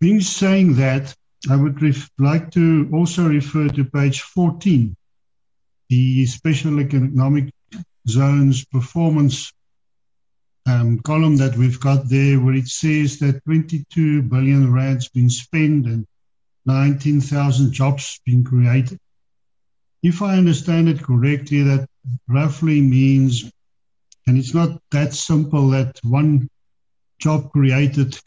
Being saying that, I would like to also refer to page 14, the special economic zones performance um, column that we've got there, where it says that 22 billion rands been spent and 19,000 jobs been created. If I understand it correctly, that roughly means, and it's not that simple that one job created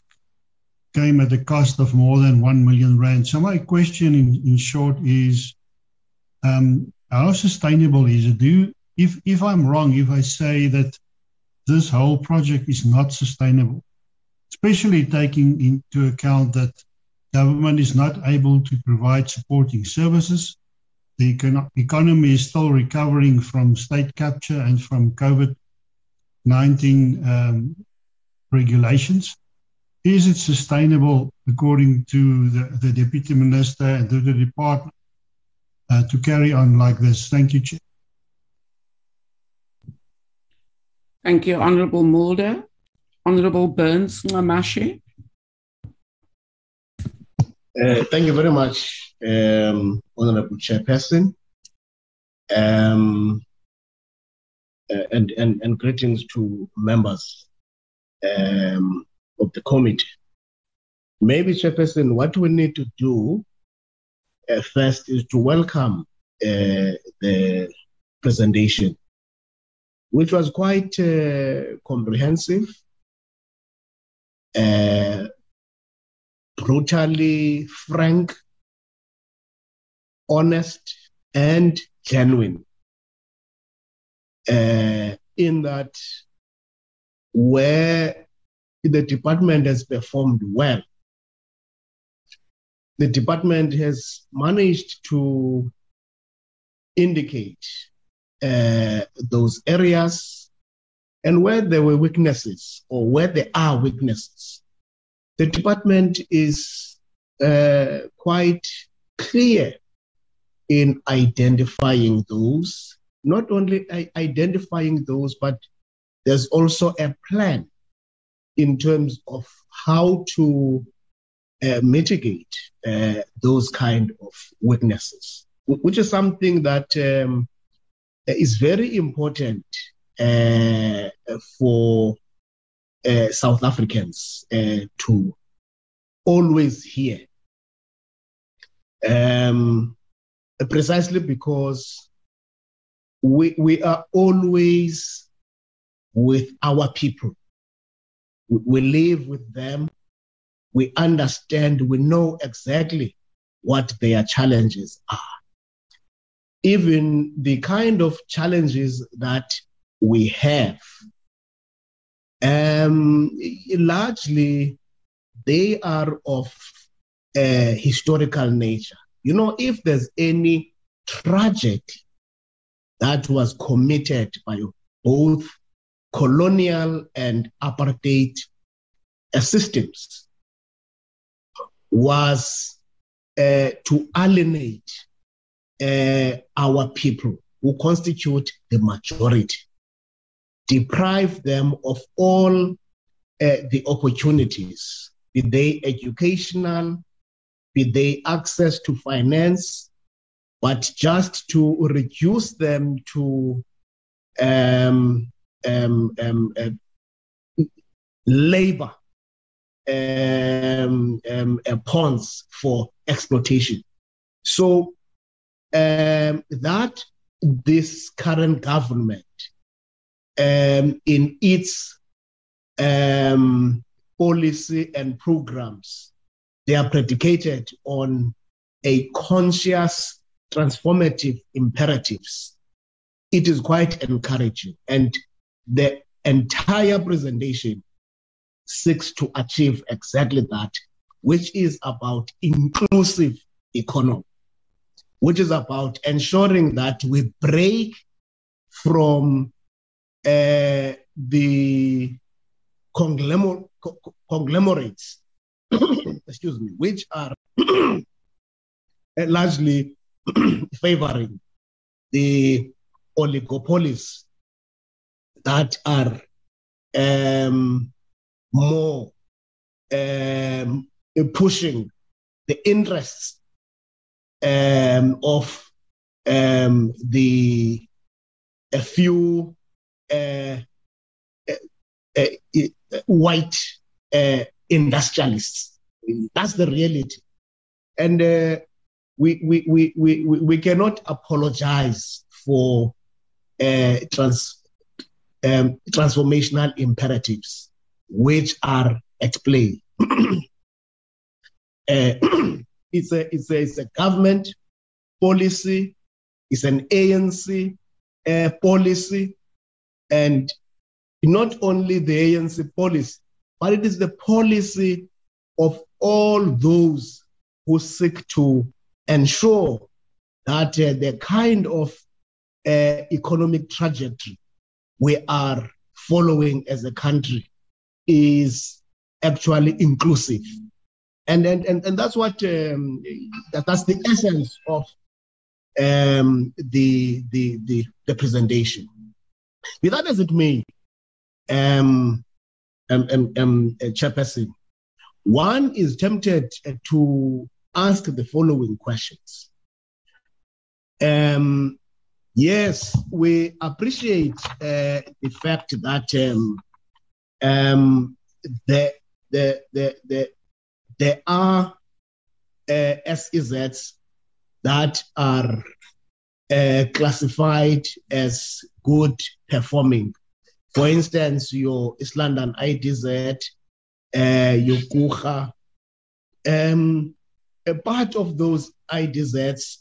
came at a cost of more than 1 million rand. So my question in, in short is, um, how sustainable is it? Do if, if I'm wrong, if I say that this whole project is not sustainable, especially taking into account that government is not able to provide supporting services, the econ- economy is still recovering from state capture and from COVID 19 um, regulations. Is it sustainable, according to the, the Deputy Minister and to the Department, uh, to carry on like this? Thank you, Chair. Thank you, Honourable Mulder. Honourable Burns Nxamashe. Uh, thank you very much, um, Honorable Chairperson. Um, uh, and, and, and greetings to members um, of the committee. Maybe, Chairperson, what we need to do uh, first is to welcome uh, the presentation, which was quite uh, comprehensive, brutally frank, honest and genuine uh, in that where the department has performed well, the department has managed to indicate uh, those areas and where there were weaknesses or where there are weaknesses. The department is uh, quite clear in identifying those, not only identifying those, but there's also a plan in terms of how to uh, mitigate uh, those kind of weaknesses, which is something that um, is very important uh, for uh, South Africans uh, to always hear. Um, precisely because we, we are always with our people. We live with them. We understand, we know exactly what their challenges are. Even the kind of challenges that we have, um, largely they are of a historical nature. You know, if there's any tragedy that was committed by both colonial and apartheid systems was uh, to alienate uh, our people who constitute the majority, deprive them of all uh, the opportunities, be they educational, be they access to finance, but just to reduce them to um, um, um, uh, labor um, um, uh, ponds for exploitation. So um, that this current government, um, in its um, policy and programs, they are predicated on a conscious transformative imperatives. It is quite encouraging. And the entire presentation seeks to achieve exactly that, which is about inclusive economy, which is about ensuring that we break from uh, the conglomer- conglomerates, [COUGHS] excuse me, which are [COUGHS] largely [COUGHS] favoring the oligopolies that are um, more um, pushing the interests um, of um, the a few uh, uh, uh, white uh, industrialists. That's the reality, and uh, we, we, we, we, we cannot apologize for uh, trans, um, transformational imperatives which are at play. [CLEARS THROAT] uh, [CLEARS THROAT] it's, a, it's, a, it's a government policy, it's an ANC uh, policy, and not only the ANC policy, but it is the policy of all those who seek to ensure that uh, the kind of uh, economic trajectory we are following as a country is actually inclusive. And, and, and, and that's what um, that, that's the essence of um, the, the, the, the presentation. With that as it may, um, um, um, um, Chairperson, one is tempted to ask the following questions. Um, yes, we appreciate uh, the fact that um, um, the, the, the, the, there are uh, SEZs that are uh, classified as good performing. For instance, your East London IDZ, uh, your Coega, um, a part of those IDZs,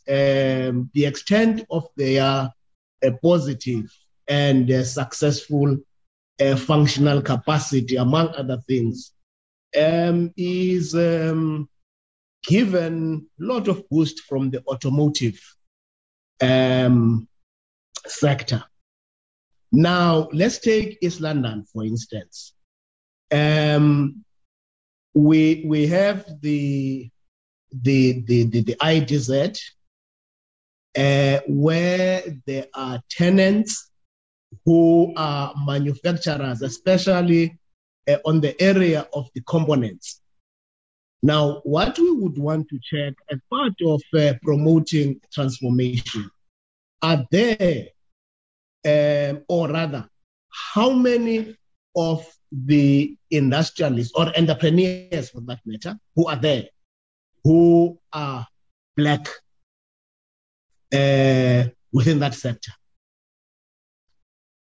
um, the extent of their uh, positive and uh, successful uh, functional capacity, among other things, um, is um, given a lot of boost from the automotive um, sector. Now, let's take East London, for instance. Um, we, we have the the, the, the, the IDZ, uh, where there are tenants who are manufacturers, especially uh, on the area of the components. Now, what we would want to check as part of uh, promoting transformation are there, um, or rather, how many of the industrialists or entrepreneurs, for that matter, who are there who are black uh, within that sector.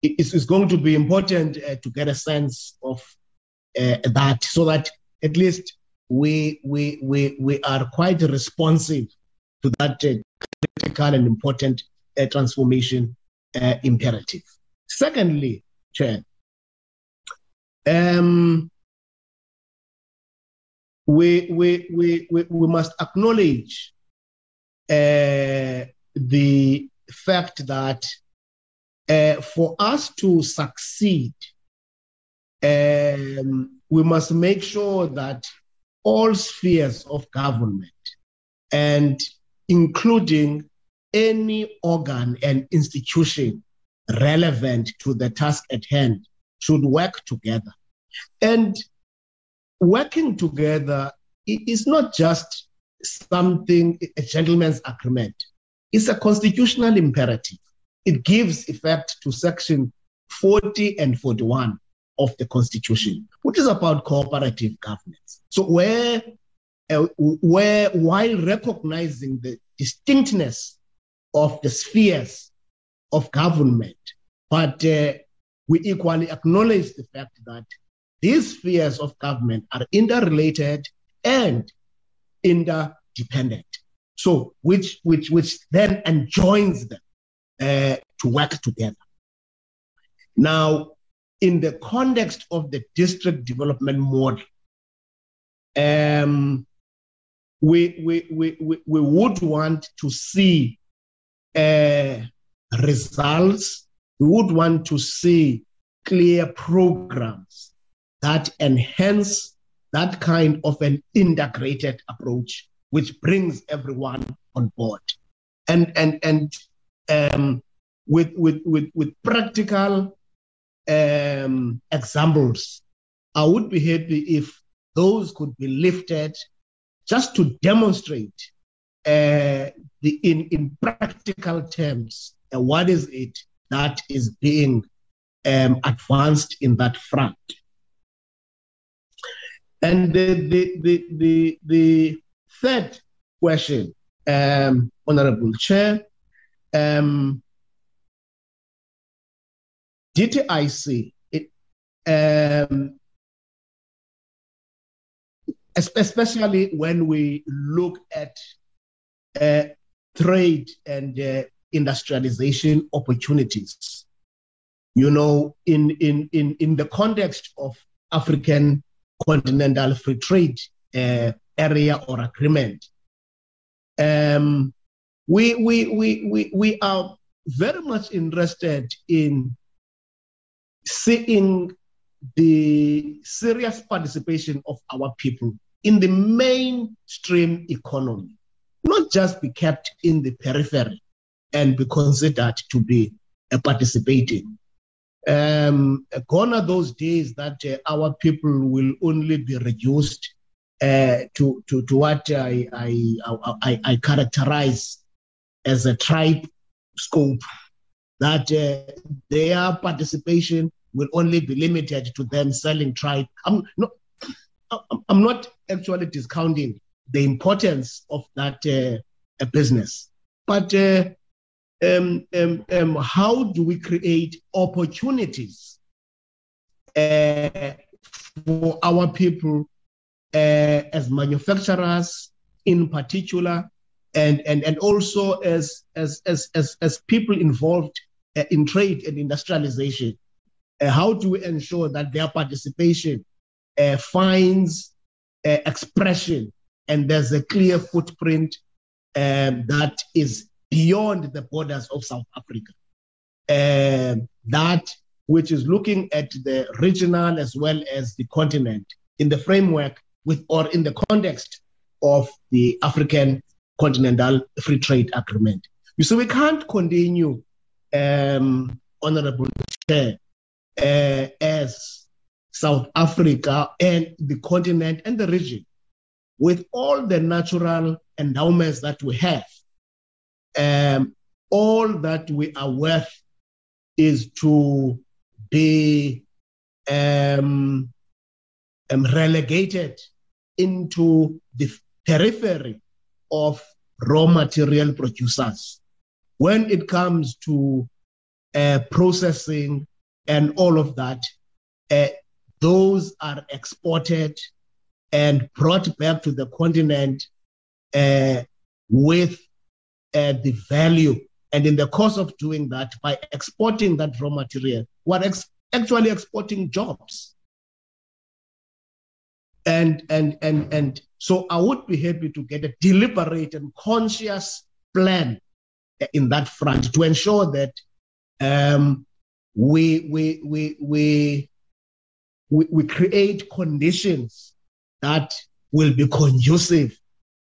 It's, it's going to be important uh, to get a sense of uh, that so that at least we, we, we, we are quite responsive to that uh, critical and important uh, transformation uh, imperative. Secondly, Chair, um, we, we, we, we, we must acknowledge uh, the fact that uh, for us to succeed, um, we must make sure that all spheres of government and including any organ and institution relevant to the task at hand should work together. And working together is not just something, a gentleman's agreement. It's a constitutional imperative. It gives effect to section 40 and 41 of the Constitution, which is about cooperative governance. So, where, uh, where while recognizing the distinctness of the spheres of government, but uh, we equally acknowledge the fact that these spheres of government are interrelated and interdependent. So, which which which then enjoins them uh, to work together. Now, in the context of the district development model, um, we, we, we, we, we would want to see results. We would want to see clear programs that enhance that kind of an integrated approach, which brings everyone on board. And, and, and um, with, with, with, with practical um, examples, I would be happy if those could be lifted just to demonstrate uh, the, in, in practical terms uh, what is it that is being um, advanced in that front. And the, the, the, the, the third question, um, Honorable Chair, um, DTIC, it, um, especially when we look at uh, trade and uh, industrialization opportunities. You know, in, in, in, in the context of African continental free trade uh, area or agreement, um, we, we, we, we, we are very much interested in seeing the serious participation of our people in the mainstream economy, not just be kept in the periphery and be considered to be a participating. Um, gone are those days that uh, our people will only be reduced uh, to, to, to what I, I, I, I characterize as a tribe scope, that uh, their participation will only be limited to them selling tribe. I'm not, I'm not actually discounting the importance of that uh, business, but uh, um, um, um, how do we create opportunities uh, for our people uh, as manufacturers in particular and, and, and also as, as, as, as, as people involved uh, in trade and industrialization? Uh, how do we ensure that their participation finds expression and there's a clear footprint um, that is beyond the borders of South Africa? Um, that which is looking at the regional as well as the continent in the framework with or in the context of the African Continental Free Trade Agreement. See, we can't continue, um, Honorable Chair, uh, as South Africa and the continent and the region, with all the natural endowments that we have, um, all that we are worth is to be um, um, relegated into the periphery of raw material producers. When it comes to uh, processing and all of that, uh, those are exported and brought back to the continent uh, with uh, the value. And in the course of doing that, by exporting that raw material, we're ex- actually exporting jobs. And, and, and, and so I would be happy to get a deliberate and conscious plan in that front to ensure that um, we, we, we, we, we, we create conditions that will be conducive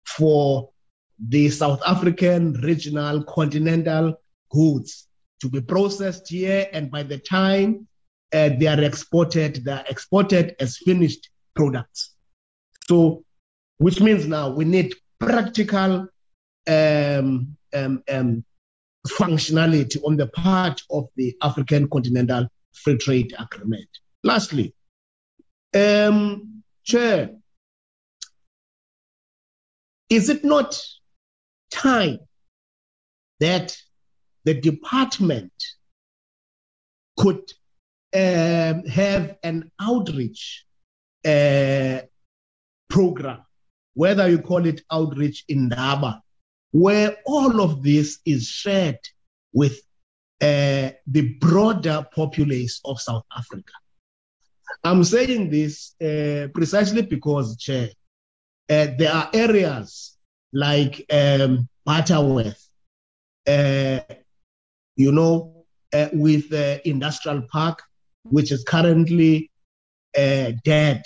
for the South African regional continental goods to be processed here, and by the time uh, they are exported, they are exported as finished products. So, which means now we need practical um, um, um, functionality on the part of the African Continental Free Trade Agreement. Lastly, um, Chair, is it not time that the department could um, have an outreach uh, program, whether you call it outreach indaba, where all of this is shared with uh, the broader populace of South Africa. I'm saying this uh, precisely because, Chair, uh, there are areas like um, Butterworth, uh, you know, uh, with the industrial park, which is currently uh, dead.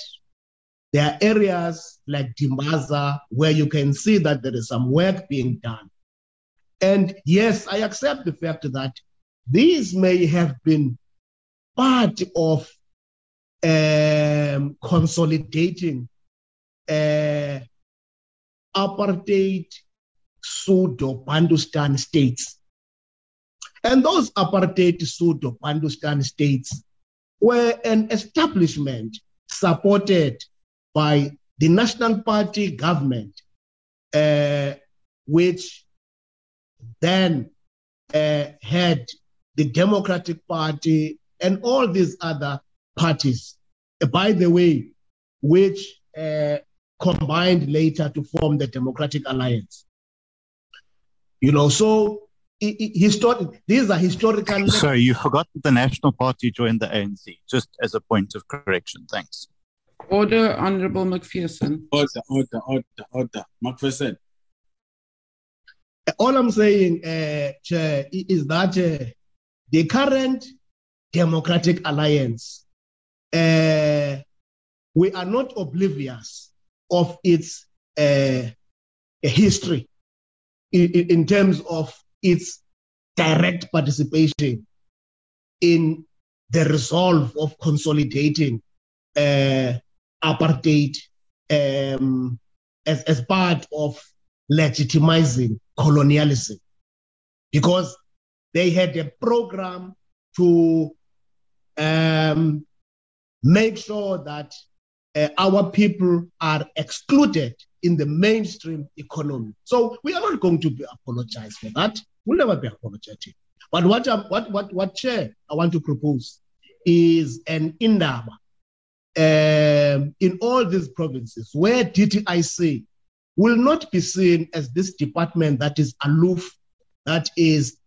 There are areas like Dimbaza where you can see that there is some work being done. And yes, I accept the fact that these may have been part of um, consolidating uh, apartheid pseudo Bantustan states. And those apartheid pseudo Bantustan states were an establishment supported by the National Party government, uh, which then uh, had the Democratic Party and all these other parties, by the way, which uh, combined later to form the Democratic Alliance. You know, so historic, these are historical. Sorry, you forgot that the National Party joined the ANC, just as a point of correction. Thanks. Order, Honorable McPherson. Order, order, order, order. McPherson. All I'm saying, uh, Chair, is that uh, the current Democratic Alliance, uh, we are not oblivious of its uh, history in, in terms of its direct participation in the resolve of consolidating uh, apartheid um, as, as part of legitimizing colonialism. Because they had a program to um, make sure that uh, our people are excluded in the mainstream economy. So we are not going to be apologized for that. We'll never be apologetic. But what, what, what, what chair I want to propose is an indaba um, in all these provinces where DTIC will not be seen as this department that is aloof, that is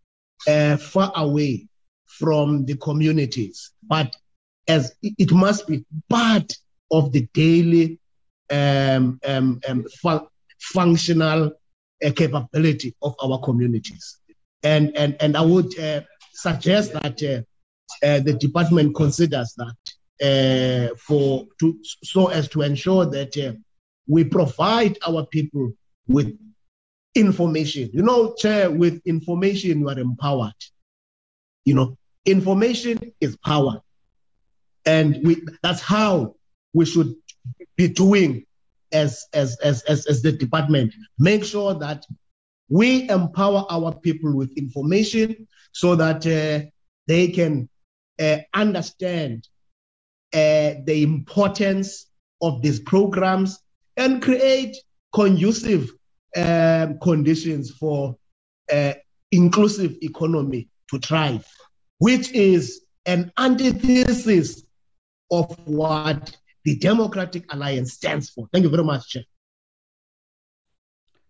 uh, far away from the communities, but as it must be part of the daily um, um, um, fun- functional uh, capability of our communities. And, and, and I would uh, suggest that uh, uh the department considers that uh, for to, so as to ensure that uh, we provide our people with information. You know, Chair, with information you are empowered. You know, information is power. And we, that's how we should be doing as, as, as, as, as the department. Make sure that we empower our people with information so that uh, they can uh, understand uh, the importance of these programs and create conducive um, conditions for uh, inclusive economy to thrive, which is an antithesis of what the Democratic Alliance stands for. Thank you very much, Chair.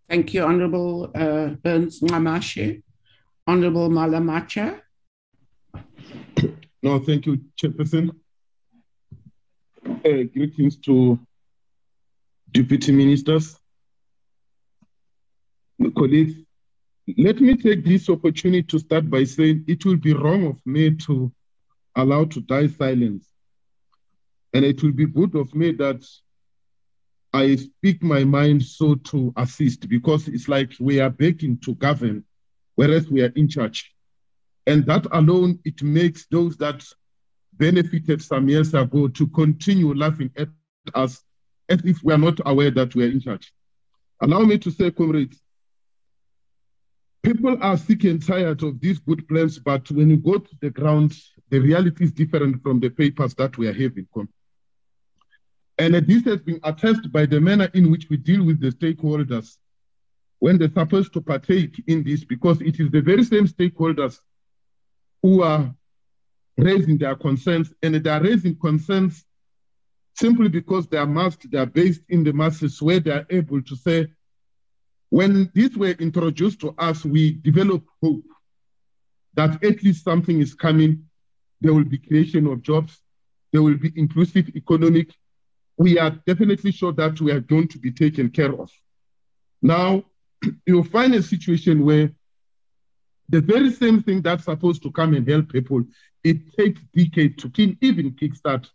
Thank you, Honorable uh, Burns Nxamashe. Honorable Malematja. No, thank you, Chairperson. Uh, greetings to deputy ministers, colleagues, let me take this opportunity to start by saying it will be wrong of me to allow to die silence. And it will be good of me that I speak my mind so to assist because it's like we are begging to govern, whereas we are in charge. And that alone, it makes those that benefited some years ago to continue laughing at us as if we are not aware that we are in charge. Allow me to say, comrades, people are sick and tired of these good plans, but when you go to the ground, the reality is different from the papers that we are having. And this has been attested by the manner in which we deal with the stakeholders when they're supposed to partake in this, because it is the very same stakeholders who are raising their concerns, and they are raising concerns simply because they are masked, they are based in the masses where they are able to say, when these were introduced to us, we developed hope that at least something is coming. There will be creation of jobs. There will be inclusive economic. We are definitely sure that we are going to be taken care of. Now, [CLEARS THROAT] you'll find a situation where the very same thing that's supposed to come and help people, it takes decades to even kickstart.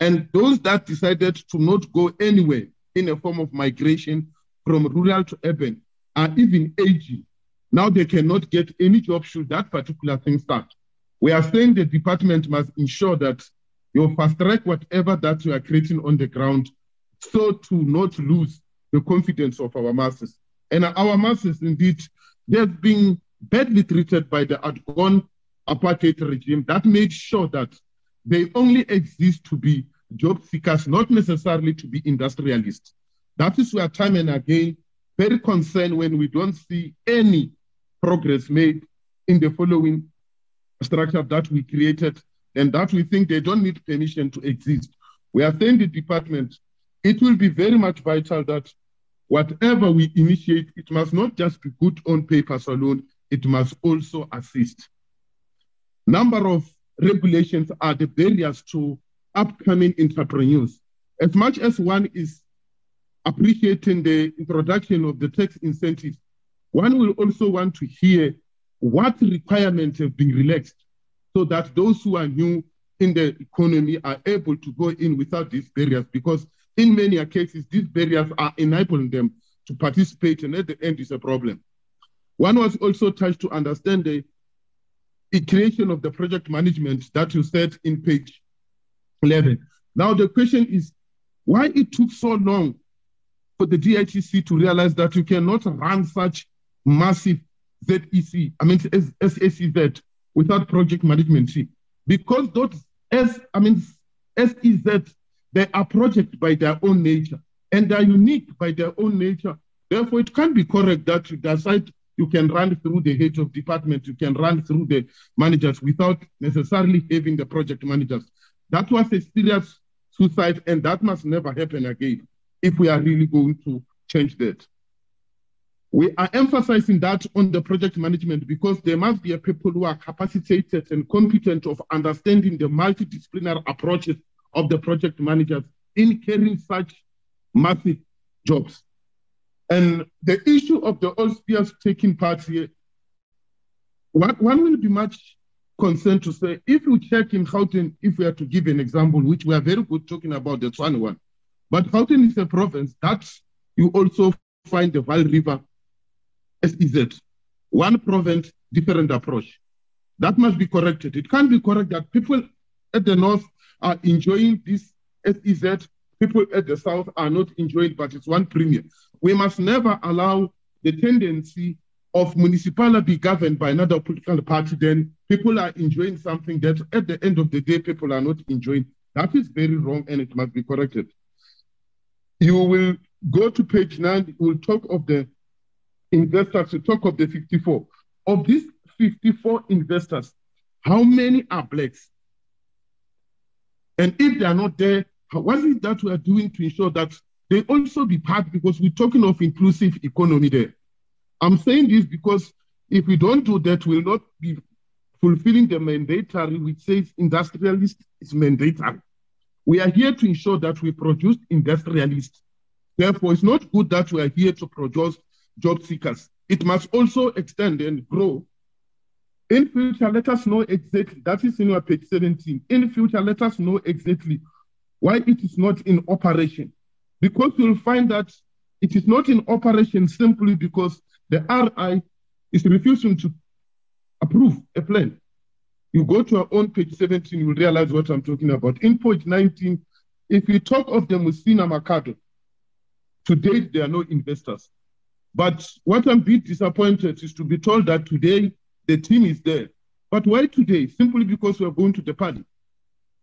And those that decided to not go anywhere in a form of migration from rural to urban are even aging. Now they cannot get any job should that particular thing start. We are saying the department must ensure that you fast track whatever that you are creating on the ground so to not lose the confidence of our masses. And our masses, indeed, they've been badly treated by the outgone apartheid regime that made sure that they only exist to be job seekers, not necessarily to be industrialists. That is where time and again, very concerned when we don't see any progress made in the following structure that we created and that we think they don't need permission to exist. We are saying the department, it will be very much vital that whatever we initiate, it must not just be good on papers alone, it must also assist. Number of regulations are the barriers to upcoming entrepreneurs. As much as one is appreciating the introduction of the tax incentives, one will also want to hear what requirements have been relaxed so that those who are new in the economy are able to go in without these barriers because in many cases these barriers are enabling them to participate and at the end is a problem. One was also touched to understand the, creation of the project management that you said in page 11. Now the question is why it took so long for the DITC to realize that you cannot run such massive ZEC, I mean SEZ, without project management team. Because those S, I mean SEZ, they are projects by their own nature and they are unique by their own nature. Therefore, it can't be correct that you decide you can run through the head of department, you can run through the managers without necessarily having the project managers. That was a serious suicide, and that must never happen again if we are really going to change that. We are emphasizing that on the project management because there must be a people who are capacitated and competent of understanding the multidisciplinary approaches of the project managers in carrying such massive jobs. And the issue of the Auspias taking part here, one, will be much concerned to say, if you check in Gauteng, if we are to give an example, which we are very good talking about the Tshwane one, but Gauteng is a province that you also find the Vaal River SEZ. One province, different approach. That must be corrected. It can't be correct that people at the north are enjoying this SEZ, people at the south are not enjoying, but it's one premier. We must never allow the tendency of municipality be governed by another political party, then people are enjoying something that at the end of the day, people are not enjoying. That is very wrong and it must be corrected. You will go to page nine, we'll talk of the investors, we talk of the 54. Of these 54 investors, how many are blacks? And if they are not there, what is that we are doing to ensure that they also be part? Because we're talking of inclusive economy there. I'm saying this because if we don't do that, we'll not be fulfilling the mandatory, which says industrialist is mandatory. We are here to ensure that we produce industrialists. Therefore, it's not good that we are here to produce job seekers. It must also extend and grow. In future, let us know exactly, that is in your page 17. In future, let us know exactly why it is not in operation. Because you'll find that it is not in operation simply because the RI is refusing to approve a plan. You go to our own page 17, you'll realize what I'm talking about. In page 19, if we talk of the Musina Makhado, to date, there are no investors. But what I'm a bit disappointed is to be told that today the team is there. But why today? Simply because we are going to the party.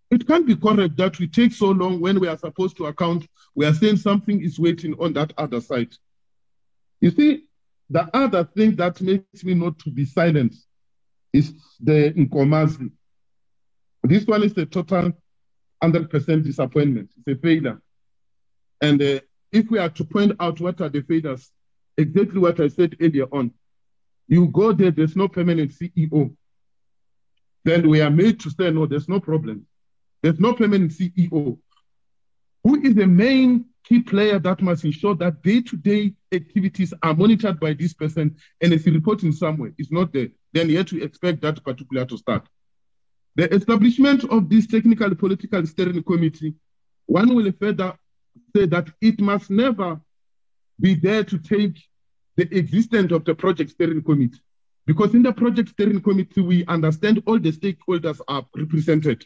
It can't be correct that we take so long when we are supposed to account. We are saying something is waiting on that other side. You see, the other thing that makes me not to be silent is the Nkomazi. This one is a total 100% disappointment. It's a failure. And uh, if we are to point out what are the failures, exactly what I said earlier on, you go there, there's no permanent CEO. Then we are made to say, no, there's no problem. There's no permanent CEO. Who is the main key player that must ensure that day-to-day activities are monitored by this person and is reporting somewhere? It's not there. Then you have to expect that particular to start. The establishment of this technical political steering committee, one will further say that it must never be there to take the existence of the project steering committee. Because in the project steering committee, we understand all the stakeholders are represented.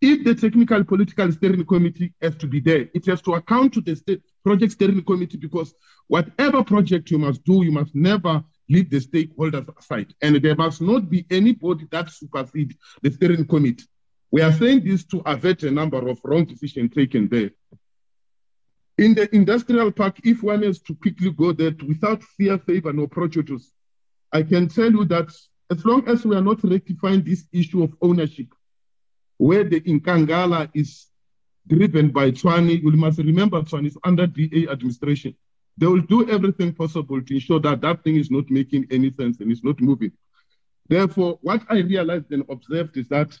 If the technical political steering committee has to be there, it has to account to the state project steering committee because whatever project you must do, you must never leave the stakeholders aside. And there must not be anybody that supersedes the steering committee. We are saying this to avert a number of wrong decisions taken there. In the industrial park, if one is to quickly go there without fear, favor, no prejudice, I can tell you that as long as we are not rectifying this issue of ownership, where the Nkangala is driven by Tshwane, you must remember Tshwane is under DA administration. They will do everything possible to ensure that that thing is not making any sense and is not moving. Therefore, what I realized and observed is that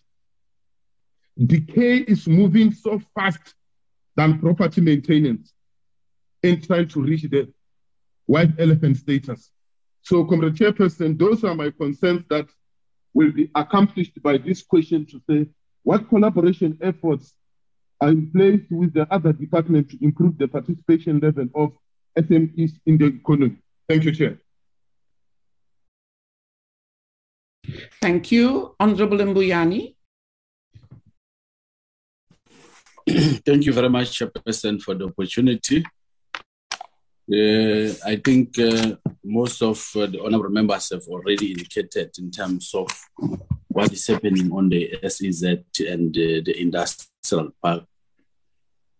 decay is moving so fast than property maintenance in trying to reach the white elephant status. So, Comrade Chairperson, those are my concerns that will be accomplished by this question to say what collaboration efforts are in place with the other departments to improve the participation level of SMEs in the economy. Thank you, Chair. Thank you. Honorable Mbuyane. [CLEARS THROAT] Thank you very much, Chairperson, for the opportunity. Uh, I think uh, most of uh, the honorable members have already indicated in terms of what is happening on the SEZ and the industrial park.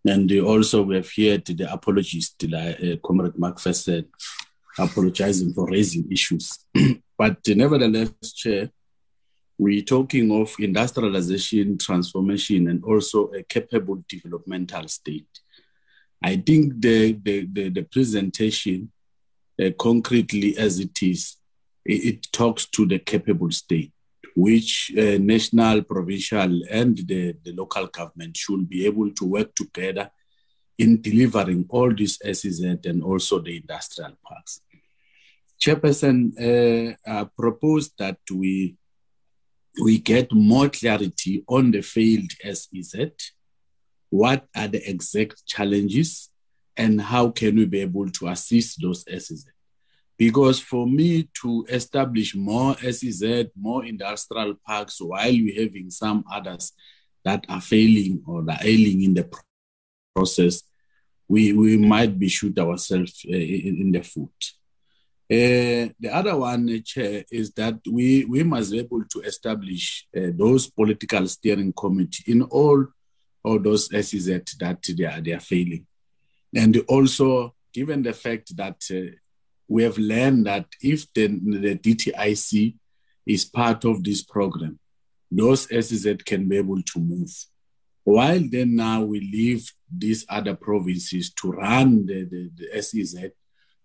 And also, we have heard the apologies, like uh, Comrade McPherson, apologizing for raising issues. [CLEARS THROAT] but nevertheless, Chair, we're talking of industrialization, transformation, and also a capable developmental state. I think the, the, the, the presentation, uh, concretely as it is, it, it, talks to the capable state, which uh, national, provincial, and the, the local government should be able to work together in delivering all these SEZ and also the industrial parks. Chairperson uh, uh, proposed that we we get more clarity on the failed SEZ, what are the exact challenges, and how can we be able to assist those SEZ? Because for me to establish more SEZ, more industrial parks, while we're having some others that are failing or are ailing in the process, we, we might be shoot ourselves eh, in, in the foot. Uh, the other one, uh, Chair, is that we, we must be able to establish uh, those political steering committee in all of those SEZ that they are, they are failing. And also, given the fact that uh, we have learned that if the, the DTIC is part of this program, those SEZ can be able to move. While then now we leave these other provinces to run the, the, the SEZ,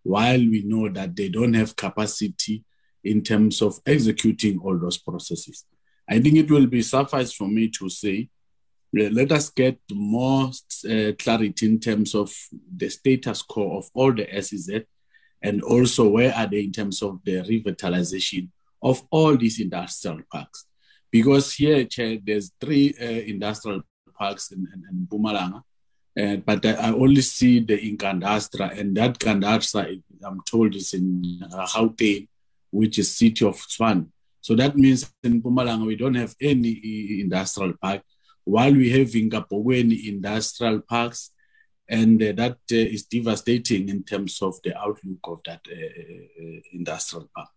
while we know that they don't have capacity in terms of executing all those processes. I think it will be suffice for me to say, uh, let us get more uh, clarity in terms of the status quo of all the SEZ and also where are they in terms of the revitalization of all these industrial parks? Because here, Chair, there's three uh, industrial parks in, in, in Mpumalanga, uh, but I only see the Ekandustria, and that Candastra, I'm told, is in uh, which is city of Tshwane. So that means in Mpumalanga, we don't have any industrial park, while we have in Kabokweni industrial parks, and uh, that uh, is devastating in terms of the outlook of that uh, uh, industrial park.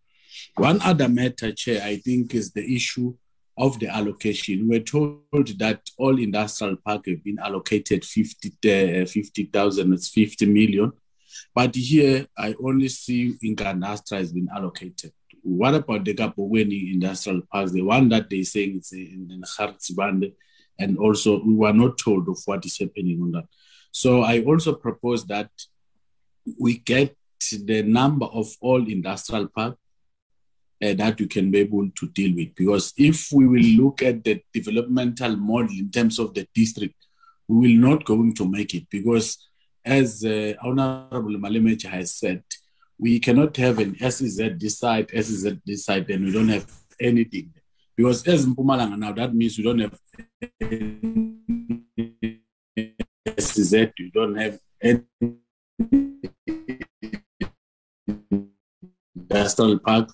One other matter, Chair, I think is the issue of the allocation. We're told that all industrial parks have been allocated 50,000, 50, uh, it's 50 million. But here, I only see Ekandustria has been allocated. What about the Kabokweni industrial parks, the one that they're saying is in, Hartsbande, and also we were not told of what is happening on that. So I also propose that we get the number of all industrial parks uh, that you can be able to deal with. Because if we will look at the developmental model in terms of the district, we will not going to make it because as uh, Honorable Malematja has said, we cannot have an SEZ this side, SEZ this side, and we don't have anything. Because as Mpumalanga now, that means we don't have SEZ, you don't have any industrial park.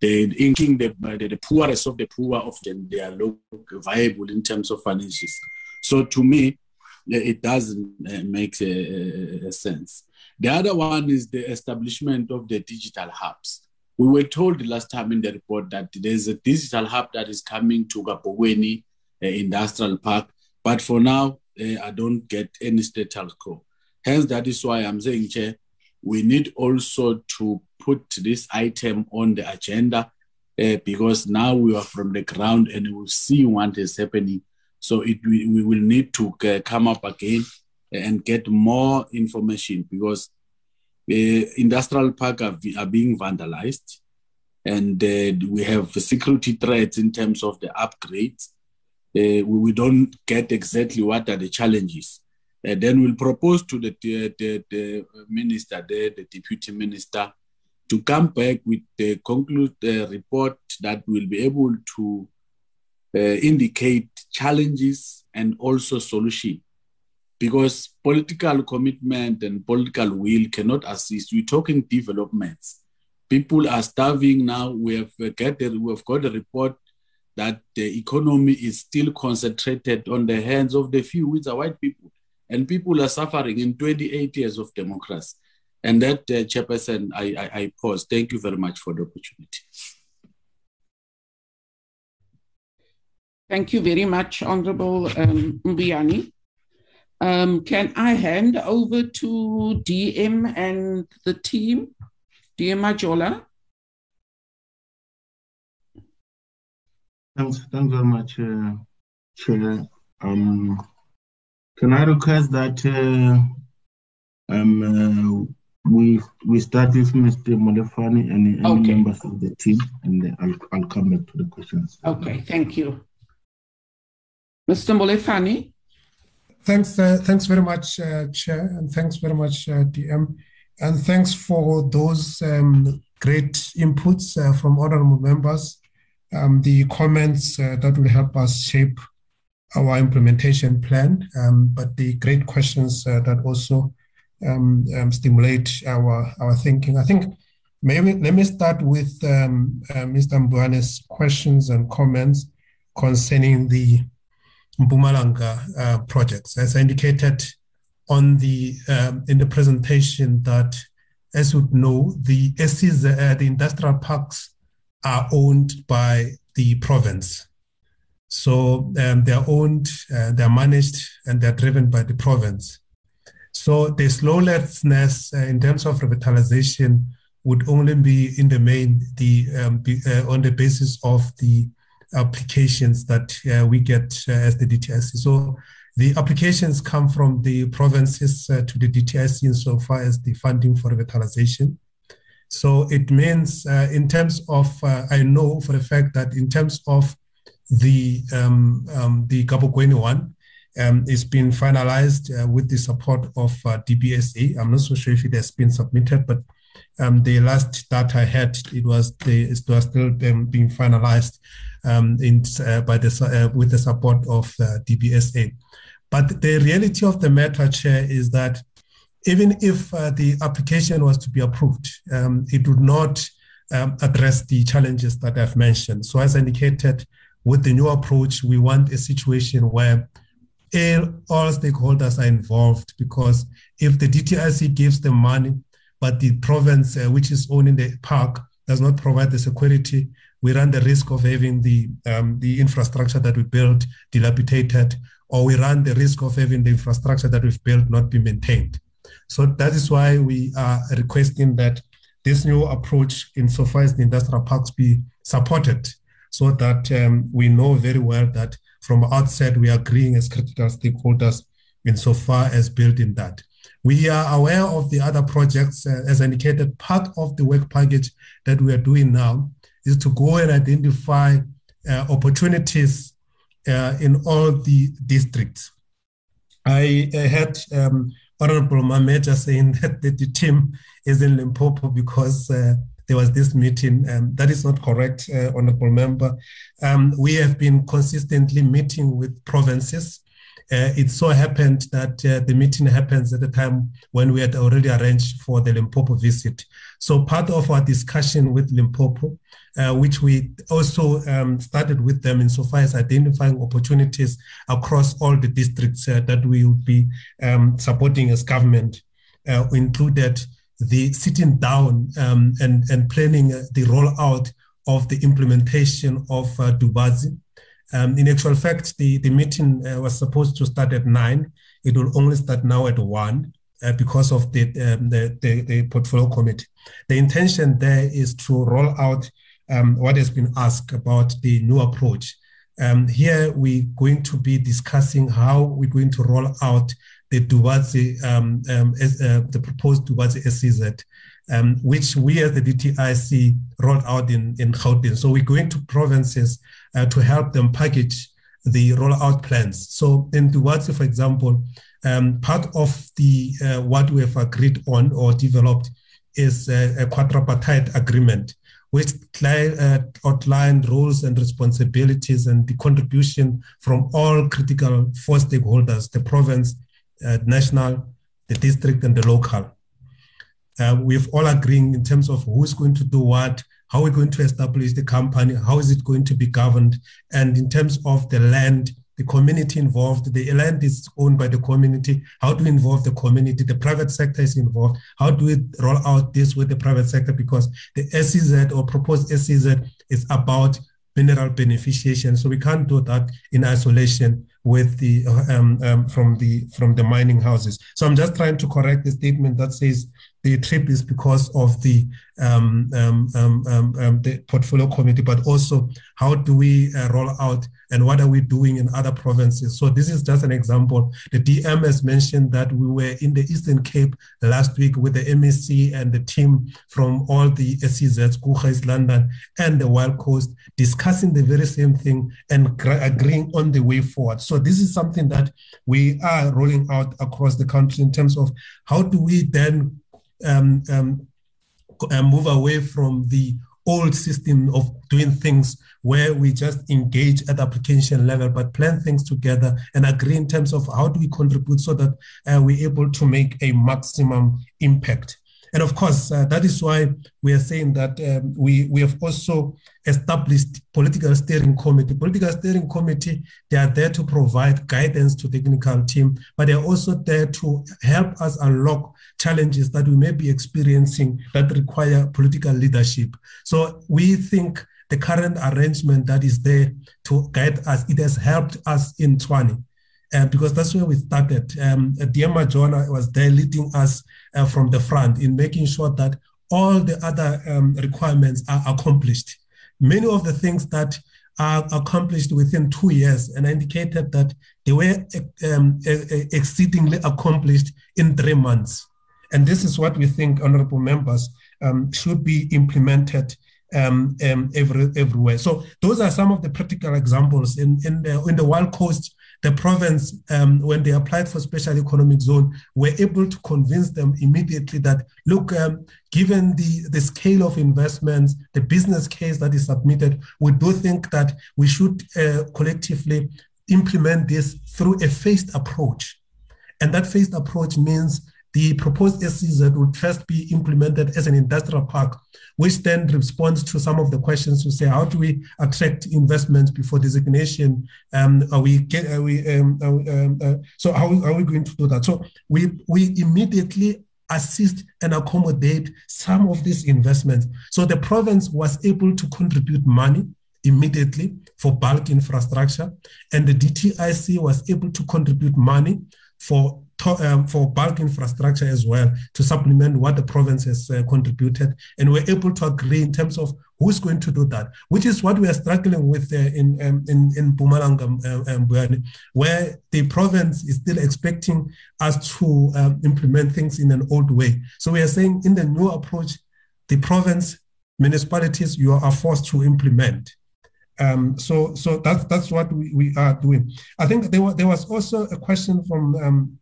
The inking the, the, the poorest of the poor often they are low viable in terms of finances. So to me, it doesn't uh, make a, a sense. The other one is the establishment of the digital hubs. We were told last time in the report that there's a digital hub that is coming to Kabokweni uh, Industrial Park, but for now, uh, I don't get any status quo. Hence, that is why I'm saying, Chair, we need also to put this item on the agenda uh, because now we are from the ground and we see what is happening. So it we, we will need to uh, come up again and get more information because uh, industrial parks are, are, being vandalized and uh, we have security threats in terms of the upgrades uh, we don't get exactly what are the challenges. And then we'll propose to the, the, the minister there, the deputy minister, to come back with the conclude uh, report that will be able to uh, indicate challenges and also solution. Because political commitment and political will cannot assist. We're talking developments. People are starving now. We have, uh, get a, we have got a report that the economy is still concentrated on the hands of the few, which are white people. And people are suffering in 28 years of democracy. And that, uh, Chairperson, I, I, I pause. Thank you very much for the opportunity. Thank you very much, Honorable um, Mbuyane. Um, can I hand over to DM and the team? DM Majola. Thanks, thanks very much, uh, Chair. Um, can I request that uh, um, uh, we we start with Mr. Molefane and any okay. members of the team, and then I'll, I'll come back to the questions. Okay, thank you. Mr. Molefane? Thanks, uh, thanks very much, uh, Chair, and thanks very much, uh, DM. And thanks for those um, great inputs uh, from honorable members um, the comments uh, that will help us shape our implementation plan, um, but the great questions uh, that also um, um stimulate our, our thinking. I think maybe let me start with um, uh, Mr. Mbuyane's questions and comments concerning the Mpumalanga uh, projects. As I indicated on the um, in the presentation that, as you know, the SEZs, uh, the industrial parks are owned by the province. So um, they're owned, uh, they're managed, and they're driven by the province. So the slowlessness uh, in terms of revitalization would only be in the main the um, be, uh, on the basis of the applications that uh, we get uh, as the DTIC. So the applications come from the provinces uh, to the DTIC insofar as the funding for revitalization. So it means, uh, in terms of, I know for a fact that in terms of the um, um, the Kabokweni one, um, it's been finalized uh, with the support of uh, DBSA. I'm not so sure if it has been submitted, but Um, the last data I had, it was the, it was still um, being finalized um, in, uh, by the, uh, with the support of uh, DBSA. But the reality of the matter, Chair, is that even if uh, the application was to be approved, um, it would not um, address the challenges that I've mentioned. So, as indicated, with the new approach, we want a situation where all stakeholders are involved because if the DTIC gives the money, but the province, uh, which is owning the park, does not provide the security, we run the risk of having the um, the infrastructure that we built dilapidated, or we run the risk of having the infrastructure that we've built not be maintained. So that is why we are requesting that this new approach, insofar as the industrial parks, be supported, so that um, we know very well that from outset we are agreeing as critical stakeholders insofar as building that. We are aware of the other projects, uh, as indicated. Part of the work package that we are doing now is to go and identify uh, opportunities uh, in all the districts. I, had um, Honorable Mameja saying [LAUGHS] that the, the, team is in Limpopo because uh, there was this meeting. Um, that is not correct, uh, Honorable Member. Um, we have been consistently meeting with provinces. Uh, it so happened that uh, the meeting happens at the time when we had already arranged for the Limpopo visit. So part of our discussion with Limpopo uh, which we also um, started with them insofar as identifying opportunities across all the districts uh, that we will be um, supporting as government, uh, included the sitting down um, and, and planning the rollout of the implementation of uh, Tubatse. Um, in actual fact, the, the meeting uh, was supposed to start at nine. It will only start now at one. Uh, because of the, um, the, the, the, portfolio committee. The intention there is to roll out um, what has been asked about the new approach. Um, here we're going to be discussing how we're going to roll out the Tubatse, um, um, uh, the proposed Tubatse SEZ, um, which we as the DTIC rolled out in, in Gauteng. So we're going to provinces uh, to help them package the rollout plans. So in Tubatse, for example, um, part of the uh, what we have agreed on or developed is a, a quadripartite agreement which uh, outline roles and responsibilities and the contribution from all critical four stakeholders, the province, uh, national, the district, and the local. Uh, we've all agreeing in terms of who's going to do what, how we're going to establish the company, how is it going to be governed, and in terms of the land the community involved. The land is owned by the community. How do we involve the community? The private sector is involved. How do we roll out this with the private sector? Because the SEZ or proposed SEZ is about mineral beneficiation. So we can't do that in isolation with the um, um, from the from the mining houses. So I'm just trying to correct the statement that says the trip is because of the um, um, um, um, um the portfolio committee, but also how do we uh, roll out and what are we doing in other provinces? So this is just an example. The DM has mentioned that we were in the Eastern Cape last week with the MEC and the team from all the SEZs, Kuchais, London, and the Wild Coast, discussing the very same thing and agreeing on the way forward. So this is something that we are rolling out across the country in terms of how do we then um, um, uh, move away from the old system of doing things where we just engage at application level, but plan things together and agree in terms of how do we contribute so that uh, we're able to make a maximum impact. And of course, uh, that is why we are saying that um, we, we have also established political steering committee. Political steering committee, they are there to provide guidance to technical team, but they're also there to help us unlock challenges that we may be experiencing that require political leadership. So we think the current arrangement that is there to guide us, it has helped us in Tshwane. Uh, because that's where we started. Um, DM Majola was there leading us uh, from the front in making sure that all the other um, requirements are accomplished. Many of the things that are accomplished within two years, and I indicated that they were um, exceedingly accomplished in three months. And this is what we think, honorable members, um, should be implemented um, um, every, everywhere. So those are some of the practical examples. In, in, the, in the Wild Coast, the province, um, when they applied for special economic zone, were able to convince them immediately that, look, um, given the, the scale of investments, the business case that is submitted, we do think that we should uh, collectively implement this through a phased approach. And that phased approach means the proposed SEZ would first be implemented as an industrial park, which then responds to some of the questions to say, how do we attract investments before designation? Um, are we, are we um, um, uh, so how are we going to do that? So we, we immediately assist and accommodate some of these investments. So the province was able to contribute money immediately for bulk infrastructure, and the DTIC was able to contribute money for um, for bulk infrastructure as well to supplement what the province has uh, contributed. And we're able to agree in terms of who's going to do that, which is what we are struggling with uh, in, um, in, in Mpumalanga, um, um where the province is still expecting us to um, implement things in an old way. So we are saying in the new approach, the province, municipalities, you are forced to implement. Um, so, so that's that's what we, we are doing. I think there was there was also a question from um,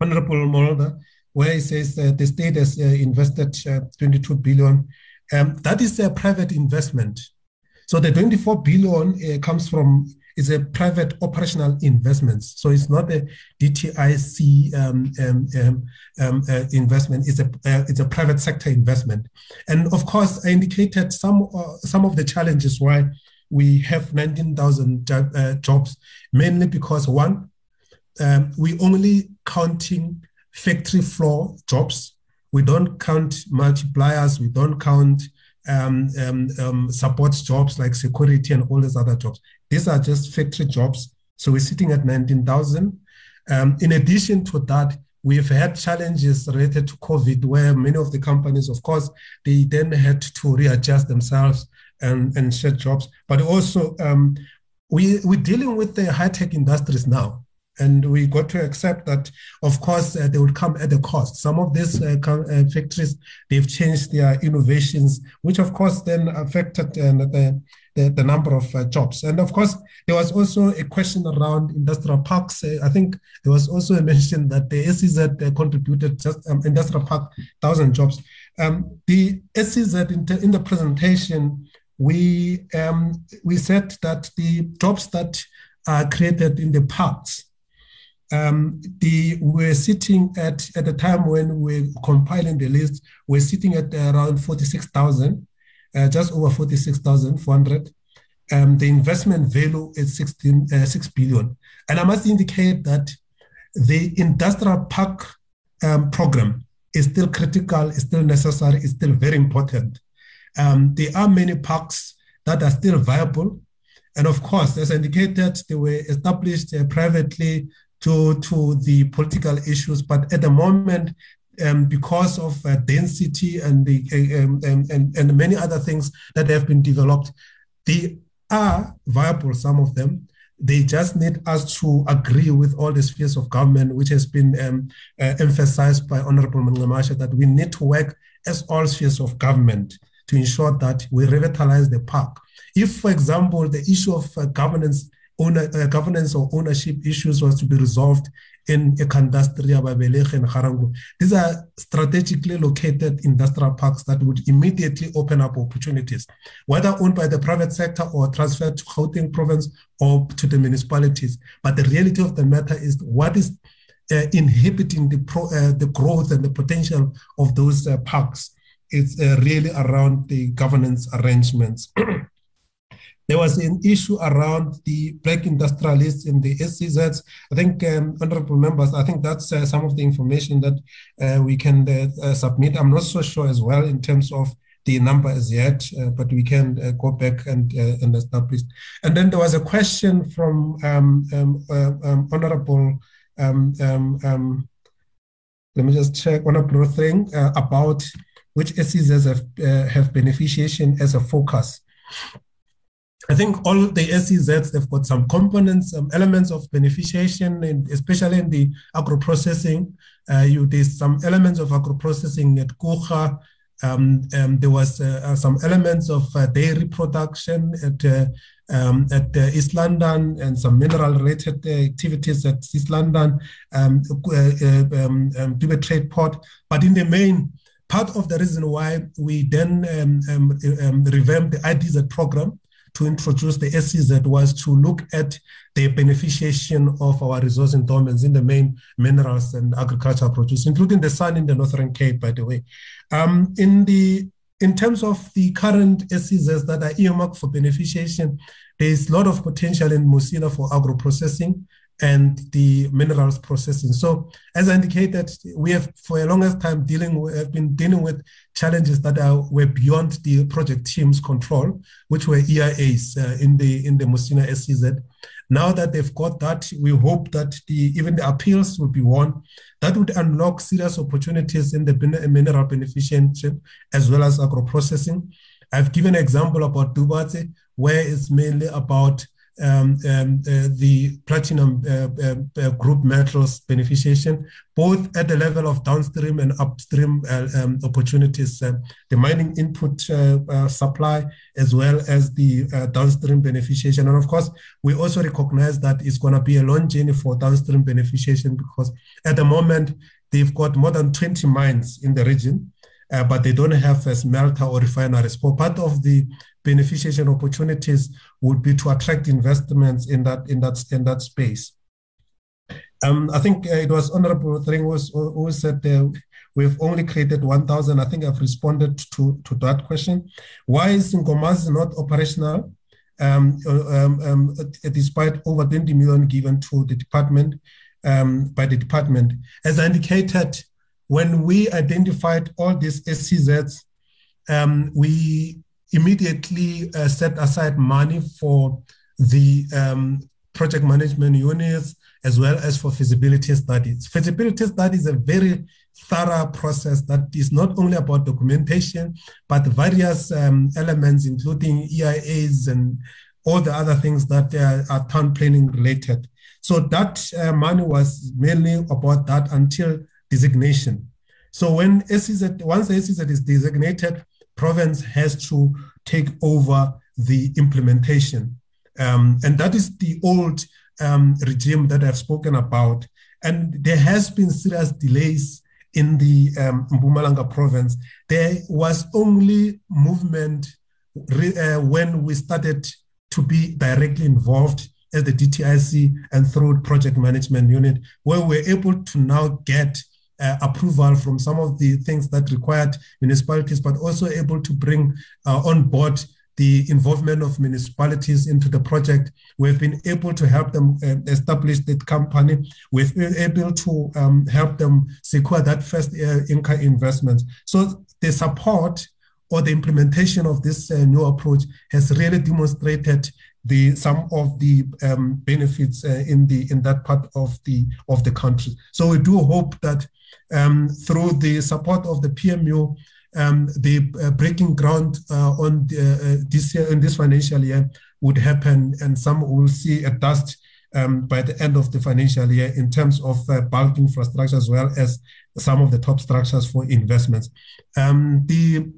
Honorable Mulder, where he says that the state has uh, invested uh, 22 billion. Um, that is a private investment. So the 24 billion uh, comes from is a private operational investments. So it's not a DTIC um, um, um, um, uh, investment. It's a uh, it's a private sector investment. And of course, I indicated some uh, some of the challenges why we have 19,000 uh, jobs, mainly because one, um, we only counting factory floor jobs. We don't count multipliers. We don't count um, um, um, support jobs like security and all these other jobs. These are just factory jobs. So we're sitting at 19,000. Um, in addition to that, we've had challenges related to COVID where many of the companies, of course, they then had to readjust themselves and, and shed jobs. But also, um, we, we're dealing with the high tech industries now. And we got to accept that, of course, uh, they will come at a cost. Some of these uh, uh, factories, they've changed their innovations, which, of course, then affected uh, the, the, the, number of uh, jobs. And of course, there was also a question around industrial parks. I think there was also a mention that the SEZ contributed just um, industrial park, 1,000 jobs. Um, the SEZ in, in the presentation we um, we said that the jobs that are created in the parks, um, the we're sitting at at the time when we're compiling the list, we're sitting at around forty six thousand, uh, just over forty six thousand four hundred. Um, the investment value is 16, uh, 6 billion. And I must indicate that the industrial park um, program is still critical, is still necessary, is still very important. Um, there are many parks that are still viable. And of course, as indicated, they were established uh, privately to, to the political issues. But at the moment, um, because of uh, density and, the, uh, um, and, and, many other things that have been developed, they are viable, some of them. They just need us to agree with all the spheres of government, which has been um, uh, emphasized by Honorable Mngqemashe, that we need to work as all spheres of government to ensure that we revitalize the park. If, for example, the issue of uh, governance, owner, uh, governance or ownership issues was to be resolved in Ekandustria, Babelege, and Harangu, these are strategically located industrial parks that would immediately open up opportunities, whether owned by the private sector or transferred to Gauteng province or to the municipalities. But the reality of the matter is what is uh, inhibiting the, pro, uh, the growth and the potential of those uh, parks it's uh, really around the governance arrangements. [CLEARS THROAT] there was an issue around the black industrialists in the SEZs. I think, um, honorable members, I think that's uh, some of the information that uh, we can uh, uh, submit. I'm not so sure as well in terms of the number as yet, uh, but we can go back and, and establish. And then there was a question from um, um, um honorable, um, um, let me just check, honorable Thring about which SEZs have, uh, have beneficiation as a focus. I think all the SEZs, they've got some components, some elements of beneficiation, and especially in the agro-processing. Uh, you, there's some elements of agro-processing at Coega, Um, um, there was uh, uh some elements of uh, dairy production at uh, um, at uh, East London and some mineral-related activities at East London, um, um, um, Trade Port. But in the main, part of the reason why we then um revamped the IDZ program to introduce the SEZ was to look at the beneficiation of our resource endowments in the main minerals and agricultural produce, including the sun in the Northern Cape, by the way. Um, in the in terms of the current SEZs that are earmarked for beneficiation, there is a lot of potential in Musina for agro-processing and the minerals processing. So, as I indicated, we have for a longest time dealing with, have been dealing with challenges that are were beyond the project team's control, which were EIAs uh, in the in the Musina SEZ. Now that they've got that, we hope that the even the appeals will be won. That would unlock serious opportunities in the mineral beneficiation as well as agro processing. I've given an example about Tubatse, where it's mainly about um, um, uh, the platinum uh, uh, uh, group metals beneficiation, both at the level of downstream and upstream uh, um, opportunities, uh, the mining input supply, as well as the downstream beneficiation. And of course, we also recognize that it's going to be a long journey for downstream beneficiation because at the moment, they've got more than 20 mines in the region. Uh, but they don't have a smelter or refineries. For part of the beneficiation opportunities would be to attract investments in that in that in that space. Um, I think uh, it was Honorable Thring who said uh, we've only created 1,000. I think I've responded to, to that question. Why is Nkomazi not operational um, um, um, despite over 20 million given to the department um, by the department? As I indicated, when we identified all these SEZs, um, we immediately uh, set aside money for the um, project management units as well as for feasibility studies. Feasibility studies is a very thorough process that is not only about documentation, but various um, elements, including EIAs and all the other things that uh, are town planning related. So that uh, money was mainly about that until designation. So when SEZ, once SEZ is designated, province has to take over the implementation. Um, and that is the old um, regime that I've spoken about. And there has been serious delays in the um, province. There was only movement re- uh, when we started to be directly involved as the DTIC and through project management unit, where we're able to now get uh, approval from some of the things that required municipalities, but also able to bring uh, on board the involvement of municipalities into the project. We've been able to help them uh, establish the company. We've been able to um, help them secure that first uh, income investment. So the support or the implementation of this uh, new approach has really demonstrated the some of the um, benefits uh, in the in that part of the of the country. So we do hope that um, through the support of the PMU, um, the uh, breaking ground uh, on the, uh, this year in this financial year would happen, and some will see a dust um, by the end of the financial year in terms of uh, bulk infrastructure as well as some of the top structures for investments. Um, the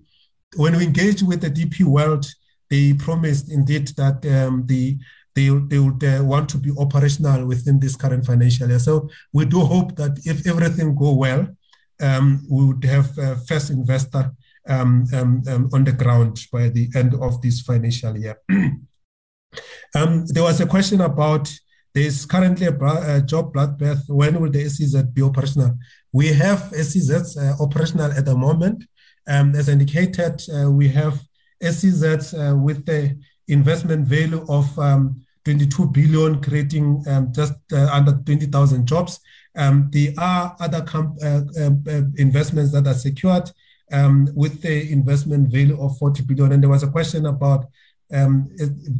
when we engaged with the DP World, they promised indeed that um, the they, they would uh, want to be operational within this current financial year. So we do hope that if everything go well, um, we would have a first investor um, um, um on the ground by the end of this financial year. [CLEARS THROAT] Um, there was a question about there's currently a, a, job bloodbath. When will the SEZ be operational? We have SEZs uh, operational at the moment. Um, as indicated, uh, we have SEZs uh, with the investment value of um, 22 billion, creating um, just uh, under 20,000 jobs. Um, there are other comp- uh, um, uh, investments that are secured um, with the investment value of 40 billion. And there was a question about, um,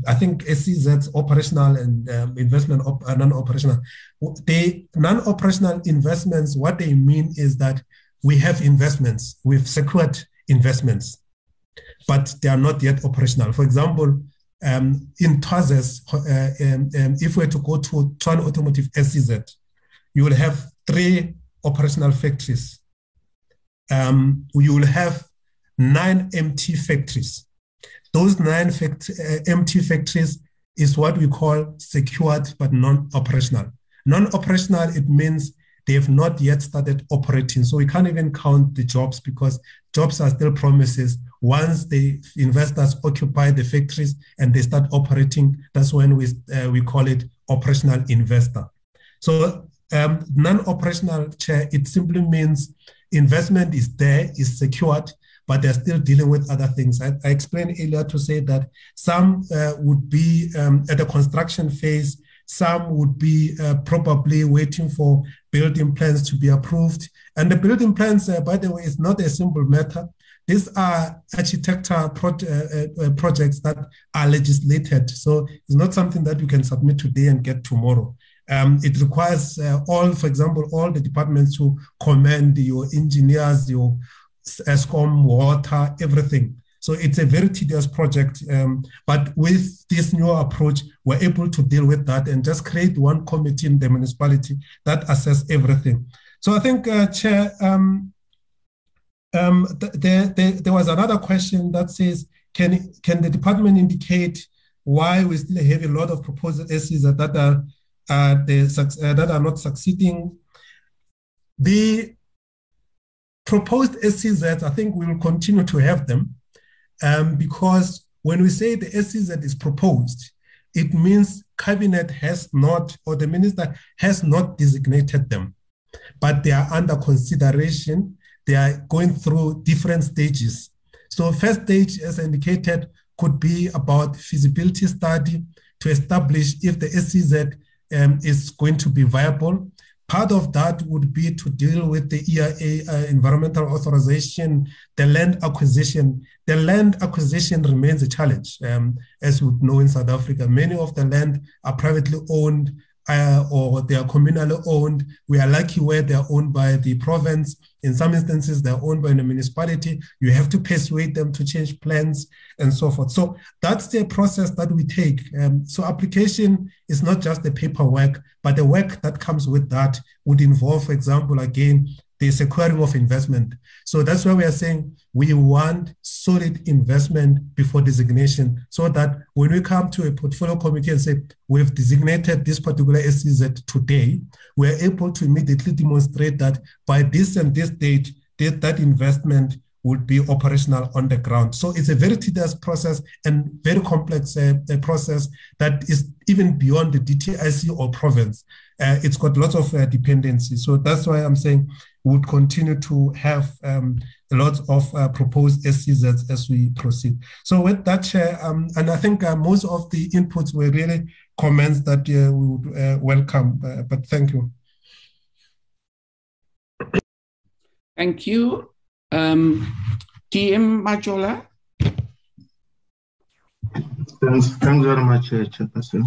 I think SEZ's operational and um, investment op- uh, non-operational. The non-operational investments, what they mean is that we have investments, we've secured investments, but they are not yet operational. For example, um, in TASEZ, uh, um, um, if we were to go to Tshwane Automotive SEZ, you will have three operational factories. Um, you will have nine empty factories. Those nine fact, uh, empty factories is what we call secured but non-operational. Non-operational, it means they have not yet started operating. So we can't even count the jobs because jobs are still promises. Once the investors occupy the factories and they start operating, that's when we, uh, we call it operational investor. So um, non-operational chair, it simply means investment is there, is secured, but they're still dealing with other things. I, I explained earlier to say that some uh, would be um, at the construction phase, some would be uh, probably waiting for building plans to be approved. And the building plans, uh, by the way, is not a simple matter. These are architectural pro- uh, uh, projects that are legislated. So it's not something that you can submit today and get tomorrow. Um, it requires uh, all, for example, all the departments to commend your engineers, your Eskom, water, everything. So it's a very tedious project. Um, but with this new approach, we're able to deal with that and just create one committee in the municipality that assess everything. So I think, uh, Chair, um, um, th- there, there, there was another question that says, can, can the department indicate why we still have a lot of proposed SEs that are, uh, the, uh, that are not succeeding? The proposed SEZs, I think we will continue to have them um, because when we say the SEZ is proposed, it means cabinet has not, or the minister has not designated them, but they are under consideration. They are going through different stages. So first stage, as indicated, could be about feasibility study to establish if the SEZ um, is going to be viable. Part of that would be to deal with the EIA uh, environmental authorization, the land acquisition. The land acquisition remains a challenge. Um, as we know in South Africa, many of the land are privately owned uh, or they are communally owned. We are lucky where they are owned by the province. In some instances, they're owned by the municipality. You have to persuade them to change plans and so forth. So that's the process that we take. Um, so application is not just the paperwork, but the work that comes with that would involve, for example, again, the securing of investment. So that's why we are saying we want solid investment before designation so that when we come to a portfolio committee and say we've designated this particular SEZ today, we're able to immediately demonstrate that by this and this date, that, that investment would be operational on the ground. So it's a very tedious process and very complex uh, process that is even beyond the DTIC or province. Uh, it's got lots of uh, dependencies. So that's why I'm saying we would continue to have um, a lot of uh, proposed SEZs as we proceed. So with that, Chair, um, and I think uh, most of the inputs were really comments that uh, we would uh, welcome, uh, but thank you. Thank you. Um, DM Majola. Thanks, thanks very much, uh, Chairperson.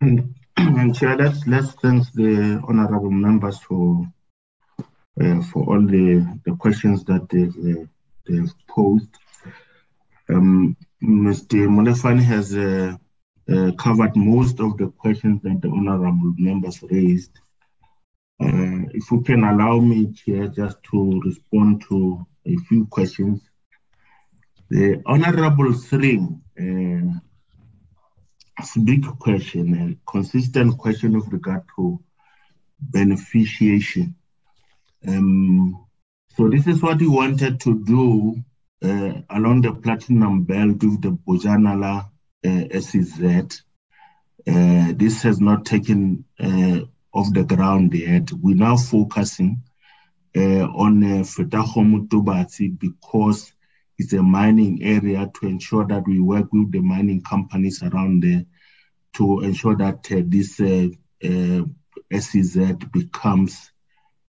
And [CLEARS THROAT] and Chair, let's, let's thank the honorable members for uh, for all the, the questions that they've, they've posed. Um, Mr. Molefane has uh, uh, covered most of the questions that the honorable members raised. Uh, if you can allow me, Chair, just to respond to a few questions. The Honorable Thring uh, it's a big question, and consistent question with regard to beneficiation. Um, so this is what we wanted to do uh, along the platinum belt with the Bojanala uh, SEZ. Uh, this has not taken uh, off the ground yet. We're now focusing uh, on uh, Fetakgomo because it's a mining area to ensure that we work with the mining companies around there to ensure that uh, this uh, uh, SEZ becomes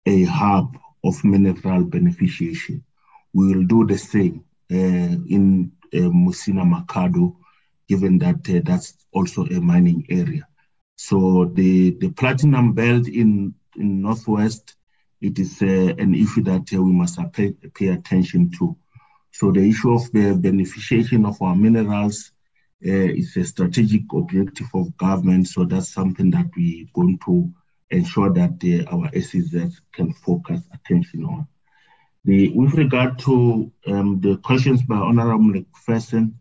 a hub of mineral beneficiation. We will do the same uh, in uh, Musina Makhado, given that uh, that's also a mining area. So the, the platinum belt in, in Northwest, it is an issue that we must pay, pay attention to. So the issue of the beneficiation of our minerals uh, is a strategic objective of government. So that's something that we're going to ensure that uh, our SEZs can focus attention on. The, with regard to um, the questions by Honorable McPherson,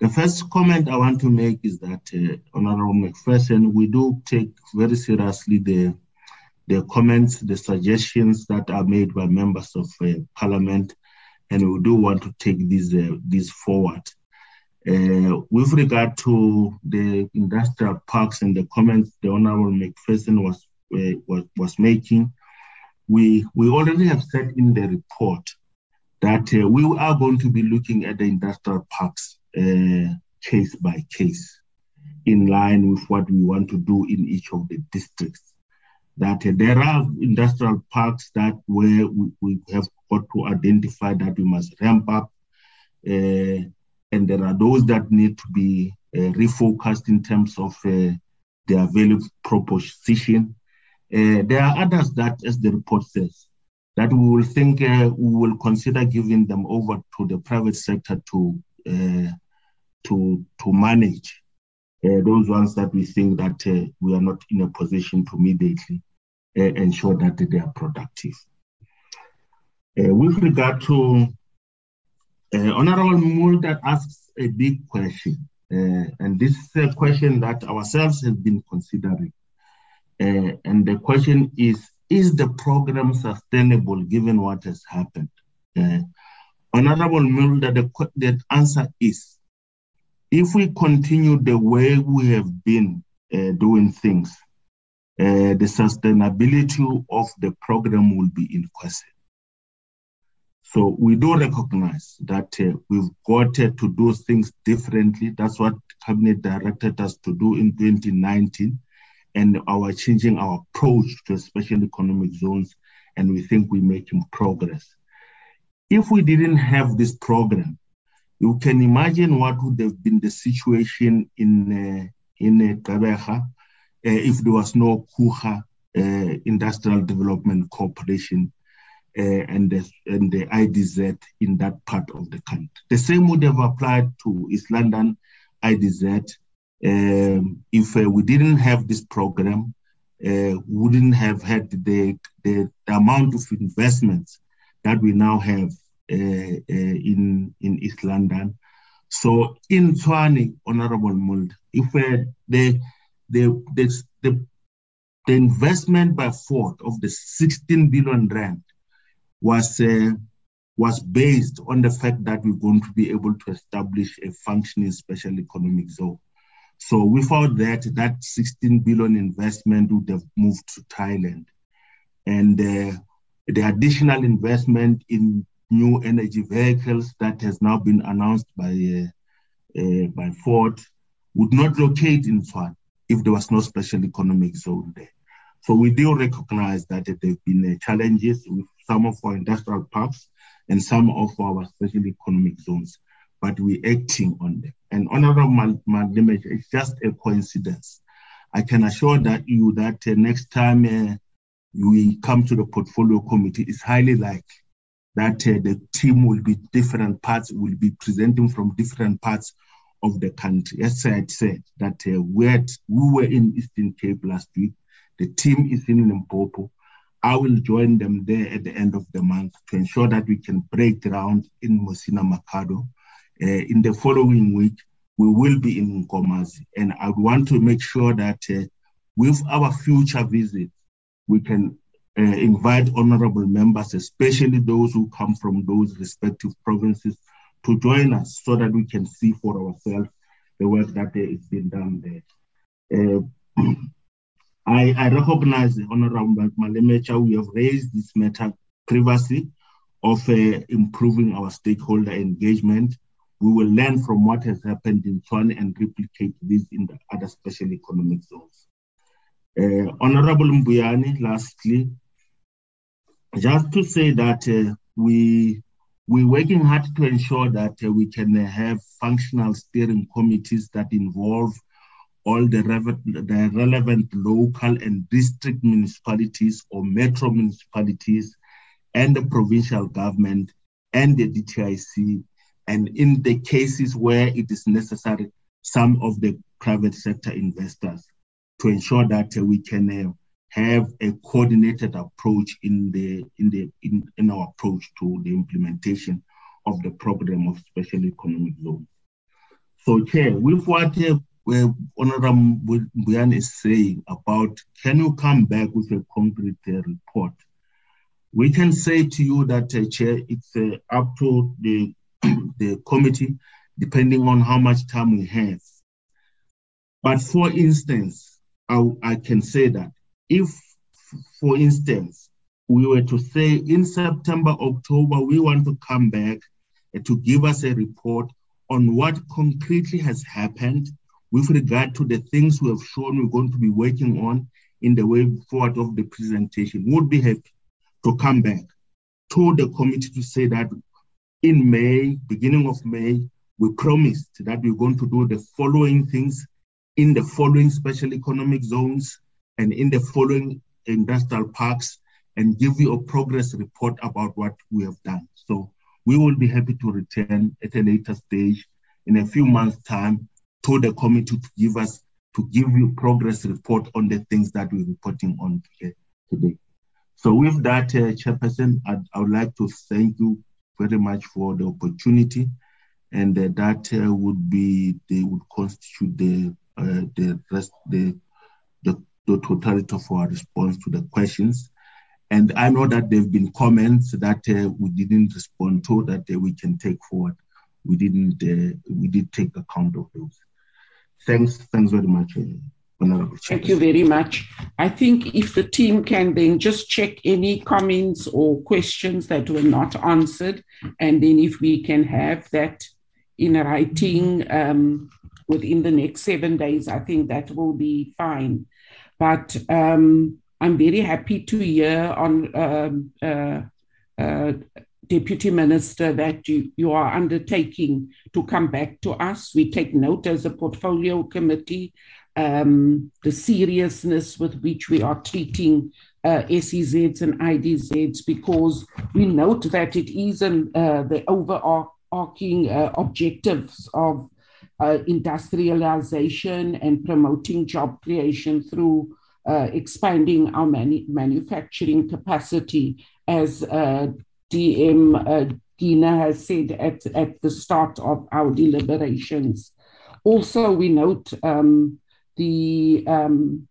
the first comment I want to make is that uh, Honorable McPherson, we do take very seriously the the comments, the suggestions that are made by members of uh, Parliament, and we do want to take these uh, these forward. Uh, with regard to the industrial parks and the comments the Honorable McPherson was, uh, was, was making, we, we already have said in the report that uh, we are going to be looking at the industrial parks uh, case by case in line with what we want to do in each of the districts. That uh, there are industrial parks that where we, we, have got to identify that we must ramp up uh, and there are those that need to be uh, refocused in terms of uh, their value proposition. Uh, there are others that, as the report says, that we will think uh, we will consider giving them over to the private sector to uh, to to manage. Those ones that we think that we are not in a position to immediately ensure that they are productive. With regard to uh, Honorable Mulder that asks a big question, uh, and this is a question that ourselves have been considering. Uh, and the question is Is the program sustainable given what has happened? Uh, Honorable Mulder, the, the answer is if we continue the way we have been uh, doing things, uh, the sustainability of the program will be in question. So we do recognize that uh, we've got uh, to do things differently. That's what Cabinet directed us to do in 2019, and our changing our approach to special economic zones, and we think we're making progress. If we didn't have this program, you can imagine what would have been the situation in uh, in uh, uh, if there was no Coega uh, Industrial Development Corporation and, the, and the IDZ in that part of the country. The same would have applied to East London IDZ. Um, if uh, we didn't have this program, uh, wouldn't have had the, the, the, amount of investments that we now have uh, uh, in, in East London. So in Tshwane, Honorable Mulder, if uh, the, the, the, the investment by Ford of the 16 billion rand was uh, was based on the fact that we're going to be able to establish a functioning special economic zone. So without that, that 16 billion investment would have moved to Thailand, and uh, the additional investment in new energy vehicles that has now been announced by uh, uh by Ford would not locate in Tshwane if there was no special economic zone there. So we do recognize that there have been uh, challenges with some of our industrial parks and some of our special economic zones, but we're acting on them. And Honorable Madlimej, it's just a coincidence. I can assure that you that uh, next time uh, we come to the portfolio committee, it's highly likely that uh, the team will be different parts, will be presenting from different parts of the country. As I said, that uh, we, had, we were in Eastern Cape last week. The team is in Limpopo. I will join them there at the end of the month to ensure that we can break ground in Musina Makhado. Uh, in the following week, we will be in Nkomazi. And I want to make sure that uh, with our future visits, we can uh, invite honorable members, especially those who come from those respective provinces, to join us so that we can see for ourselves the work that is being done there. [CLEARS THROAT] Uh, I, I recognize, Honorable Malematja, we have raised this matter previously of uh, improving our stakeholder engagement. We will learn from what has happened in Tshwane and replicate this in the other special economic zones. Uh, Honorable Mbuyane, lastly, just to say that uh, we we're working hard to ensure that uh, we can have functional steering committees that involve all the, the relevant local and district municipalities or metro municipalities and the provincial government and the DTIC. And in the cases where it is necessary, some of the private sector investors to ensure that uh, we can uh, have a coordinated approach in the in the in, in our approach to the implementation of the program of special economic zones. So, Chair, with what uh, Honorable Mbuyane is saying about can you come back with a concrete uh, report? We can say to you that, uh, Chair, it's uh, up to the, [CLEARS THROAT] the committee, depending on how much time we have. But for instance, I, I can say that if, for instance, we were to say in September, October, we want to come back to give us a report on what concretely has happened with regard to the things we have shown we're going to be working on in the way forward of the presentation. Would be happy to come back to the committee to say that in May, beginning of May, we promised that we're going to do the following things in the following special economic zones and in the following industrial parks and give you a progress report about what we have done. So we will be happy to return at a later stage in a few months' time to the committee to give us to give you progress report on the things that we're reporting on today. So with that, uh, Chairperson, I'd, I would like to thank you very much for the opportunity, and uh, that uh, would be they would constitute the uh, the rest the, the the totality of our response to the questions. And I know that there have been comments that uh, we didn't respond to that uh, we can take forward. We didn't. we did take account of those. Thanks. Thanks very much. Thank you very much. I think if the team can then just check any comments or questions that were not answered, and then if we can have that in writing um, within the next seven days, I think that will be fine. But um, I'm very happy to hear on um, uh, uh, Deputy Minister, that you, you are undertaking to come back to us. We take note as a portfolio committee um, the seriousness with which we are treating uh, SEZs and IDZs because we note that it is an, uh, the overarching uh, objectives of uh, industrialization and promoting job creation through uh, expanding our manu- manufacturing capacity as uh, DM Gina has said at, at the start of our deliberations. Also, we note um, the um,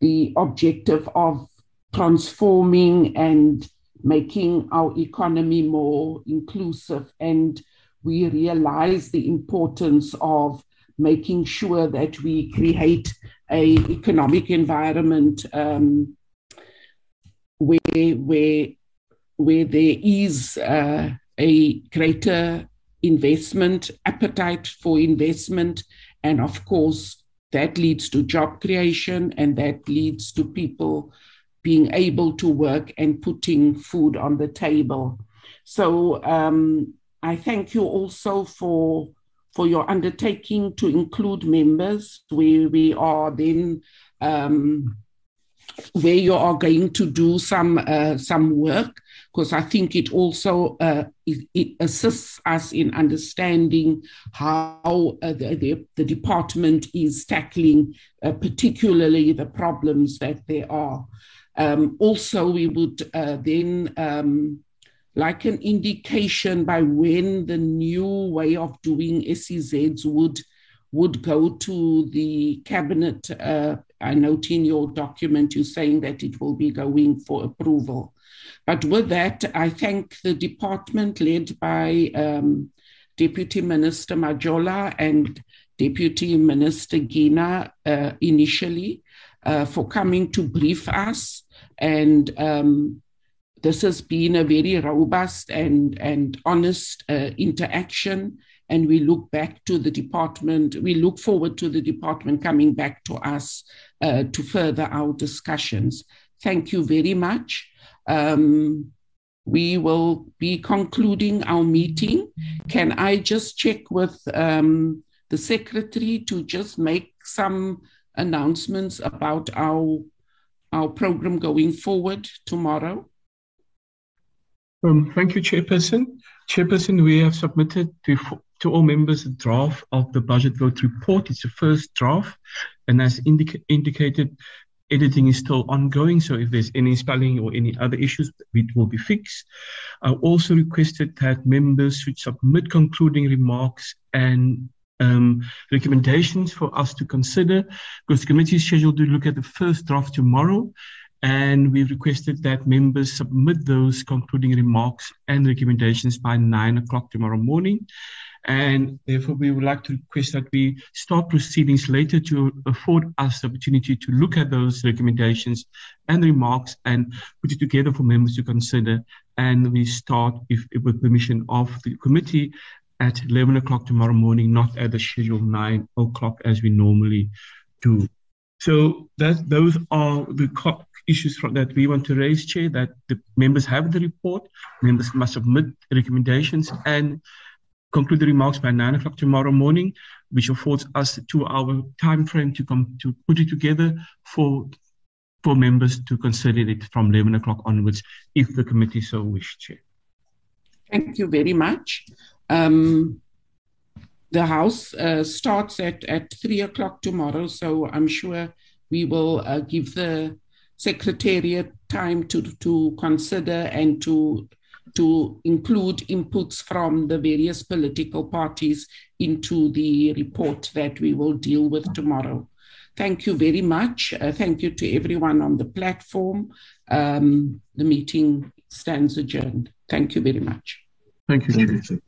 the objective of transforming and making our economy more inclusive and we realize the importance of making sure that we create a economic environment um, where where where there is uh, a greater investment appetite for investment and of course that leads to job creation and that leads to people being able to work and putting food on the table. So um, I thank you also for for your undertaking to include members where we are then um, where you are going to do some uh, some work because I think it also uh, it, it, assists us in understanding how uh, the, the, the, department is tackling uh, particularly the problems that there are. Um, also, we would uh, then um, like an indication by when the new way of doing SEZs would would go to the cabinet. Uh, I note in your document you're saying that it will be going for approval. But with that, I thank the department led by um, Deputy Minister Majola and Deputy Minister Gina uh, initially uh, for coming to brief us. And um, this has been a very robust and, and honest uh, interaction. And we look back to the department, we look forward to the department coming back to us uh, to further our discussions. Thank you very much. Um, we will be concluding our meeting. Can I just check with um, the secretary to just make some announcements about our our program going forward tomorrow? Um, thank you, Chairperson. Chairperson, we have submitted to to all members a draft of the budget vote report. It's the first draft, and as indica- indicated, editing is still ongoing, so if there's any spelling or any other issues, it will be fixed. I also requested that members should submit concluding remarks and um, recommendations for us to consider because the committee is scheduled to look at the first draft tomorrow. And we requested that members submit those concluding remarks and recommendations by nine o'clock tomorrow morning. And therefore, we would like to request that we start proceedings later to afford us the opportunity to look at those recommendations and remarks and put it together for members to consider. And we start, if, with permission of the committee, at 11 o'clock tomorrow morning, not at the scheduled 9 o'clock as we normally do. So that those are the issues that we want to raise, Chair, that the members have the report, members must submit recommendations and conclude the remarks by 9 o'clock tomorrow morning, which affords us a two-hour time frame to come to put it together for for members to consider it from 11 o'clock onwards, if the committee so wish, Chair. Thank you very much. Um, the House uh, starts at, at three o'clock tomorrow, so I'm sure we will uh, give the Secretariat time to, to consider and to, to include inputs from the various political parties into the report that we will deal with tomorrow. Thank you very much. Uh, thank you to everyone on the platform. Um, the meeting stands adjourned. Thank you very much. Thank you. Thank you.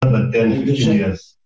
But then 15 years.